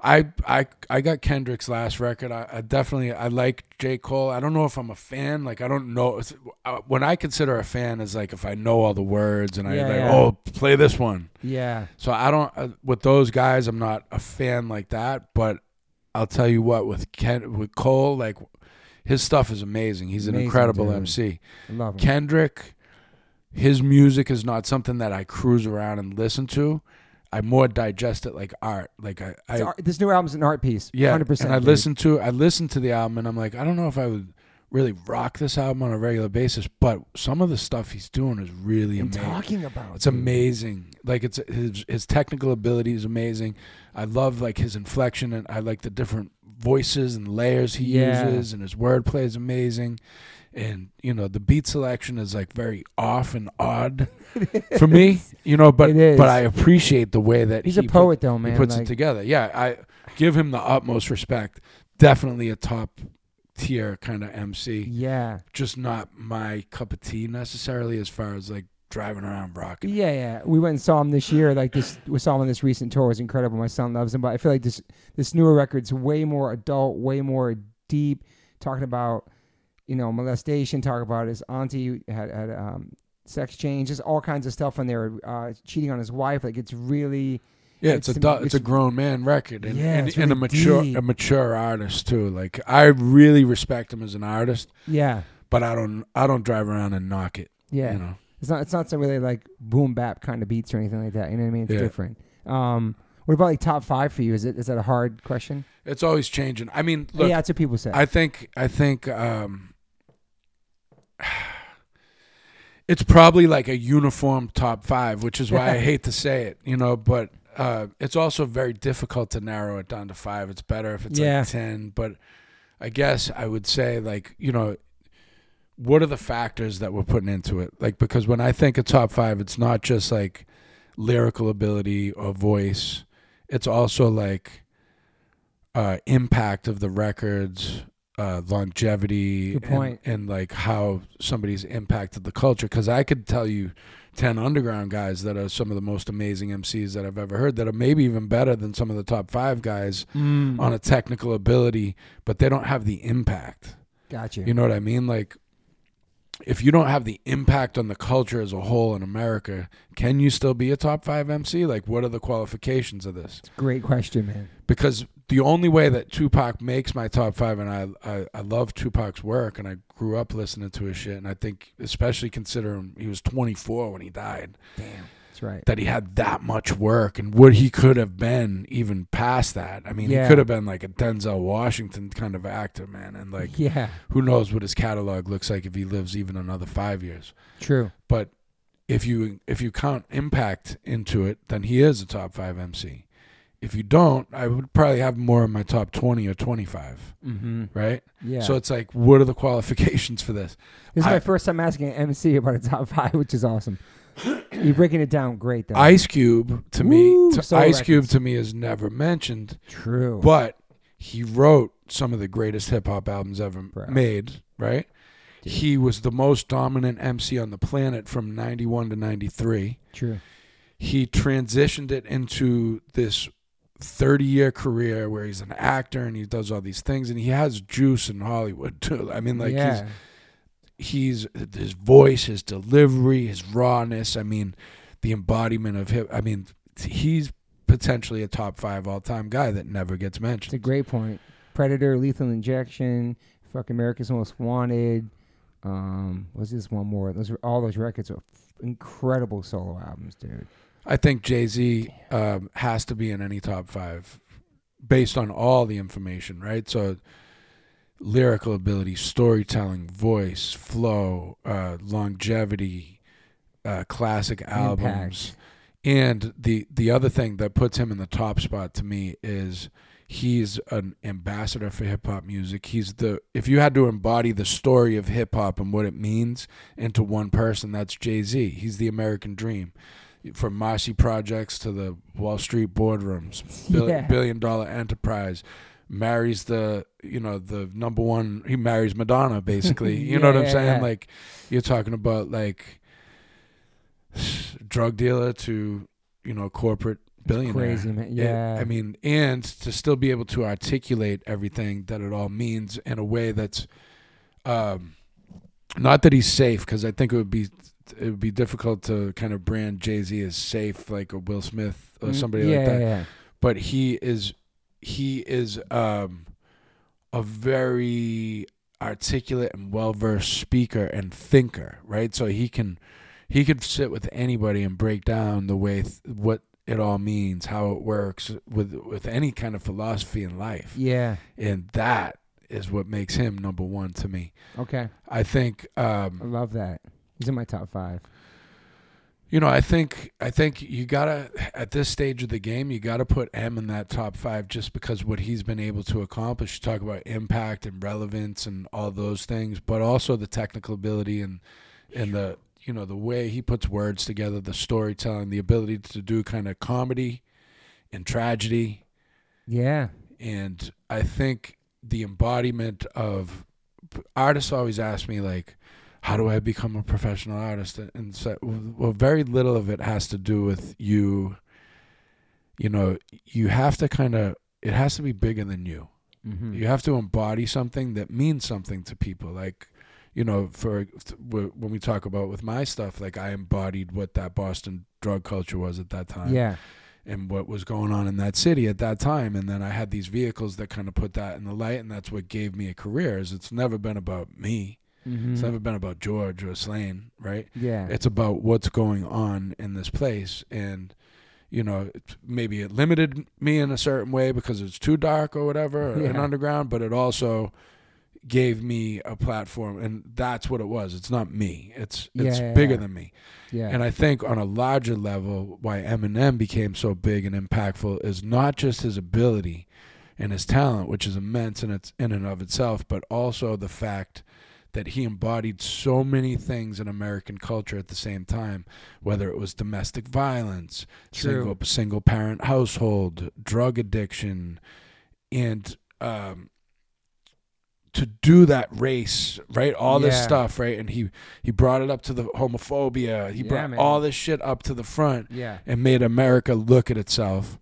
I I I got Kendrick's last record. I, I definitely I like J Cole. I don't know if I'm a fan. Like I don't know uh, when I consider a fan is like if I know all the words and I Yeah, like yeah. oh play this one. Yeah. So I don't uh, with those guys. I'm not a fan like that. But I'll tell you what with Ken with Cole like his stuff is amazing. He's an Amazing, incredible dude. MC. I love him. Kendrick, his music is not something that I cruise around and listen to. I more digest it like art. Like I, I art- this new album's an art piece. yeah, 100%. and I dude. listen to I listen to the album and I'm like, I don't know if I would really rock this album on a regular basis, but some of the stuff he's doing is really I'm amazing. talking about. It's dude. amazing. Like it's his his technical ability is amazing. I love like his inflection and I like the different voices and layers he Yeah. uses, and his wordplay is amazing. And you know the beat selection is like very off and odd for me, you know. But but I appreciate the way that He's he a put- poet, though, he puts like, it together. Yeah, I give him the utmost respect. Definitely a top tier kind of MC. Yeah. Just not my cup of tea necessarily as far as like driving around rocking. Yeah, yeah. We went and saw him this year. Like this, we saw him on this recent tour. It was incredible. My son loves him, but I feel like this this newer record's way more adult, way more deep. Talking about you know molestation. talk about his auntie had had um, sex change. Just all kinds of stuff on there. Uh, cheating on his wife. Like it's really Yeah, it's, It's- a du- it's, a grown man record, and, Yeah, and, it's and a mature deep. a mature artist too. Like I really respect him as an artist, yeah, but I don't I don't drive around and knock it. yeah. You know, It's not it's not some really like boom bap kind of beats or anything like that. You know what I mean? It's Yeah. different. Um, what about like top five for you? Is it is that a hard question? it's always changing. I mean, look, yeah, that's what people say. I think I think um, it's probably like a uniform top five, which is why I hate to say it, you know. But uh, it's also very difficult to narrow it down to five. It's better if it's Yeah. like ten. But I guess I would say like you know, what are the factors that we're putting into it? Like because when I think of top five, it's not just like lyrical ability or voice. It's also like uh, impact of the records, uh, longevity, and- And, like how somebody's impacted the culture. Because I could tell you ten underground guys that are some of the most amazing MCs that I've ever heard. That are maybe even better than some of the top five guys Mm, on a technical ability, but they don't have the impact. got you. You know what I mean? Like, if you don't have the impact on the culture as a whole in America, can you still be a top five MC? Like, what are the qualifications of this? Great question, man. Because the only way that Tupac makes my top five, and I, I, I love Tupac's work, and I grew up listening to his shit, and I think, especially considering he was 24 when he died, Damn, that's right. that he had that much work and what he could have been even past that. I mean, Yeah. he could have been like a Denzel Washington kind of actor, man, and like yeah, who knows what his catalog looks like if he lives even another five years. true. But if you if you count impact into it, then he is a top five MC. If you don't, I would probably have more in my top twenty or twenty five, Mm-hmm. right? Yeah. So it's like, what are the qualifications for this? this is I- my first time asking an MC about a top five, which is awesome. You're breaking it down great, though. Ice Cube to Woo, me, to, Ice Cube to me is never mentioned, True. but he wrote some of the greatest hip hop albums ever Bro. made, right? Dude. He was the most dominant MC on the planet from 91 to 93. True. he transitioned it into this 30 year career where he's an actor and he does all these things and he has juice in Hollywood too. I mean like he's he's his voice, his delivery, his rawness, I mean the embodiment of hip I mean he's potentially a top 5 all-time guy that never gets mentioned. It's a great point. Predator, Lethal Injection, Fuck America's Most Wanted. Um, what's this one more? Those are all those records are incredible solo albums, dude. I think Jay-Z um, has to be in any top 5 based on all the information, right? So lyrical ability, storytelling, voice, flow, uh, longevity, uh, classic albums, and the the other thing that puts him in the top spot to me is he's an ambassador for hip hop music. He's the if you had to embody the story of hip hop and what it means into one person, that's Jay Z. He's the American dream. From Marcy Projects to the Wall Street boardrooms, Yeah. billion dollar enterprise, marries the you know the number one. He marries Madonna, basically. You know what I'm Yeah, saying? yeah. Like you're talking about like drug dealer to you know corporate billionaire. crazy, man. It- Yeah. I mean, and to still be able to articulate everything that it all means in a way that's, um, not that he's safe, because I think it would be it would be difficult to kind of brand Jay Z as safe, like a Will Smith or Mm, somebody yeah, like that. Yeah, But he is he is um, a very articulate and well versed speaker and thinker, right? So he can he could sit with anybody and break down the way th- what it all means, how it works with with any kind of philosophy in life, yeah. and that is what makes him number one to me. Okay, I think I um, love that. He's in my top five. You know, I think I think you gotta at this stage of the game, you gotta put M in that top five just because what he's been able to accomplish. You talk about impact and relevance and all those things, but also the technical ability and and the you know the way he puts words together, the storytelling, the ability to do kind of comedy and tragedy. Yeah, and I think the embodiment of artists always ask me like how do I become a professional artist? And so, well, very little of it has to do with you. You know, you have to kind of, it has to be bigger than you. Mm-hmm. You have to embody something that means something to people. Like, you know, for when we talk about with my stuff, like I embodied what that Boston drug culture was at that time. Yeah. And what was going on in that city at that time. And then I had these vehicles that kind of put that in the light. And that's what gave me a career is it's never been about me Mm-hmm. It's never been about George or Slaine, right? Yeah. It's about what's going on in this place. And, you know, maybe it limited me in a certain way because it's too dark or whatever, yeah. and underground, but it also gave me a platform and that's what it was it's not me it's it's yeah, bigger yeah. than me yeah and i think on a larger level why eminem became so big and impactful is not just his ability and his talent which is immense in its in and of itself but also the fact that he embodied so many things in American culture at the same time, whether it was domestic violence, True. single single parent household, drug addiction, and um, to do that race, right? All this stuff, right? And he he brought it up to the homophobia. He yeah, brought man. all this shit up to the front, yeah, and made America look at itself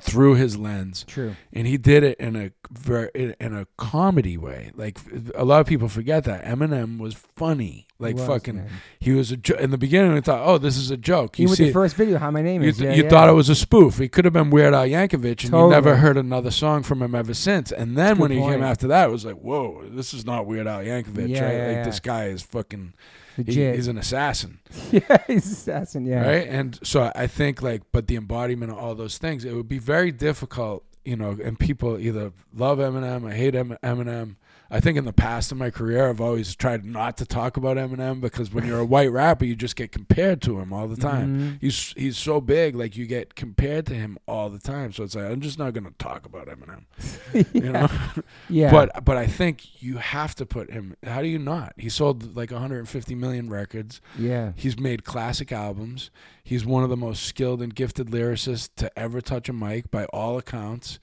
through his lens. True. And he did it in a very in a comedy way. Like a lot of people forget that Eminem was funny. Like was, fucking, man. he was a jo- in the beginning. We thought, oh, this is a joke. You with the first video, how my name you is. Th- yeah, you yeah. thought it was a spoof. He could have been Weird Al Yankovic, and totally. you never heard another song from him ever since. And then when he point. came after that, it was like, whoa, this is not Weird Al Yankovic. Yeah, right? like this guy is fucking he, he's an assassin. yeah, he's an assassin. Yeah. Right. And so I think like, but the embodiment of all those things, it would be very difficult, you know. And people either love Eminem, I hate Eminem, I think in the past in my career, I've always tried not to talk about Eminem because when you're a white rapper, you just get compared to him all the time. Mm-hmm. He's he's so big, like you get compared to him all the time. So it's like I'm just not gonna talk about Eminem. yeah. You know? yeah. But but I think you have to put him. How do you not? He sold like 150 million records. Yeah. He's made classic albums. He's one of the most skilled and gifted lyricists to ever touch a mic by all accounts.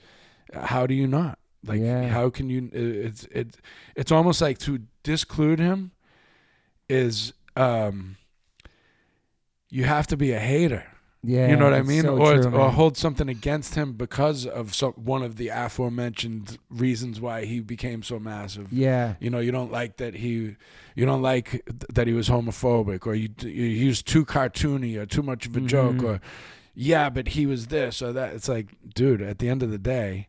How do you not? Like, yeah. how can you? It's it. It's almost like to disclude him is um. You have to be a hater. Yeah, you know what I mean, so or true, or hold something against him because of some one of the aforementioned reasons why he became so massive. Yeah, you know, you don't like that he, you don't like that he was homophobic, or you you was too cartoony, or too much of a mm-hmm. joke, or yeah, but he was this or that. It's like, dude, at the end of the day,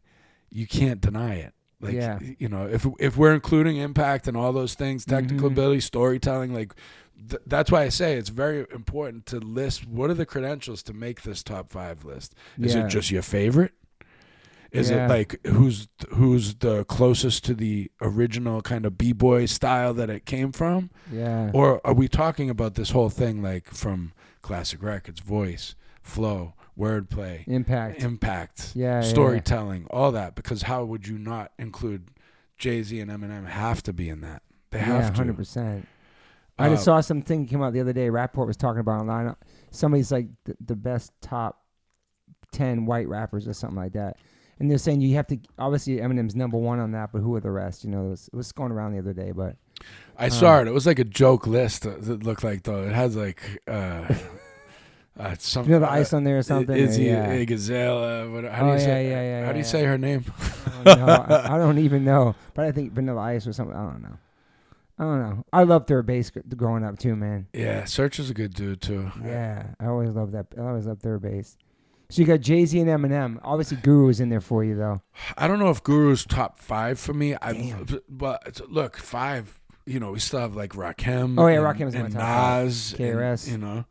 you can't deny it. Like yeah. you know, if if we're including impact and all those things, technical mm-hmm. ability, storytelling, like th- that's why I say it's very important to list what are the credentials to make this top five list. Is yeah. it just your favorite? Is yeah. it like who's who's the closest to the original kind of b boy style that it came from? Yeah. Or are we talking about this whole thing like from classic records, voice, flow, wordplay, impact, impact, yeah, storytelling, yeah. all that. Because how would you not include Jay Z and Eminem? Have to be in that. They have yeah, to. hundred percent. I just uh, saw something came out the other day. Rapaport was talking about online. Somebody's like the, the best top ten white rappers or something like that. And they're saying you have to obviously Eminem's number one on that, but who are the rest? You know, it was, it was going around the other day, but I um, saw it. It was like a joke list. It looked like though. It has like uh, Uh, some, you know the ice on there or something. Is he yeah. a gazelle? What, how do you oh, say? Yeah, yeah, yeah, how do you say her name? I, don't I, I don't even know, but I think Vanilla Ice or something. I don't know. I don't know. I loved their bass growing up too, man. Yeah, Serch is a good dude too. Yeah, I always loved that. I always loved their bass. So you got Jay Z and Eminem. Obviously, Guru is in there for you though. I don't know if Guru's top five for me. I but look, five. You know, we still have like Rakim. Oh yeah, Rakim's and, and Nas. KRS. And, you know,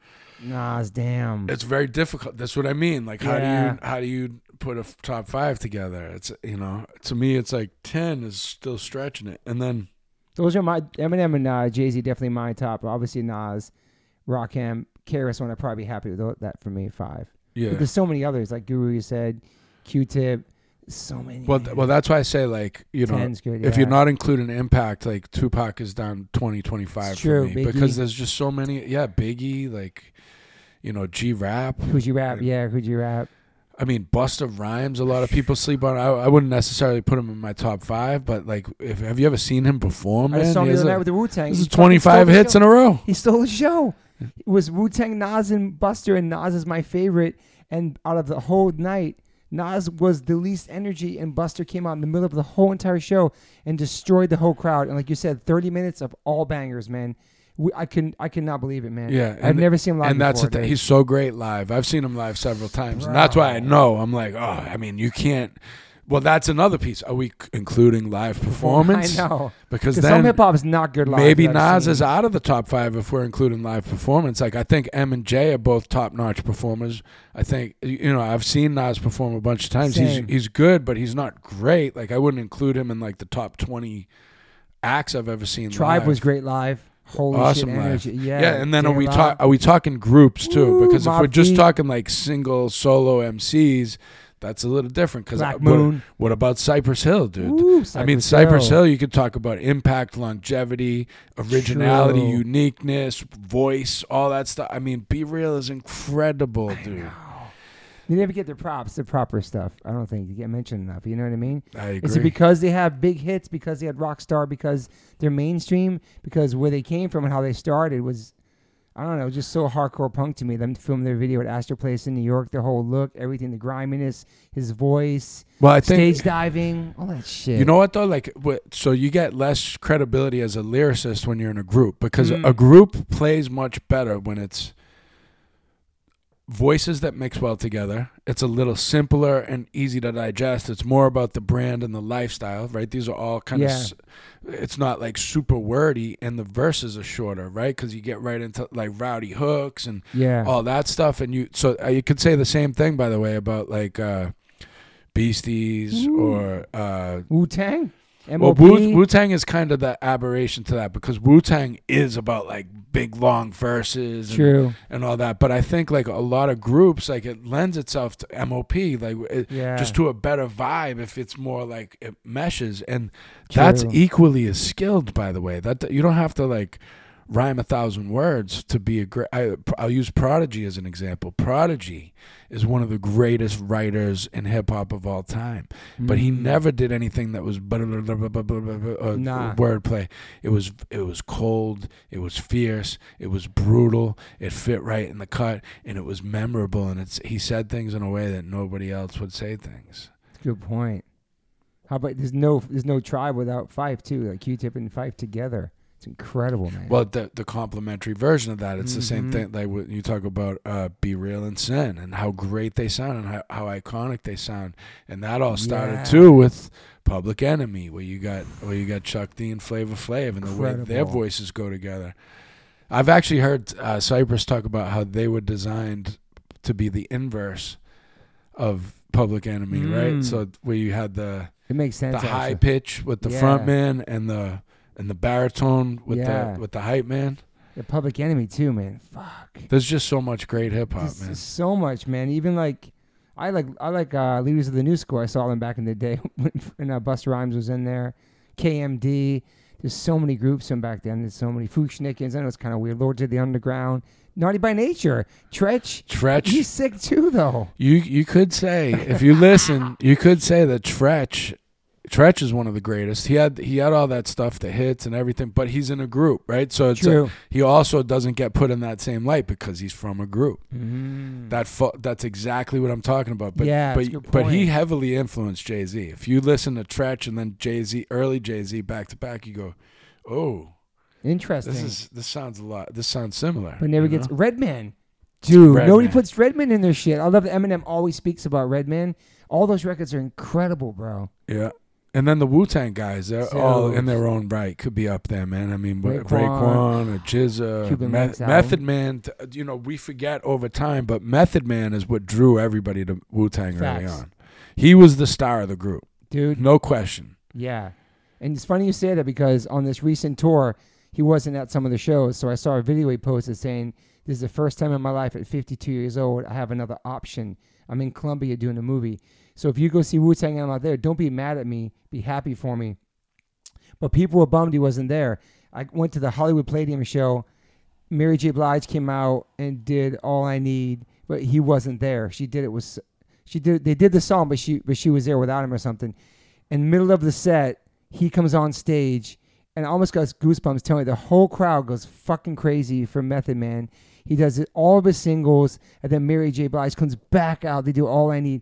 Nas, damn. It's very difficult. That's what I mean. Like, how yeah. do you how do you put a top five together? It's you know, to me, it's like ten is still stretching it, and then those are my Eminem and uh, Jay Z definitely my top. Obviously Nas, Rakim, KRS One, I'd probably be happy with that for me five. Yeah. But there's so many others like Guru you said, Q-Tip, so many. Well, th- well, that's why I say like you know, good, if you're not including Impact, like Tupac is down 20, 25 It's for me Biggie. because there's just so many. Yeah, Biggie, like you know, G Rap. Who'd you rap? Yeah, who'd you rap? I mean, Busta Rhymes. A lot of people sleep on. I, I wouldn't necessarily put him in my top five, but like, if have you ever seen him perform? I man? saw him the other night with the Wu Tang. this is 25 hits in a row. He stole the show. It was Wu Tang, Nas, and Busta, and Nas is my favorite. And out of the whole night, Nas was the least energy, and Busta came out in the middle of the whole entire show and destroyed the whole crowd. And like you said, 30 minutes of all bangers, man. We, I can I cannot believe it, man. Yeah, I've never seen him live and that's the thing. He's so great live. I've seen him live several times, and that's why I know. I'm like, oh, I mean, you can't. Well, that's another piece. Are we including live performance? I know. Because Because some hip hop is not good live. maybe Nas is out of the top five if we're including live performance. Like I think M and J are both top notch performers. I think you know I've seen Nas perform a bunch of times. Same. He's he's good, but he's not great. Like I wouldn't include him in like the top twenty acts I've ever seen. Tribe live. was great live. Holy Awesome shit, energy. Yeah. Yeah, and then are we talk? Are we talking groups too? Woo, because if we're just talking like single solo MCs, that's a little different. Because uh, Black what, Moon. what about Cypress Hill, dude? Woo, I mean, Cypress Cypress Hill. Hill. You could talk about impact, longevity, originality, True. uniqueness, voice, all that stuff. I mean, B-Real is incredible, dude. They never get their props, the proper stuff. I don't think they get mentioned enough. You know what I mean? I agree. Is it because they have big hits? Because they had rock star, Because they're mainstream? Because where they came from and how they started was, I don't know, just so hardcore punk to me. Them filming their video at Astor Place in New York, their whole look, everything, the griminess, his voice, well, I think stage diving, all that shit. You know what though? Like, so you get less credibility as a lyricist when you're in a group because Mm. a group plays much better when it's voices that mix well together. It's a little simpler and easy to digest. It's more about the brand and the lifestyle, right? These are all kind Yeah. of. It's not like super wordy, and the verses are shorter, right? Because you get right into like rowdy hooks and Yeah. all that stuff and you so uh, you could say the same thing by the way about like uh beasties Ooh. or uh Wu Tang? well Wu Tang is kind of the aberration to that because Wu Tang is about like big long verses and, True. and all that. But I think like a lot of groups like it lends itself to MOP like it, Yeah. just to a better vibe if it's more like it meshes. And that's equally as skilled by the way. That you don't have to like rhyme a thousand words to be a great i'll use prodigy as an example. Prodigy is one of the greatest writers in hip hop of all time. Mm. But he mm-hmm. never did anything that was blah, blah, blah, blah, blah, blah, uh, nah. wordplay. It was it was cold, it was fierce, it was brutal, it fit right in the cut, and it was memorable. And it's he said things in a way that nobody else would say things. Good point. How about there's no there's no tribe without Phife too, like Q-Tip and Phife together. It's incredible, man. Well, the the complementary version of that, it's the same Mhm. thing. Like when you talk about uh, "B-Real" and "Sen" and how great they sound and how, how iconic they sound, and that all started Yeah. too with Public Enemy, where you got where you got Chuck D and Flavor Flav, and the way their voices go together. I've actually heard uh, Cypress talk about how they were designed to be the inverse of Public Enemy, right? Mm. So where you had the it makes sense. the high actually. pitch with the Yeah. front man and the and the baritone with Yeah. the with the hype man. The Public Enemy too, man. Fuck. There's just so much great hip hop, man. so much, man. Even like, I like I like uh, leaders of the new school. I saw them back in the day when uh, Busta Rhymes was in there. KMD. There's so many groups from back then. There's so many Fu-Schnickens. I know it's kind of weird. Lords of the Underground. Naughty by Nature. Treach. Treach, He's sick too, though. you you could say if you listen, you could say that Treach, Treach is one of the greatest. He had he had all that stuff, the hits and everything, but he's in a group, right? So it's a- he also doesn't get put in that same light because he's from a group. Mm. That fo- that's exactly what I'm talking about. But Yeah, but that's a good but he heavily influenced Jay Z. If you listen to Treach and then Jay Z, early Jay Z back to back, you go, oh, Interesting. this is this sounds a lot. This sounds similar. but never gets know? Redman. Dude, nobody Redman. puts Redman in their shit. I love that Eminem always speaks about Redman. All those records are incredible, bro. Yeah. And then the Wu Tang guys, they're So- all in their own right. Could be up there, man. I mean, Raekwon, Raekwon, or GZA, Method Man, you know, we forget over time, but Method Man is what drew everybody to Wu Tang early on. He was the star of the group, Dude, no question. Yeah. And it's funny you say that because on this recent tour, he wasn't at some of the shows. So I saw a video he posted saying This is the first time in my life at 52 years old I have another option. I'm in Colombia doing a movie. So if you go see Wu Tang, out there. Don't be mad at me. Be happy for me. But people were bummed he wasn't there. I went to the Hollywood Palladium show. Mary J. Blige came out and did All I Need, but he wasn't there. She did it was she did they did the song, but she but she was there without him or something. In middle of the set, he comes on stage and almost got goosebumps telling me the whole crowd goes fucking crazy for Method Man. He does it all of his singles, and then Mary J. Blige comes back out. They do all I need.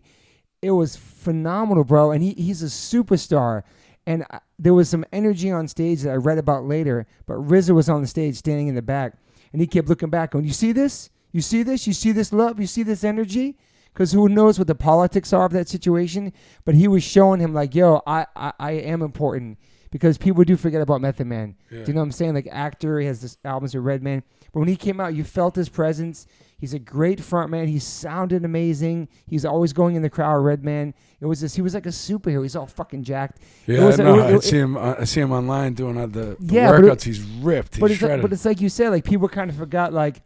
It was phenomenal, bro. And he, he's a superstar. And I, there was some energy on stage that I read about later. But RZA was on the stage, standing in the back, and he kept looking back, going, "You see this? You see this? You see this love? You see this energy?" Because who knows what the politics are of that situation? But he was showing him like, "Yo, I, I, I am important." because people do forget about Method Man. Yeah. Do you know what I'm saying? Like actor, he has this albums with Redman, but when he came out, you felt his presence. He's a great front man. He sounded amazing. He's always going in the crowd. Redman. It was just he was like a superhero. He's all fucking jacked. Yeah, was, I. It, it, I see him. I see him online doing all the, the yeah, workouts. It, he's ripped. He's but shredded. It's like, but it's like you said. Like people kind of forgot. Like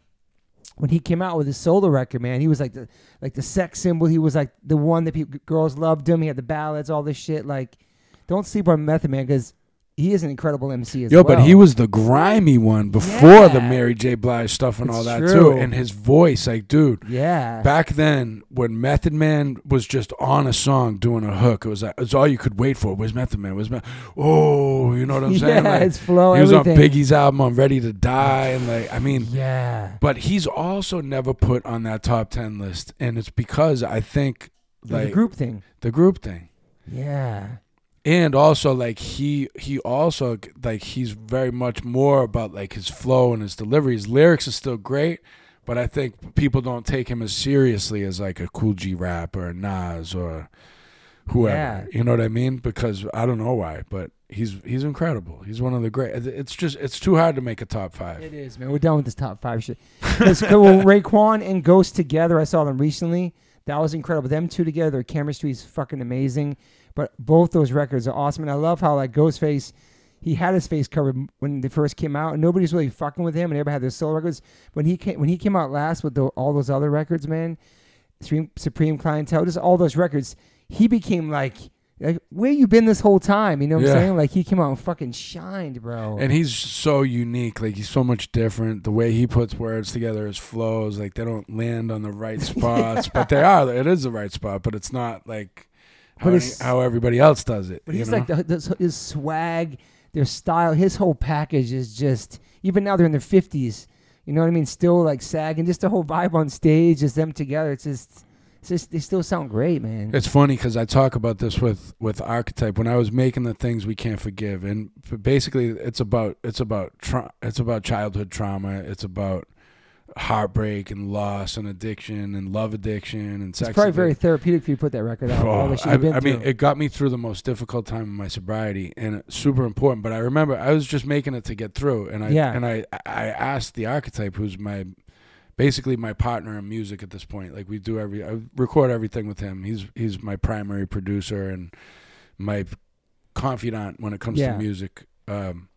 when he came out with his solo record, man, he was like the like the sex symbol. He was like the one that people, girls loved him. He had the ballads, all this shit. Like don't sleep on Method Man because he is an incredible MC as well. Yo, well. but he was the grimy one before yeah. the Mary J. Blige stuff and it's all that true. too. And his voice, like, dude, yeah. Back then, when Method Man was just on a song doing a hook, it was like, it was all you could wait for. Was Method Man? Was Method? Oh, you know what I'm saying? Yeah, like, his flow. He was everything. on Biggie's album, "I'm Ready to Die," and like, I mean, yeah. But he's also never put on that top ten list, and it's because I think like the group thing. The group thing. Yeah and also like he he also like he's very much more about like his flow and his delivery. His lyrics are still great but i think people don't take him as seriously as like a Kool G Rap or a nas or whoever. Yeah. you know what i mean? Because i don't know why but he's he's incredible. He's one of the great it's just it's too hard to make a top five. It is man. We're done with this top five shit. Because well, Raekwon and ghost together i saw them recently. That was incredible. Them two together chemistry is fucking amazing but both those records are awesome, and I love how like Ghostface, he had his face covered when they first came out, and nobody's really fucking with him, and everybody had their solo records. When he came, when he came out last with the, all those other records, man, Supreme, Supreme Clientele, just all those records, he became like like where you been this whole time? You know what yeah. I'm saying? Like he came out and fucking shined, bro. And he's so unique. Like he's so much different. The way he puts words together, his flows, like they don't land on the right spots, yeah. but they are. It is the right spot, but it's not like how, how everybody else does it. But he's know? like the, the, his swag, their style, his whole package is just. Even now they're in their fifties. You know what I mean? Still like sagging, just the whole vibe on stage, just them together. It's just. It's just, they still sound great, man. It's funny because I talk about this with with Archetype when I was making the things we can't forgive, and basically it's about it's about tra- it's about childhood trauma. It's about heartbreak and loss and addiction and love addiction and sex. It's probably very therapeutic for you to put that record out. Oh, I, I mean, it got me through the most difficult time of my sobriety and super important. But I remember I was just making it to get through, and I yeah. and I I asked the archetype, who's my basically my partner in music at this point. Like we do every I record everything with him. He's he's my primary producer and my confidant when it comes yeah. to music. Um,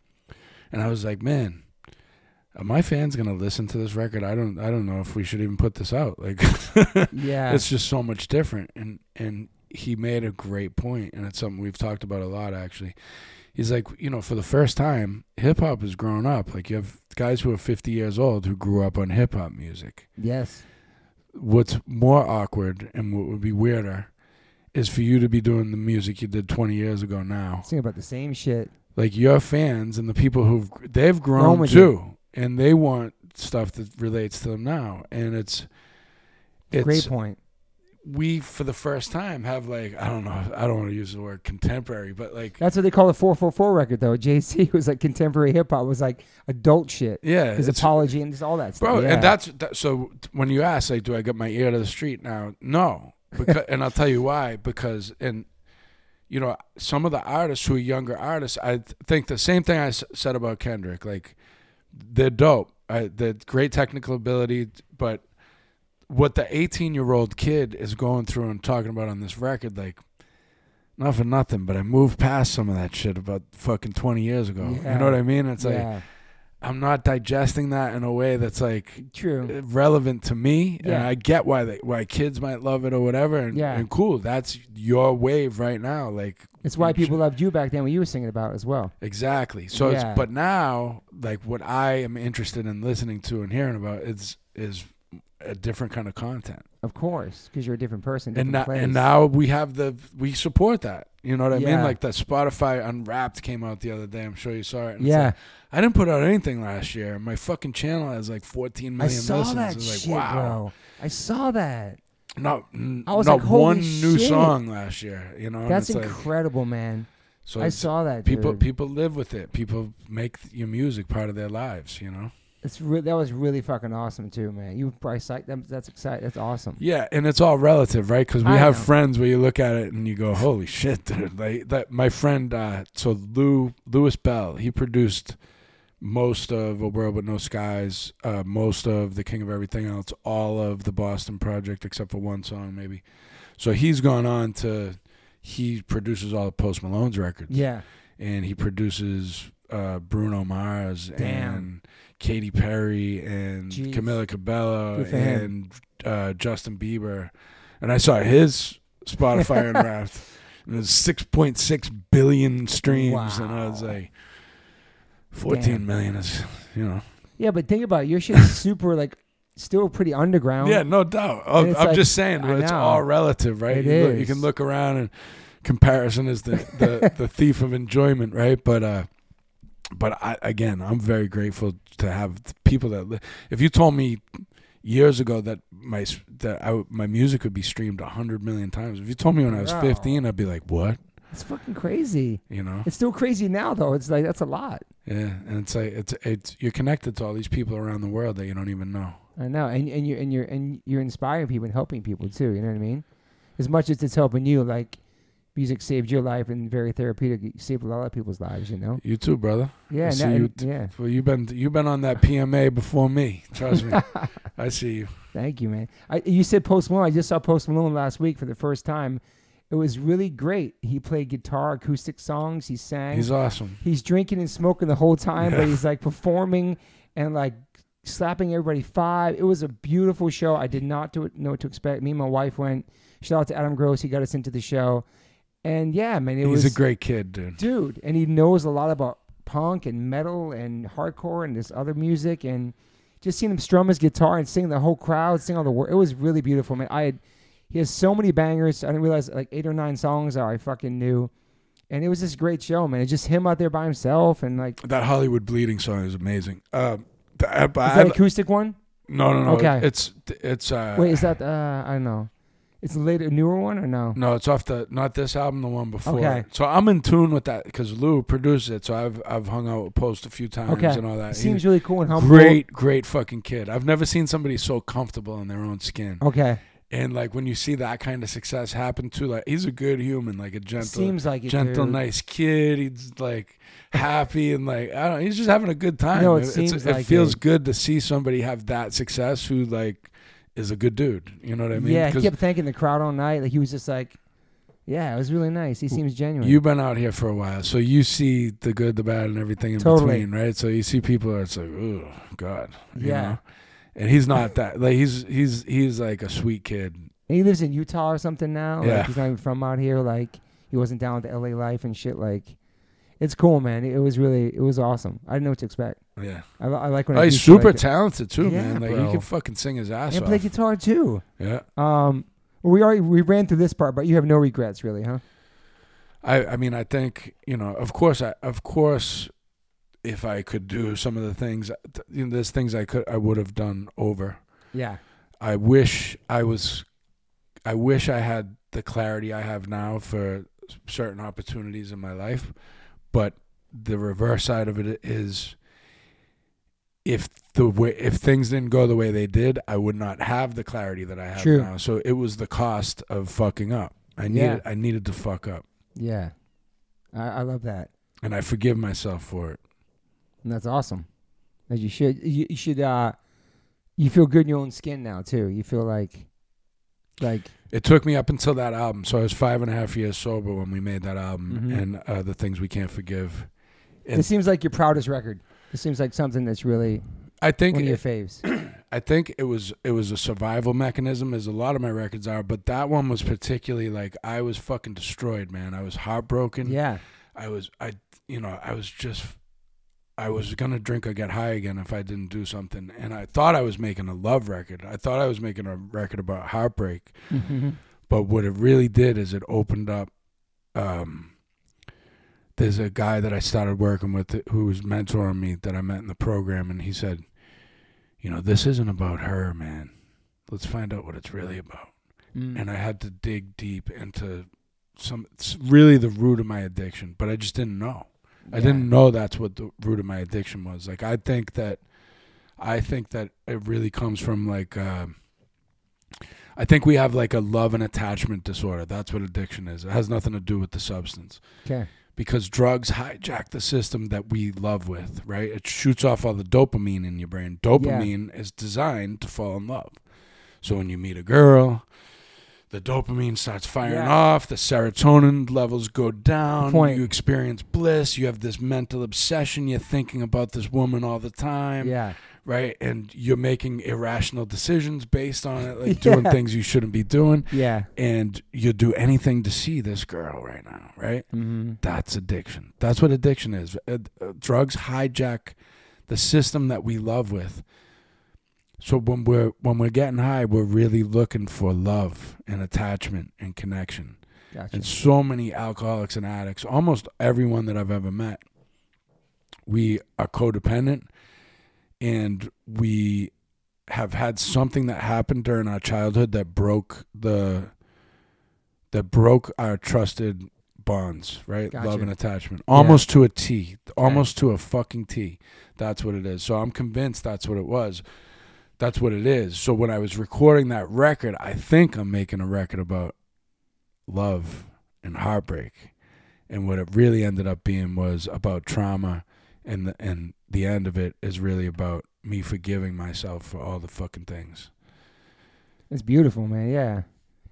and I was like, man my fans gonna listen to this record? I don't I don't know if we should even put this out. Like Yeah. It's just so much different and and he made a great point and it's something we've talked about a lot actually. He's like, you know, for the first time, hip hop has grown up. Like you have guys who are 50 years old who grew up on hip hop music. Yes. What's more awkward and what would be weirder is for you to be doing the music you did 20 years ago now. Sing about the same shit. Like your fans and the people who've they've grown too. You and they want stuff that relates to them now, and it's it's great point. We for the first time have like I don't know I don't want to use the word contemporary, but like that's what they call the four four four record though. Jay Z was like contemporary hip hop was like adult shit. Yeah, his apology and all that stuff. Bro, yeah. and that's that, so when you ask like, do I get my ear to the street now? No, because and I'll tell you why. Because and you know some of the artists who are younger artists, I th- think the same thing I s- said about Kendrick. Like they're dope. I, they're great technical ability, but what the 18 year old kid is going through and talking about on this record, like, not for nothing, but I moved past some of that shit about fucking 20 years ago. Yeah. You know what I mean? It's yeah. like, I'm not digesting that in a way that's like True. relevant to me. And Yeah. I get why they why kids might love it or whatever. And, Yeah. and cool. That's your wave right now. Like It's why people loved you back then when you were singing about as well. Exactly. So Yeah. it's but now like what I am interested in listening to and hearing about is is a different kind of content. Of course, because you're a different person. And Different now, place. and now we have the we support that. You know what I Yeah. mean? Like the Spotify Unwrapped came out the other day. I'm sure you saw it. And it's yeah, like, I didn't put out anything last year. My fucking channel has like 14 I saw listens. that It's like, shit, wow. bro. I saw that. Not, I was not like, one new song last year. You know, That's it's like- incredible, man. so I saw that. people dude. people live with it. People make your music part of their lives. You know. It's re- that was really fucking awesome too, man. You probably psyched them. That's exciting. That's awesome. Yeah, and it's all relative, right? Because we I have know. friends where you look at it and you go, "Holy shit, dude!" Like that. My friend, uh, so Lou Louis Bell, he produced most of A World with No Skies, uh, most of The King of Everything Else, all of the Boston Project except for one song, maybe. So he's gone on to he produces all of Post Malone's records, Yeah. and he produces uh, Bruno Mars Damn. and Katy Perry and Jeez. Camila Cabello Good for him. and uh, Justin Bieber, and I saw his Spotify Unwrapped, and it was six point six billion streams, and I was like, fourteen Damn. million is, you know, Yeah, but think about it. Your shit's super like still pretty underground. yeah, no doubt. I'm, I'm like- just saying, it's all relative, right? It you, look- you can look around and comparison is the the, the thief of enjoyment, right? But uh, but I again, I'm very grateful to have people that. If you told me years ago that my that I, my music would be streamed a hundred million times, if you told me when I was Wow. 15, I'd be like, what? It's fucking crazy. You know? It's still crazy now though. It's like that's a lot. Yeah, and it's like it's it's you're connected to all these people around the world that you don't even know. I know, and and you're and you're and you're inspiring people and helping people too. You know what I mean? As much as it's helping you, like music saved your life and very therapeutic. It saved a lot of people's lives. You know? You too, brother. Yeah. I see you t- yeah. Well, you've been you've been on that PMA before me. Trust me, I see you. Thank you, man. I, you said Post Malone. I just saw Post Malone last week for the first time. It was really great. He played guitar, acoustic songs. He sang. He's awesome. he's drinking and smoking the whole time, but he's like performing and like slapping everybody five. It was a beautiful show. I did not do it, know what to expect. Me and my wife went. Shout out to Adam Gross. He got us into the show. And yeah, man, it He's was a great kid, dude. dude, and he knows a lot about punk and metal and hardcore and this other music and just seeing him strum his guitar and sing the whole crowd sing all the words. It was really beautiful, man. I had he has so many bangers. I didn't realize like eight or nine songs I fucking knew. And it was this great show, man. It's just him out there by himself and like That Hollywood Bleeding song is amazing. Th- I, is I- that acoustic one? no, no, no. Okay. It's it's uh, Wait, is that uh I don't know. It's a later newer one or no? no, it's off the not this album, the one before. Okay. So I'm in tune with that because Lou produced it. So I've I've hung out with Post a few times Okay. and all that. It seems really cool and humble. great, great fucking kid. I've never seen somebody so comfortable in their own skin. Okay. And like when you see that kind of success happen to like he's a good human, like a gentle Seems like it, gentle, dude. nice kid. He's like happy and like I don't. know, He's just having a good time. No, it It's- seems it like feels it. good to see somebody have that success who like is a good dude. You know what I mean? yeah, he kept thanking the crowd all night. Like he was just like, yeah, it was really nice. He seems genuine. You've been out here for a while, so you see the good, the bad, and everything in Totally. between, right? So you see people are it's like, oh God, you Yeah. know? And he's not that. Like he's he's he's like a sweet kid. And he lives in Utah or something now. Yeah. Like he's not even from out here. Like he wasn't down with the LA life and shit. Like it's cool, man. It was really it was awesome. I didn't know what to expect. Yeah. I, I like when Oh, I he's super like talented too, Yeah, man. Like bro. he can fucking sing his ass and off. play guitar too. yeah. Um, well, we already we ran through this part, but you have no regrets, really, huh? I I mean I think you know of course I of course if I could do some of the things you know there's things I could I would have done over. Yeah. I wish I was I wish I had the clarity I have now for certain opportunities in my life, but the reverse side of it is if the way if things didn't go the way they did, I would not have the clarity that I have True. now. So it was the cost of fucking up. I needed. I needed to fuck up. Yeah. I, I love that. And I forgive myself for it. And that's awesome. As you should. You, you should. uh You feel good in your own skin now too. You feel like, like It took me up until that album. So I was five and a half years sober when we made that album Mhm. and uh, the things we can't forgive. it seems like your proudest record. It seems like something that's really I think one of your faves. I think it was it was a survival mechanism, as a lot of my records are. But that one was particularly like I was fucking destroyed, man. I was heartbroken. Yeah. I was I you know I was just I was gonna drink or get high again if I didn't do something. And I thought I was making a love record. I thought I was making a record about heartbreak. Mm-hmm. But what it really did is it opened up. Um, there's a guy that I started working with who was mentoring me that I met in the program, and he said, "You know, this isn't about her, man. Let's find out what it's really about." Mm. And I had to dig deep into some it's really the root of my addiction, but I just didn't know. I Yeah. didn't know that's what the root of my addiction was. Like I think that I think that it really comes from like um I think we have like a love and attachment disorder. That's what addiction is. It has nothing to do with the substance. Okay. Because drugs hijack the system that we love with, right? It shoots off all the dopamine in your brain. Dopamine is designed to fall in love. So when you meet a girl, the dopamine starts firing Yeah. off, the serotonin levels go down, point. you experience bliss, you have this mental obsession, you're thinking about this woman all the time, Yeah. right? And you're making irrational decisions based on it, like doing things you shouldn't be doing, Yeah. and you'll do anything to see this girl right now, right? Mm-hmm. That's addiction. That's what addiction is. Uh, uh, drugs hijack the system that we love with. So when we're when we're getting high, we're really looking for love and attachment and connection. Gotcha. And so many alcoholics and addicts, almost everyone that I've ever met, we are codependent and we have had something that happened during our childhood that broke the that broke our trusted bonds, right? Gotcha. Love and attachment. Almost to a T. Almost to a fucking T. That's what it is. So I'm convinced that's what it was. That's what it is. So when I was recording that record, I think I'm making a record about love and heartbreak. And what it really ended up being was about trauma and the, and the end of it is really about me forgiving myself for all the fucking things. It's beautiful, man. Yeah.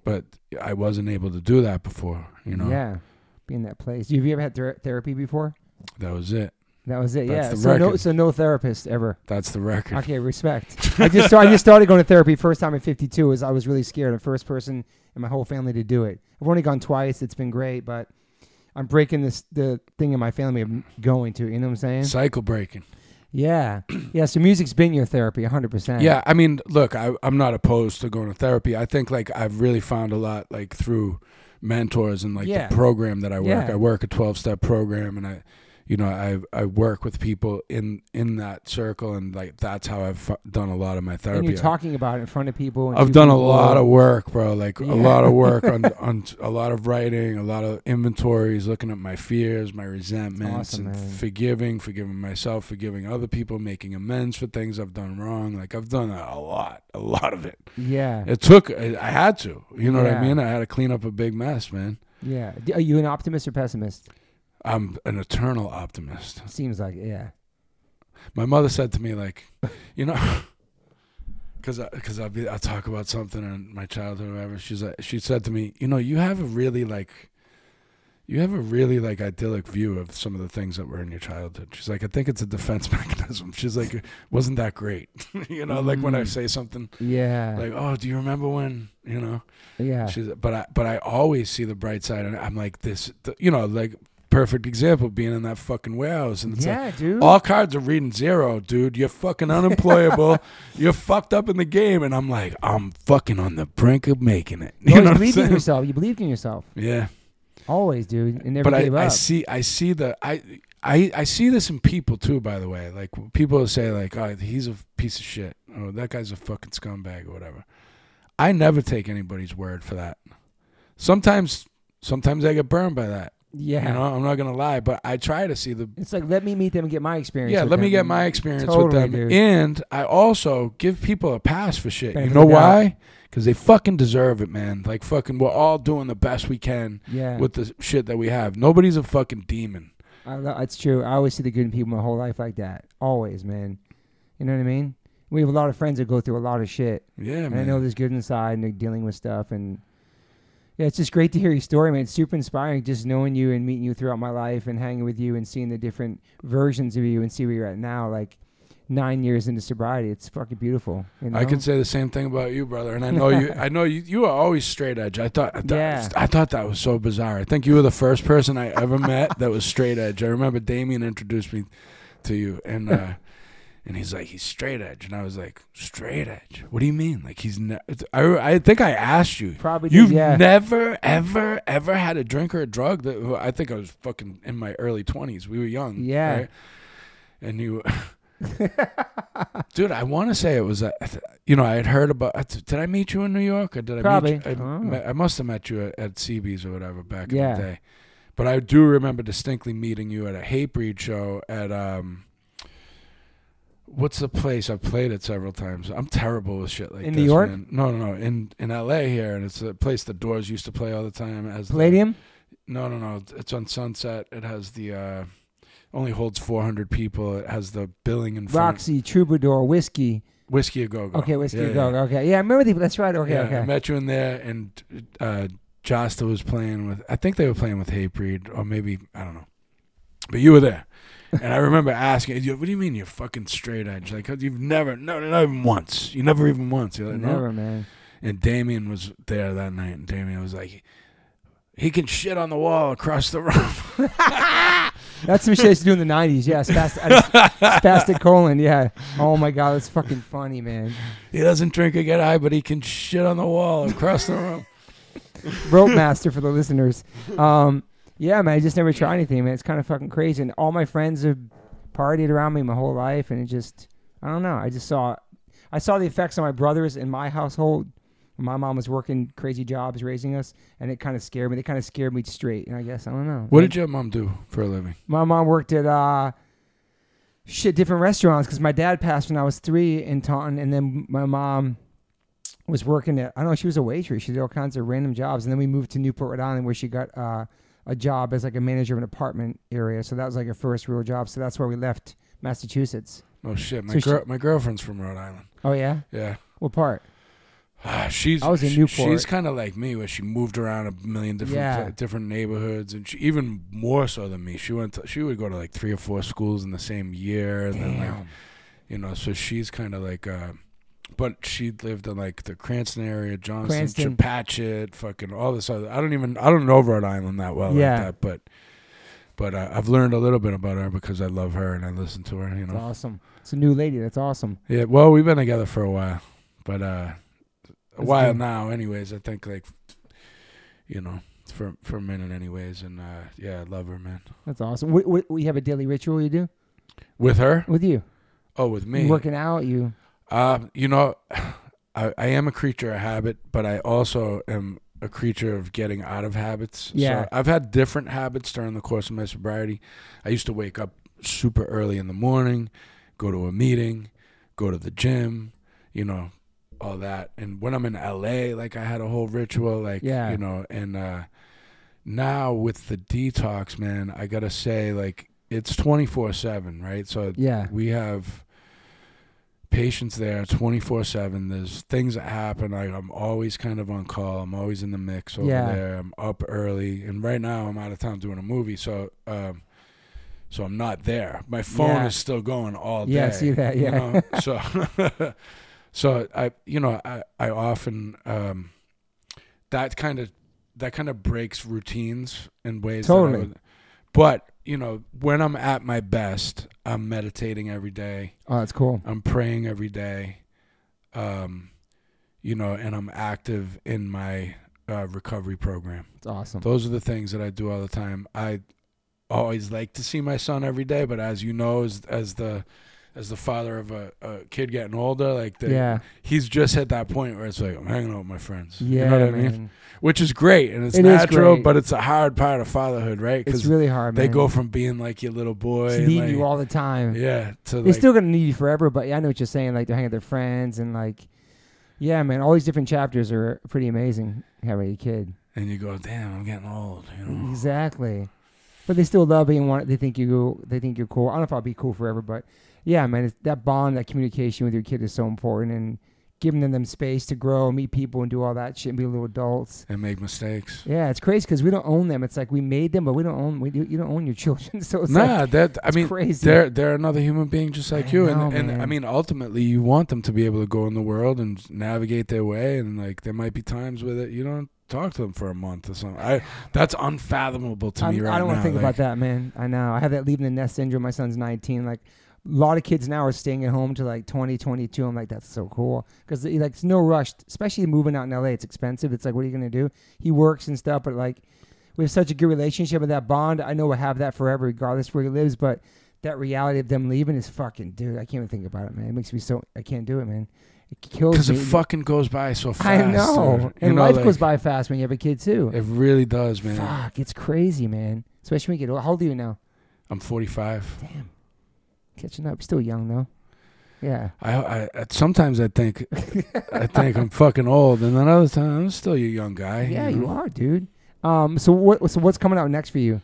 But I wasn't able to do that before, you know. Yeah. Be in that place. Have you ever had ther- therapy before? That was it. That was it. That's yeah. so no, so no therapist ever. That's the record. Okay, respect. I just I just started going to therapy first time at 52. Was I was really scared. The first person in my whole family to do it. I've only gone twice. It's been great, but I'm breaking this the thing in my family of going to. You know what I'm saying? Cycle breaking. Yeah, yeah. So music's been your therapy, 100. percent Yeah, I mean, look, I, I'm not opposed to going to therapy. I think like I've really found a lot like through mentors and like Yeah. the program that I work. Yeah. I work a 12 step program, and I, you know, I I work with people in in that circle, and like that's how I've done a lot of my And therapy. you're talking about it in front of people. And I've done a lot of work, bro. Like Yeah. a lot of work on on a lot of writing, a lot of inventories, looking at my fears, my resentments, Awesome, and man. forgiving, forgiving myself, forgiving other people, making amends for things I've done wrong. Like I've done a lot, a lot of it. Yeah, It took. I I had to. You know what I mean? I had to clean up a big mess, man. yeah. Are you an optimist or pessimist? I'm an eternal optimist. Seems like yeah. My mother said to me, like, you know, because because I'll be I'll talk about something in my childhood or whatever. She's like, she said to me, you know, you have a really like, you have a really like idyllic view of some of the things that were in your childhood. She's like, I think it's a defense mechanism. She's like, it wasn't that great, you know, like when I Mm. say something Yeah, like, oh, do you remember when, you know? yeah. She's, but I, but I always see the bright side, and I'm like this, the, you know, like perfect example being in that fucking warehouse, and it's like dude. all cards are reading zero, dude. You're fucking unemployable. You're fucked up in the game, and I'm like, I'm fucking on the brink of making it. you You know always what believed in yourself. You believed in yourself. Yeah, Always, dude. And never but I, gave I up. see, I see the, I, I, I see this in people too. By the way, like people say, like, oh, he's a piece of shit, or that guy's a fucking scumbag, or whatever. I never take anybody's word for that. Sometimes, sometimes I get burned by that. Yeah. You know, I'm not gonna lie, but I try to see the It's like let me meet them and get my experience. yeah. Let me get my experience Totally, with them, dude. and I also give people a pass for shit. Benefit you know of the doubt. why? Because they fucking deserve it, man. Like fucking, we're all doing the best we can Yeah, with the shit that we have. Nobody's a fucking demon. I lo- it's true. I always see the good in people my whole life like that. Always, man. You know what I mean? We have a lot of friends that go through a lot of shit, Yeah, and I man. know there's good inside and they're dealing with stuff, and Yeah, it's just great to hear your story, man. It's super inspiring just knowing you and meeting you throughout my life and hanging with you and seeing the different versions of you and see where you're at now. Like nine years into sobriety, it's fucking beautiful. You know? I could say the same thing about you, brother. And I know you. I know you. You are always straight edge. I thought. I thought, Yeah. I thought that was so bizarre. I think you were the first person I ever met that was straight edge. I remember Damien introduced me to you, and uh, and he's like, he's straight edge, and I was like, straight edge. What do you mean? Like he's. Ne- I I think I asked you. Probably did, You've yeah. never, ever, ever had a drink or a drug that I think I was fucking in my early twenties. We were young. Yeah. right? And you, dude, I want to say it was, a, you know, I had heard about. Did I meet you in New York or did I Probably. meet you? I, Oh. I must have met you at, at CB's or whatever back in Yeah. the day. But I do remember distinctly meeting you at a Hatebreed show at um. What's the place I've played it several times? I'm terrible with shit like In this. New York? man. No, no, no. In in L.A. here, and it's a place the Doors used to play all the time. As the- no, no, no. It's on Sunset. It has the uh only holds 400 people. It has the billing in front. Roxy, Troubadour, Whiskey. Whiskey a go go. Okay, Whiskey yeah, Go. yeah. Okay. Yeah, I remember the, that's right. Okay, yeah, I met you in there, and uh, Jasta was playing with. I think they were playing with Hatebreed, or maybe I don't know. But you were there, and I remember asking, "What do you mean you're fucking straight edge? Like you've never, no, not even once. You never even once." You're like, "No." Never, man. And Damien was there that night, and Damien was like, "He can shit on the wall across the room." That's some shit I used to do in the 90s. Yeah, spastic, spastic colon. Yeah. Oh my God, that's fucking funny, man. he doesn't drink or get high, but he can shit on the wall across the room. Rope master for the listeners. Um, yeah, man, I just never tried anything, man. It's kind of fucking crazy. And all my friends have partied around me my whole life, and it just, I don't know. I just saw, I saw the effects on my brothers in my household. My mom was working crazy jobs raising us, and it kind of scared me. They kind of scared me straight. And I guess I don't know. What did your mom do for a living? My mom worked at uh, shit different restaurants because my dad passed when I was three in Taunton, and then my mom was working at I don't know she was a waitress. She did all kinds of random jobs, and then we moved to Newport, Rhode Island, where she got uh, a job as like a manager of an apartment area. So that was like her first real job. So that's where we left Massachusetts. Oh shit, my So my girlfriend's from Rhode Island. Oh yeah, Yeah. what part? Ah, she's I was in she- Newport. She's kind of like me, where she moved around a million different Yeah. pla- different neighborhoods, and she, even more so than me. She went. To, she would go to like three or four schools in the same year, and then like you know, so she's kind of like. uh but she lived in like the Cranston area, Johnston, Cranston. Chepachet, fucking all this other. I don't even I don't know Rhode Island that well Yeah. like that, but but uh, I've learned a little bit about her because I love her and I listen to her. You That's know, awesome. It's a new lady. That's awesome. yeah. Well, we've been together for a while, but uh, a That's while good. now. Anyways, I think like you know for for a minute, anyways, and uh, yeah, I love her, man. That's awesome. we, what, you have a daily ritual you do With her? with you? Oh, with me? You working out? You Uh, you know, I, I am a creature of habit, but I also am a creature of getting out of habits. Yeah. So I've had different habits during the course of my sobriety. I used to wake up super early in the morning, go to a meeting, go to the gym, you know, all that. And when I'm in LA, like I had a whole ritual, like, Yeah. you know, and uh, now with the detox, man, I got to say, like, it's 24 7, right? So yeah. we have patients there 24 7 there's things that happen like i'm always kind of on call i'm always in the mix over Yeah. there i'm up early and right now i'm out of town doing a movie so um so i'm not there my phone Yeah. is still going all day Yeah, I see that, you yeah. know? so so i you know i i often um that kind of that kind of breaks routines in ways that I Totally. would- but you know when i'm at my best i'm meditating every day Oh, that's cool. I'm praying every day, um, you know, and I'm active in my uh, recovery program. It's awesome. Those are the things that I do all the time. I always like to see my son every day, but as you know, as as the as the father of a, a kid getting older, like the, yeah. he's just at that point where it's like I'm hanging out with my friends. Yeah, you know what I mean? Which is great and it's It natural, but it's a hard part of fatherhood, right? It's really hard, man. they go from being like your little boy, It's needing like- you all the time. yeah, to They're like still gonna need you forever, but yeah, I know what you're saying. Like they're hanging with their friends and like, yeah, man, all these different chapters are pretty amazing. Having a kid, and you go, damn, I'm getting old, you know. exactly. But they still love you and want. They think you. They think you're cool. I don't know if I'll be cool forever, but yeah, man, it's, that bond, that communication with your kid is so important. And giving them them space to grow, meet people, and do all that shit, and be little adults. And make mistakes. Yeah, it's crazy because we don't own them. It's like we made them, but we don't own. We you don't own your children. So it's nah, like, that I mean, crazy. they're they're another human being just like I you, know, and and I mean, ultimately, you want them to be able to go in the world and navigate their way, and like there might be times with it you don't talk to them for a month or something. I that's unfathomable to I'm- me right I don't want to think like, about that, man. I know. I have that leaving the nest syndrome. My son's 19. Like a lot of kids now are staying at home to like 20, 22. I'm like, that's so cool because like it's no rush, especially moving out in LA. It's expensive. It's like, what are you gonna do? He works and stuff, but like we have such a good relationship and that bond. I know we'll have that forever, regardless where he lives. But that reality of them leaving is fucking, dude. I can't even think about it, man. It makes me so. I can't do it, man. It kills because it fucking goes by so fast. I know, dude. You and know, life like, goes by fast when you have a kid too. It really does, man. Fuck, it's crazy, man. Especially when you get old. How old are you now? I'm 45. Damn. Catching up. Still young though. Yeah. I, I sometimes I think I think I'm fucking old, and then other times I'm still a young guy. Yeah, you you are, dude. Um so what so what's coming out next for you?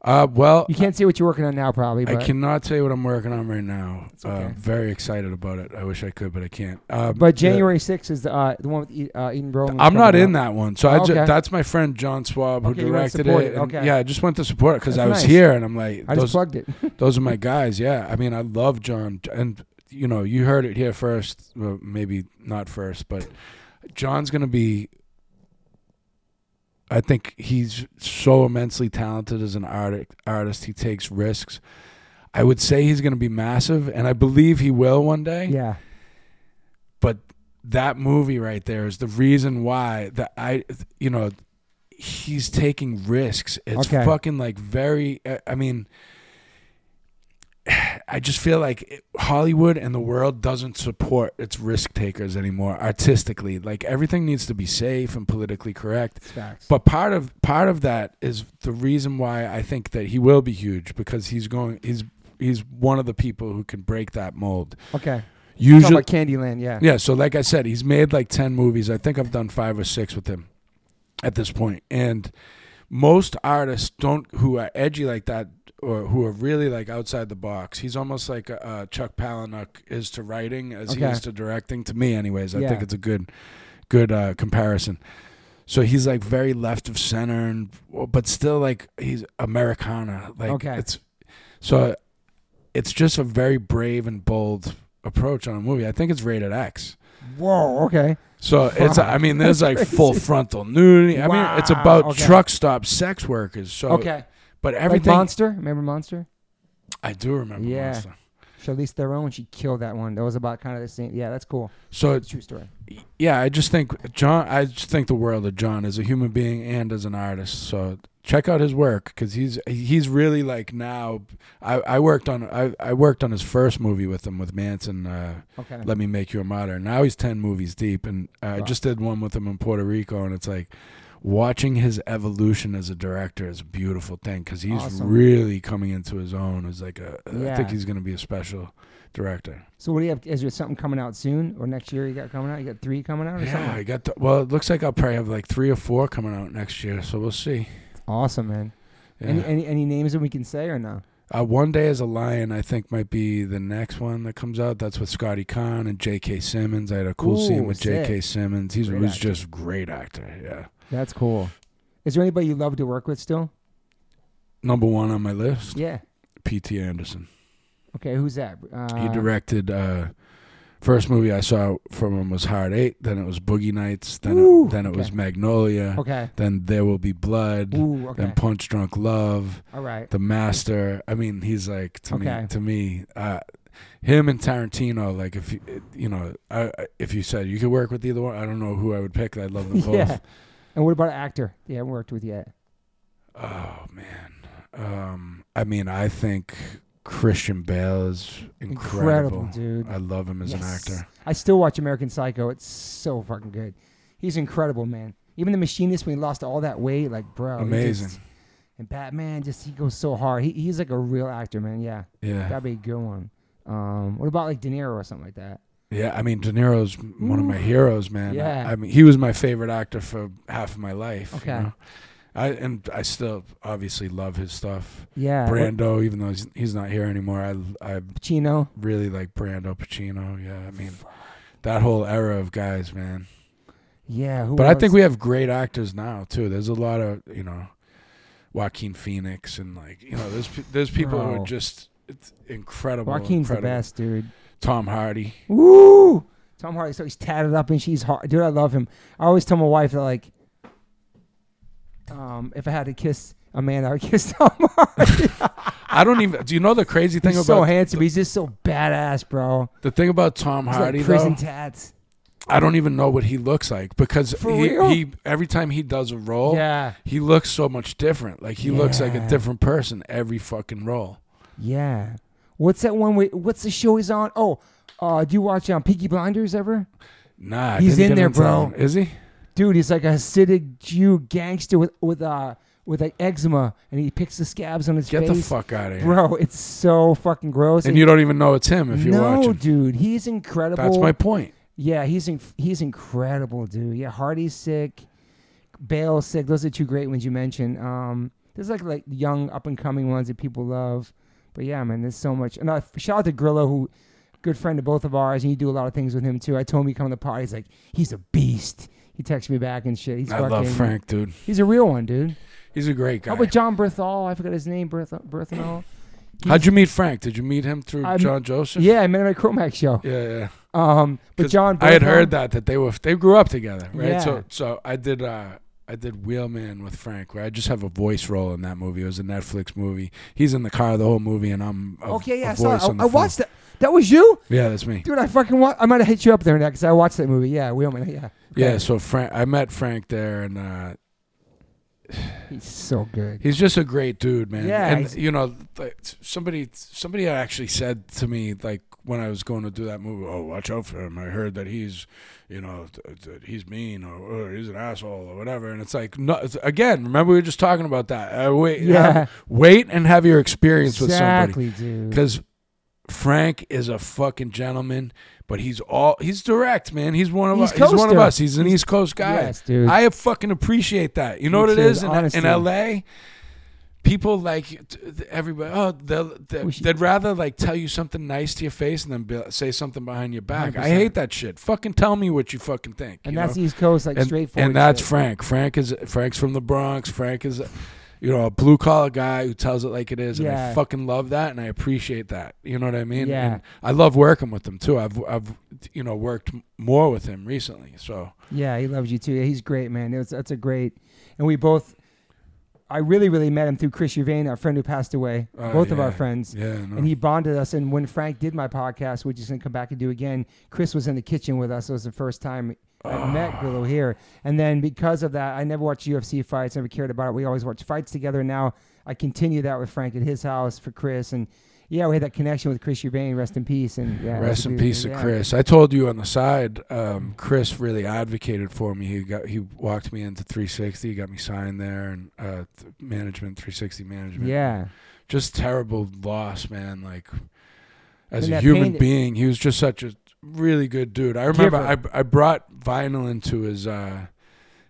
Uh, well, You can't see what you're working on now probably, I but cannot tell you what I'm working on right now. It's okay. Uh, very excited about it. I wish I could, but I can't. Uh, but the- January 6th is the uh, the one with E- uh, Eden. I'm not in out. that one, so I Oh, ju- okay. that's my friend John Swab who Okay, you went to directed it. and okay. Yeah, I just went to support it because I was nice. here, and I'm like, I just plugged it. those are my guys. Yeah, I mean, I love John, and you know, you heard it here first. Well, maybe not first, but John's gonna be. I think he's so immensely talented as an artist. Artist, he takes risks. I would say he's going to be massive, and I believe he will one day. yeah. But that movie right there is the reason why that I, you know, he's taking risks. It's Okay. fucking like very. I mean, I just feel like it- Hollywood and the world doesn't support its risk takers anymore artistically. Like everything needs to be safe and politically correct. Facts. But part of part of that is the reason why I think that he will be huge because he's going. He's he's one of the people who can break that mold. okay. Usually, about Candyland, yeah. yeah. So like I said, he's made like ten movies. I think I've done five or six with him at this point. And most artists don't who are edgy like that or who are really like outside the box. He's almost like uh, Chuck Palahniuk is to writing as he is to directing. To me, anyways, I Yeah. think it's a good good uh, comparison. So he's like very left of center, and but still like he's Americana. Like Okay. it's so it's just a very brave and bold approach on a movie. I think it's rated X. Whoa, okay. So it's I mean there's like full frontal nudity. I mean it's about okay. truck stop sex workers. So okay. But Like everything Monster? Remember Monster? I do remember Yeah. Monster. Charlize Theron, she killed that one. That was about kind of the same. Yeah, that's cool. So It's true story. yeah, I just think John. I just think the world of John as a human being and as an artist. So check out his work because he's he's really like now. I, I worked on I, I worked on his first movie with him with Manson. Uh, Okay. Let me make you a martyr. Now he's ten movies deep, and I Wow. just did one with him in Puerto Rico, and it's like watching his evolution as a director is a beautiful thing because he's Awesome. really coming into his own. As like a, I Yeah. think he's going to be a special director. So what do you have? Is there something coming out soon or next year? You got coming out? You got three coming out or Yeah, something? I got. The, well, it looks like I'll probably have like three or four coming out next year, so we'll see. Awesome, man. Yeah. Any, any any names that we can say or no? uh, one day as a lion, I think might be the next one that comes out. That's with Scotty Caan and J.K. Simmons. I had a cool scene with. J.K. Simmons. He's Great actor. just great actor. Yeah, That's cool. Is there anybody you love to work with still? number one on my list. Yeah. P.T. Anderson. Okay, who's that? Uh, he directed. Uh, first movie I saw from him was Hard Eight. Then it was Boogie Nights. Then Ooh, it, then it was. Magnolia. Okay. Then There Will Be Blood. Ooh, okay. Then Punch Drunk Love. All right. The Master. I mean, he's like to Okay. me. To me, uh, him and Tarantino. Like if you, you know, I, I- if you said you could work with either one, I don't know who I would pick. I'd love them both. yeah. And what about actor? You haven't worked with yet. Oh man. Um, I mean, I think Christian Bale is incredible. dude. I love him as an actor. I still watch American Psycho. It's so fucking good. He's incredible, man. Even the machinist when he lost all that weight, like bro, Amazing. just- and Batman, just he goes so hard. He, he's like a real actor, man. Yeah, Yeah. that'd be a good one. Um, what about like De Niro or something like that? Yeah, I mean, De Niro's one of my heroes, man. Yeah. I, I mean, he was my favorite actor for half of my life. you Okay. know? I and I still obviously love his stuff. Yeah, what- Brando, even though he's, he's not here anymore, I I Pacino. really like Brando Pacino. Yeah, I mean, that whole era of guys, man. Yeah, but else? I think we have great actors now too. There's a lot of you know, Joaquin Phoenix and like you know, there's there's people Bro. who are just it's incredible. Joaquin's incredible. the best, dude. Tom Hardy. Woo! Tom Hardy, so he's tatted up and she's hard. Dude, I love him. I always tell my wife that like, um, if I had to kiss a man, I would kiss Tom Hardy. I don't even. Do you know the crazy thing he's about? So handsome. The, he's just so badass, bro. The thing about Tom he's Hardy, like prison though, tats. I don't even know what he looks like because For he, real? he every time he does a role, Yeah, he looks so much different. Like he looks like a different person every fucking role. yeah. What's that one? With, what's the show he's on? Oh, uh, do you watch um, Peaky Blinders ever? Nah, He's in there, bro. Is he? Dude, he's like a Hasidic Jew gangster with with uh with like eczema, and he picks the scabs on his Get face. Get the fuck out of here. Bro, it's so fucking gross. And you don't even know it's him if you're no, watching. dude, he's incredible. That's my point. Yeah, he's inc- he's incredible, dude. Yeah, Hardy's sick, Bale's sick. Those are two great ones you mentioned. Um, there's like like young up and coming ones that people love. But yeah, man, there's so much. And uh, shout out to Grillo, who good friend of both of ours, and you do a lot of things with him too. I told him he come to the party. He's like, he's a beast. He texts me back and shit. He's I fucking, love Frank, dude. He's a real one, dude. He's a great guy. How about John Berthal? I forgot his name, Berth Berthanol. How'd you meet Frank? Did you meet him through I'm- John Joseph? Yeah, I met him at Cro-Mags show. Yeah, yeah. Um, but John, I had heard that that they were they grew up together, right? Yeah. So so I did uh I did Wheelman with Frank, where I just have a voice role in that movie. It was a Netflix movie. He's in the car the whole movie, and I'm a, Okay, yeah, I saw. voice it. on I, I watched that. That was you, Yeah, that's me. dude. I fucking wa- I might have hit you up there because I watched that movie. Yeah, Wheelman. Yeah. Yeah, so Frank, I met Frank there, and uh, He's so good. he's just a great dude, man. Yeah, and you know, somebody somebody actually said to me like when I was going to do that movie, "Oh, watch out for him." I heard that he's, you know, th- th- he's mean or, or he's an asshole or whatever. And it's like, no, it's- again, remember we were just talking about that. Uh, wait, Yeah. have- wait and have your experience with somebody Exactly, because Frank is a fucking gentleman. But he's all he's direct, man. He's one of us. He's one of us. He's an East Coast guy. Yes, dude. I fucking appreciate that. You know Me what it too, is in, in LA? People like everybody. Oh, they'll, they, We should- they'd rather like tell you something nice to your face and then be, say something behind your back. I 100%. hate that shit. Fucking tell me what you fucking think. and that's know? East Coast, like and, straightforward. and that's shit. Frank. Frank is Frank's from the Bronx. Frank is, you know, a blue collar guy who tells it like it is, and I fucking love that, and I appreciate that. You know what I mean? Yeah. And I love working with him too. I've I've you know worked more with him recently, so. Yeah, he loves you too. Yeah, he's great, man. It was, that's a great. And we both. I really, really met him through Chris Huvane, our friend who passed away. Oh, both of our friends. Yeah, no. And he bonded us. And when Frank did my podcast, which he's going to come back and do again, Chris was in the kitchen with us. It was the first time I ah. met Grillo here. And then because of that, I never watched UFC fights, never cared about it. We always watched fights together. And now I continue that with Frank at his house for Chris. And yeah, we had that connection with Chris Huvane. Rest in peace. And yeah, Rest in peace to yeah. Chris. I told you on the side, um, Chris really advocated for me. He got he walked me into 360, He got me signed there, and uh, th- management 360 management. Yeah. just terrible loss, man. Like as And a human being, he was just such a really good dude. I remember I I brought vinyl into his uh,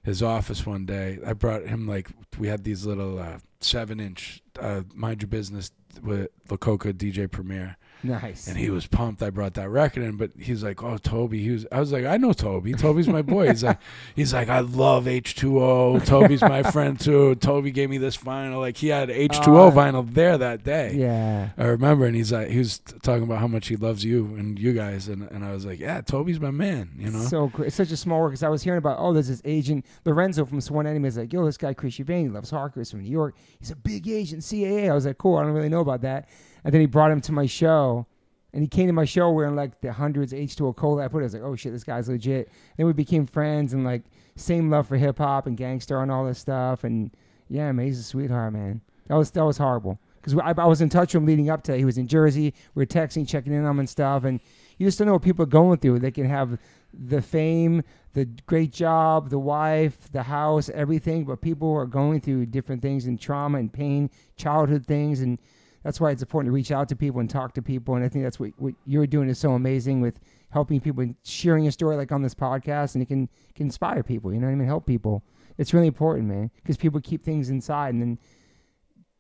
his office one day. I brought him like we had these little uh, seven inch uh, mind your business with La Coka DJ Premier. Nice. And he was pumped. I brought that record in, but he's like, "Oh, Toby." He was. I was like, "I know Toby. Toby's my boy." He's like, "He's like, I love H two O. Toby's my friend too. Toby gave me this vinyl. Like he had H two O Oh. vinyl there that day. yeah. I remember, and he's like, he was talking about how much he loves you and you guys, and and I was like, "Yeah, Toby's my man." You know. So great. It's such a small world because I was hearing about, oh, there's this agent, Lorenzo from Sworn Enemy. is like, yo, this guy, Chris Huvane, he loves. He's from New York. He's a big agent, CAA. I was like, cool. I don't really know about that. And then he brought him to my show. And he came to my show wearing like the hundreds H2O cola I put. I was like, oh shit, this guy's legit. Then we became friends and like same love for hip hop and gangster and all this stuff. And yeah, man, he's a sweetheart, man. That was that was horrible because I, I was in touch with him leading up to. It. He was in Jersey. We were texting, checking in on him and stuff. And you just don't know what people are going through. They can have the fame, the great job, the wife, the house, everything, but people are going through different things and trauma and pain, childhood things, and that's why it's important to reach out to people and talk to people. And I think that's what, what you're doing is so amazing with helping people and sharing your story like on this podcast, and it can can inspire people. You know what I mean? Help people. It's really important, man, because people keep things inside and then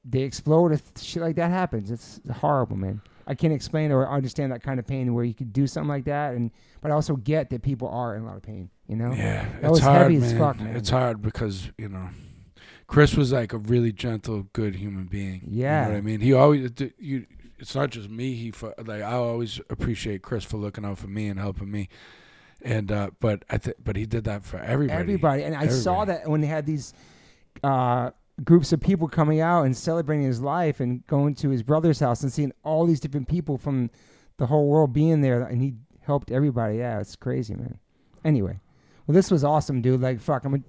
they explode if shit like that happens. It's horrible, man. I can't explain or understand that kind of pain where you could do something like that, and but I also get that people are in a lot of pain. You know, Yeah, That it's was hard, heavy man. as fuck, man. It's hard because you know, Chris was like a really gentle, good human being. you Yeah. know what I mean. He always you. It's not just me. He like I always appreciate Chris for looking out for me and helping me. And uh, but I th- but he did that for everybody. everybody, and I saw that when they had these uh, groups of people coming out and celebrating his life and going to his brother's house and seeing all these different people from the whole world being there, and he helped everybody. Yeah, it's crazy, man. Anyway, well, this was awesome, dude. Like, fuck, I'm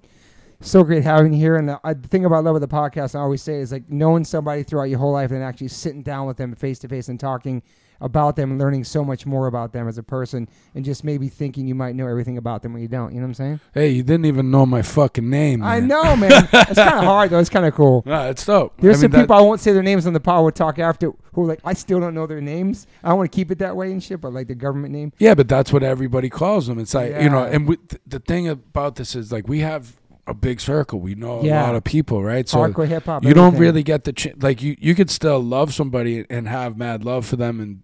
so great having you here. And the, uh, the thing about love of the podcast, I always say, is like knowing somebody throughout your whole life and actually sitting down with them face to face and talking about them and learning so much more about them as a person and just maybe thinking you might know everything about them when you don't. You know what I'm saying? Hey, you didn't even know my fucking name. I know, man. it's kind of hard though. It's kind of cool. Nah, it's dope. There's I some mean, people I won't say their names on the pod. We'll talk after who are like I still don't know their names. I don't want to keep it that way and shit, but like the government name. Yeah, but that's what everybody calls them. It's like you know, and we, th- the thing about this is like we have a big circle. We know Yeah. a lot of people, right? So Hardcore hip hop. you don't really get the ch- like you you could still love somebody and have mad love for them and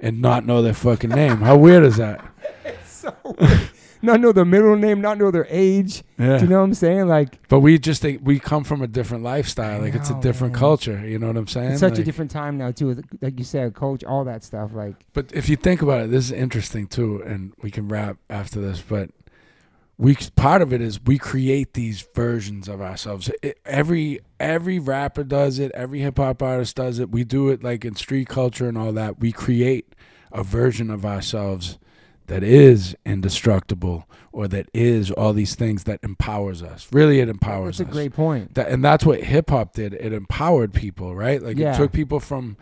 and not know their fucking name. How weird is that? so weird. not know their middle name, not know their age. Yeah. Do you know what I'm saying? Like But we just think we come from a different lifestyle. I Like it's a different man. culture. You know what I'm saying? it's such a different time now too. Like you said, coach, all that stuff. Like But if you think about it, this is interesting too, and we can wrap after this. But we part of it is we create these versions of ourselves. It, every every rapper does it. Every hip hop artist does it. We do it like in street culture and all that. We create a version of ourselves that is indestructible or that is all these things that empowers us. Really, it empowers us. that's a us. great point. That, and that's what hip hop did. It empowered people, right? Like Yeah. it took people from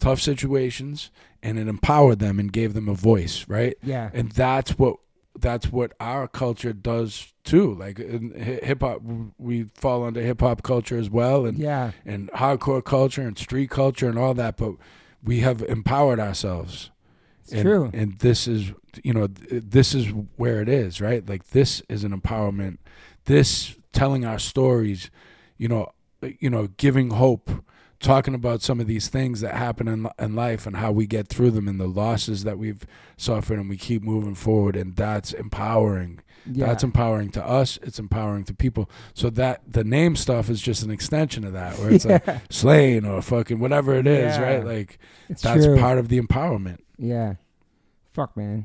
tough situations and it empowered them and gave them a voice, right? Yeah. And that's what that's what our culture does too. Like in hip hop, we fall under hip hop culture as well, and Yeah. and hardcore culture and street culture and all that. But we have empowered ourselves. It's and, true. And this is, you know, this is where it is, right? Like this is an empowerment. This telling our stories, you know, you know, giving hope, talking about some of these things that happen in in life and how we get through them and the losses that we've suffered and we keep moving forward and that's empowering. Yeah. That's empowering to us. It's empowering to people. So that the name stuff is just an extension of that, where it's like Yeah. Slaine or fucking whatever it is, Yeah. right? Like it's that's true. part of the empowerment. Yeah. Fuck, man.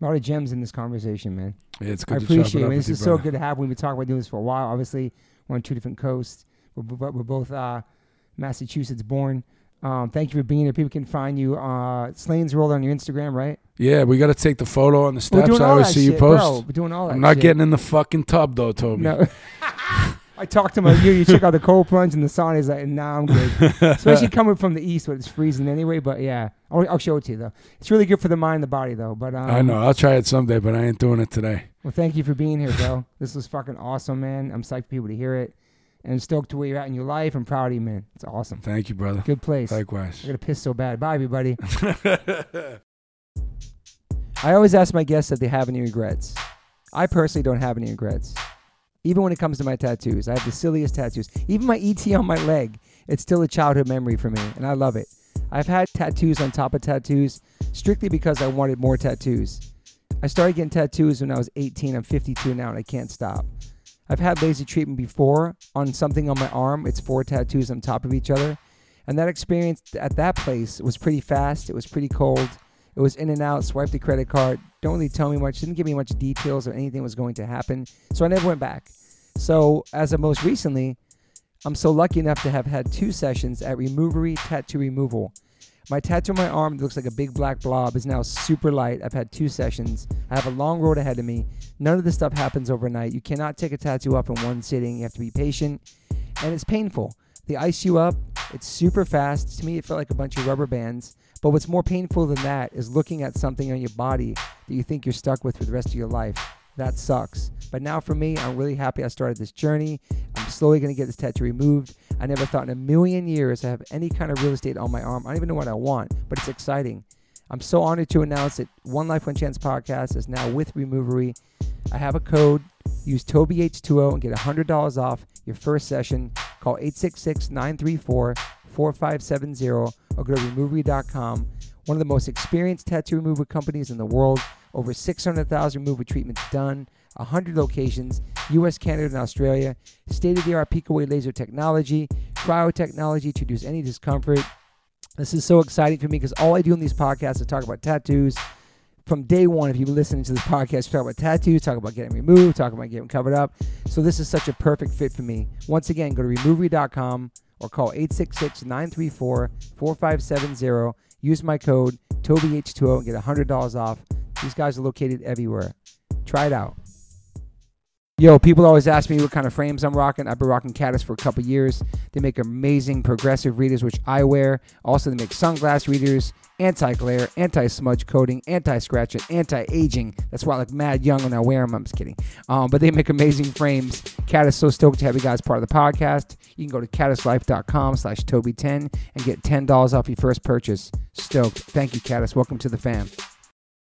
A lot of gems in this conversation, man. It's good I to appreciate it it. up man. with This is so good to have. We've been talking about doing this for a while. Obviously, we're on two different coasts. We're, we're both uh, Massachusetts born. Um, thank you for being here. People can find you. Uh, Slaine's World on your Instagram, right? Yeah, we got to take the photo on the steps. I always see shit, you post. bro. We're doing all that. I'm not shit. getting in the fucking tub though, Toby. No. I talked to him like, you, you check out the cold plunge and the sauna. He's like, nah, I'm good. Especially coming from the east where it's freezing anyway. But yeah, I'll, I'll show it to you though. It's really good for the mind and the body though. But um, I know. I'll try it someday, but I ain't doing it today. Well, thank you for being here, bro. this was fucking awesome, man. I'm psyched for people to hear it. And stoked to where you're at in your life. I'm proud of you, man. It's awesome. Thank you, brother. Good place. Likewise. I gotta piss so bad. Bye, everybody. I always ask my guests if they have any regrets. I personally don't have any regrets. Even when it comes to my tattoos, I have the silliest tattoos. Even my ET on my leg, it's still a childhood memory for me, and I love it. I've had tattoos on top of tattoos strictly because I wanted more tattoos. I started getting tattoos when I was 18. I'm 52 now, and I can't stop. I've had laser treatment before on something on my arm. It's four tattoos on top of each other. And that experience at that place was pretty fast. It was pretty cold. It was in and out, swipe the credit card. Don't really tell me much, didn't give me much details or anything was going to happen. So I never went back. So as of most recently, I'm so lucky enough to have had two sessions at Removery Tattoo Removal. My tattoo on my arm that looks like a big black blob is now super light. I've had two sessions. I have a long road ahead of me. None of this stuff happens overnight. You cannot take a tattoo up in one sitting. You have to be patient, and it's painful. They ice you up. It's super fast. To me, it felt like a bunch of rubber bands. But what's more painful than that is looking at something on your body that you think you're stuck with for the rest of your life. That sucks. But now for me, I'm really happy I started this journey. Slowly going to get this tattoo removed. I never thought in a million years I have any kind of real estate on my arm. I don't even know what I want, but it's exciting. I'm so honored to announce that One Life One Chance podcast is now with Removery. I have a code. Use TobyH2O and get $100 off your first session. Call 866 934 4570 or go to removery.com. one of the most experienced tattoo removal companies in the world. Over 600,000 removal treatments done, 100 locations, US, Canada, and Australia. State of the art PicoWay laser technology, cryo technology to reduce any discomfort. This is so exciting for me because all I do in these podcasts is talk about tattoos. From day one, if you've been listening to this podcast, talk about tattoos, talk about getting removed, talk about getting covered up. So this is such a perfect fit for me. Once again, go to removery.com or call 866 934 4570. Use my code TobyH2O and get $100 off. These guys are located everywhere. Try it out. Yo, people always ask me what kind of frames I'm rocking. I've been rocking Caddis for a couple years. They make amazing progressive readers, which I wear. Also, they make sunglass readers, anti-glare, anti-smudge coating, anti-scratch, and anti-aging. That's why I look mad young when I wear them. I'm just kidding. Um, but they make amazing frames. Caddis so stoked to have you guys part of the podcast. You can go to caddislife.com slash Toby10 and get $10 off your first purchase. Stoked. Thank you, Caddis. Welcome to the fam.